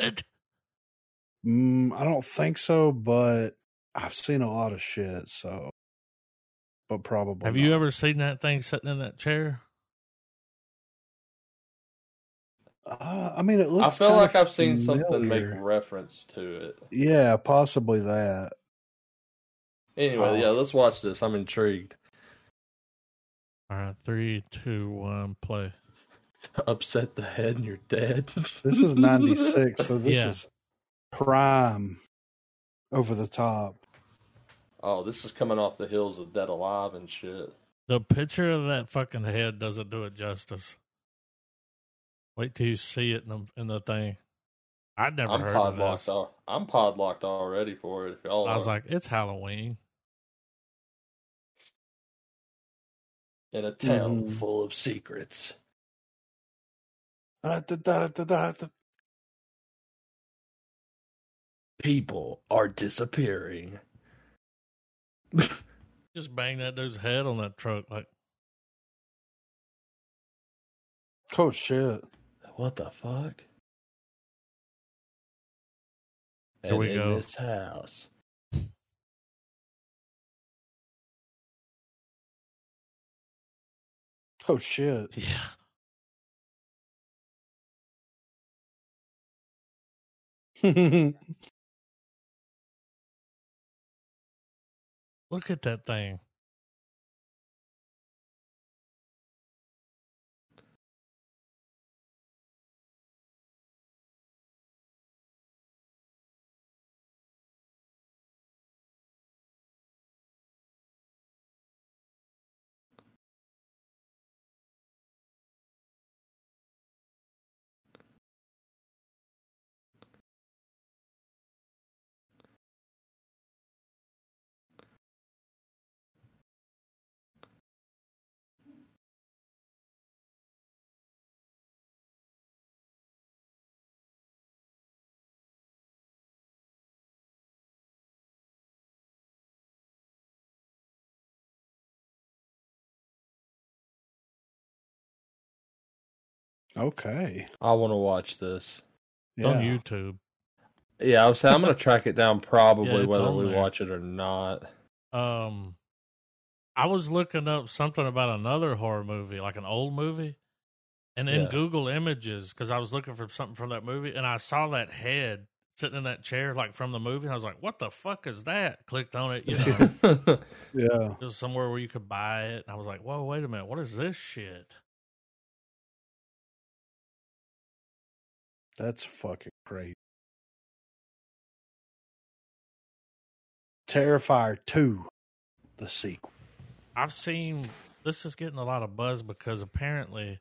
Mm, I don't think so, but I've seen a lot of shit. So, but probably. Have you ever seen that thing sitting in that chair? Uh, I mean, it looks. I looks. feel like I've seen something make reference to it. Yeah, possibly that. Anyway, Oh. yeah, let's watch this. I'm intrigued. All right, three, two, one, play. Upset the head and you're dead. This is '96, so this Yeah. is prime over the top. oh, this is coming off the hills of Dead Alive and shit. The picture of that fucking head doesn't do it justice. Wait till you see it in the in the thing. I'd never I'm heard of podlocked. this. Al- I'm podlocked already for it. If y'all I was are. like, it's Halloween. In a town Mhm. full of secrets. People are disappearing. Just bang that dude's head on that truck. Like, Oh shit! What the fuck? Here and we in go. this house. Oh shit. Yeah. Look at that thing. Okay. I want to watch this. Yeah. on YouTube. Yeah, I was saying I'm gonna track it down probably Yeah, it's whether on we there. watch it or not. Um, I was looking up something about another horror movie, like an old movie, and in Yeah. Google Images, because I was looking for something from that movie, and I saw that head sitting in that chair, like from the movie, and I was like, "What the fuck is that?" Clicked on it, you know, Yeah. it was somewhere where you could buy it. And I was like, "Whoa, wait a minute, what is this shit?" That's fucking crazy. Terrifier 2, the sequel. I've seen this is getting a lot of buzz because apparently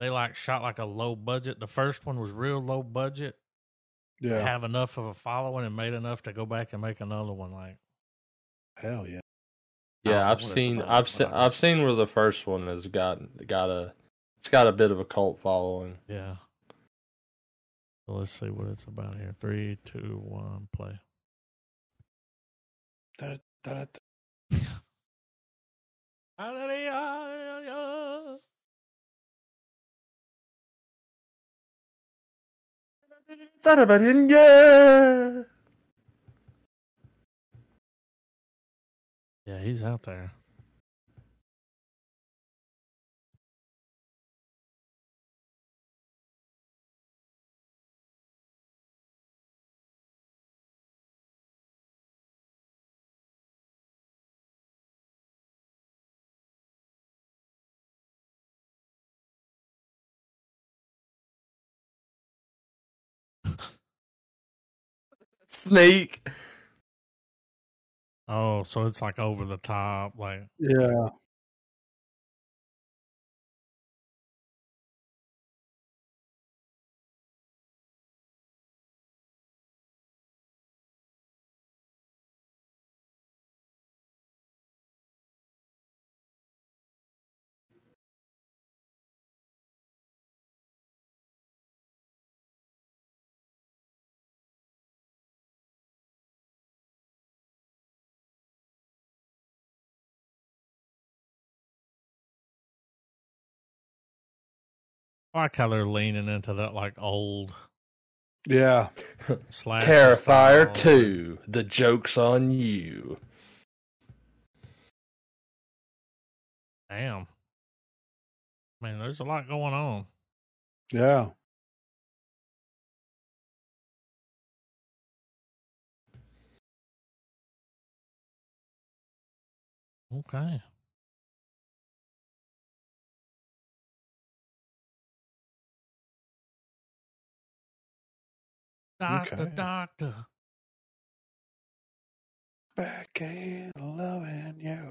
they like shot like a low budget. The first one was real low budget, Yeah. have enough of a following and made enough to go back and make another one. Like, Hell yeah. Yeah, I've seen about, I've seen I I've seen where the first one has got got a it's got a bit of a cult following. yeah. So let's see what it's about here. Three, two, one, play. Da, da, da. Yeah. Yeah, he's out there. Snake. Oh, so it's like over the top, like Yeah. I like how they're leaning into that like old Yeah. slash Terrifier 2. The joke's on you. Damn. Man, there's a lot going on. Yeah. Okay. Doctor, Okay. doctor. Back in loving you.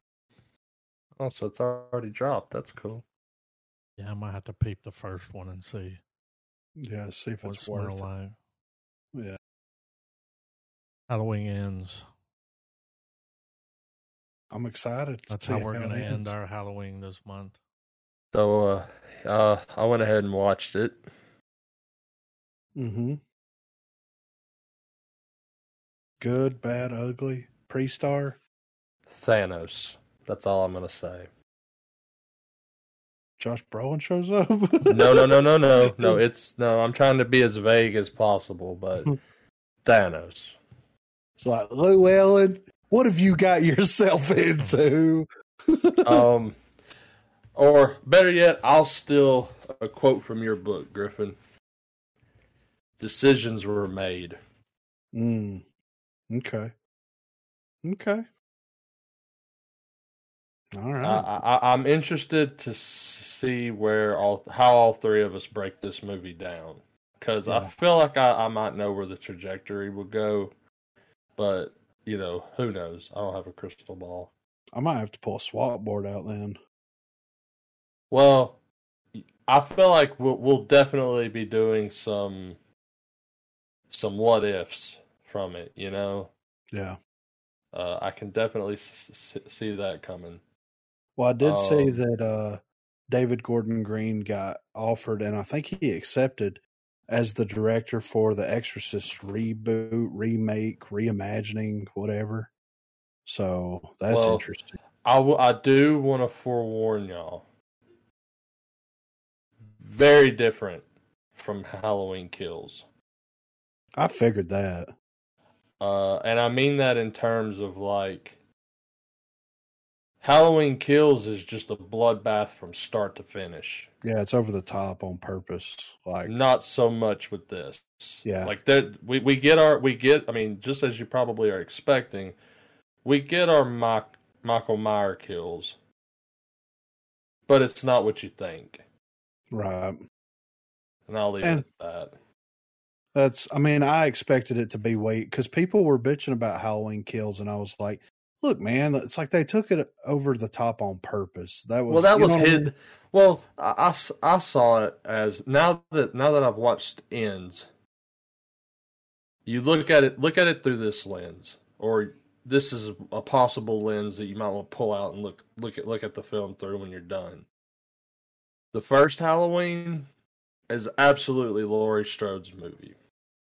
Oh, so it's already dropped. That's cool. Yeah, I might have to peep the first one and see Yeah, see if it's it's more worth it. Yeah. Halloween ends. I'm excited. to That's see how we're it going to end our Halloween this month. So uh uh I went ahead and watched it. Mm-hmm. Good, bad, ugly. Pre-star. Thanos. That's all I'm gonna say. Josh Brolin shows up. No, no, no, no, no, no. It's no. I'm trying to be as vague as possible, but Thanos. It's like Llewelyn. What have you got yourself into? Um, Or better yet, I'll steal a quote from your book, Griffin. Decisions were made. Mm. Okay. Okay. All right. I, I, I'm interested to see where all how all three of us break this movie down because I feel like I, I might know where the trajectory will go, but you know who knows? I don't have a crystal ball. I might have to pull a swap board out then. Well, I feel like we'll, we'll definitely be doing some some what ifs from it. You know, Yeah. uh, I can definitely s- s- see that coming. Well, I did see Um, that uh, David Gordon Green got offered, and I think he accepted as the director for the Exorcist reboot, remake, reimagining, whatever. So that's Well, interesting. I, w- I do want to forewarn y'all. Very different from Halloween Kills. I figured that. Uh, and I mean that in terms of like Halloween Kills is just a bloodbath from start to finish. Yeah, it's over the top on purpose. Like, Not so much with this. Yeah. Like that we, we get our we get I mean, just as you probably are expecting, we get our Mike, Michael Meyer kills. But it's not what you think. right. And I'll leave And- it at that. That's, I mean, I expected it to be weight because people were bitching about Halloween kills, and I was like, look, man, it's like they took it over the top on purpose. That was, well, that was what I mean? hid. Well, I, I I saw it as now that now that I've watched ends. You look at it look at it through this lens, or this is a possible lens that you might want to pull out and look look at look at the film through when you're done. The first Halloween is absolutely Laurie Strode's movie.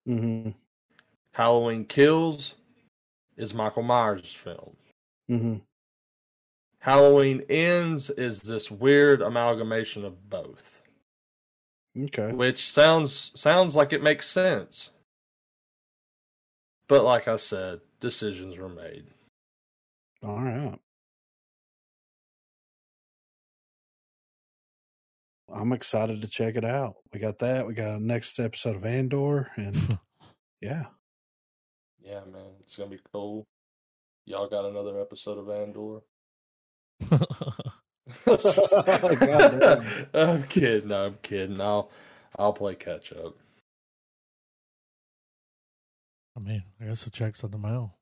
Mhm. Halloween Kills is Michael Myers' film. Mhm. Halloween Ends is this weird amalgamation of both. Okay. which sounds sounds like it makes sense. But like I said, decisions were made. All right. I'm excited to check it out. We got that. We got a next episode of Andor, and yeah, Yeah, man, it's gonna be cool. Y'all got another episode of Andor? Oh, Goddamn. I'm kidding. I'm kidding. I'll I'll play catch up. I mean, I guess the check's in the mail.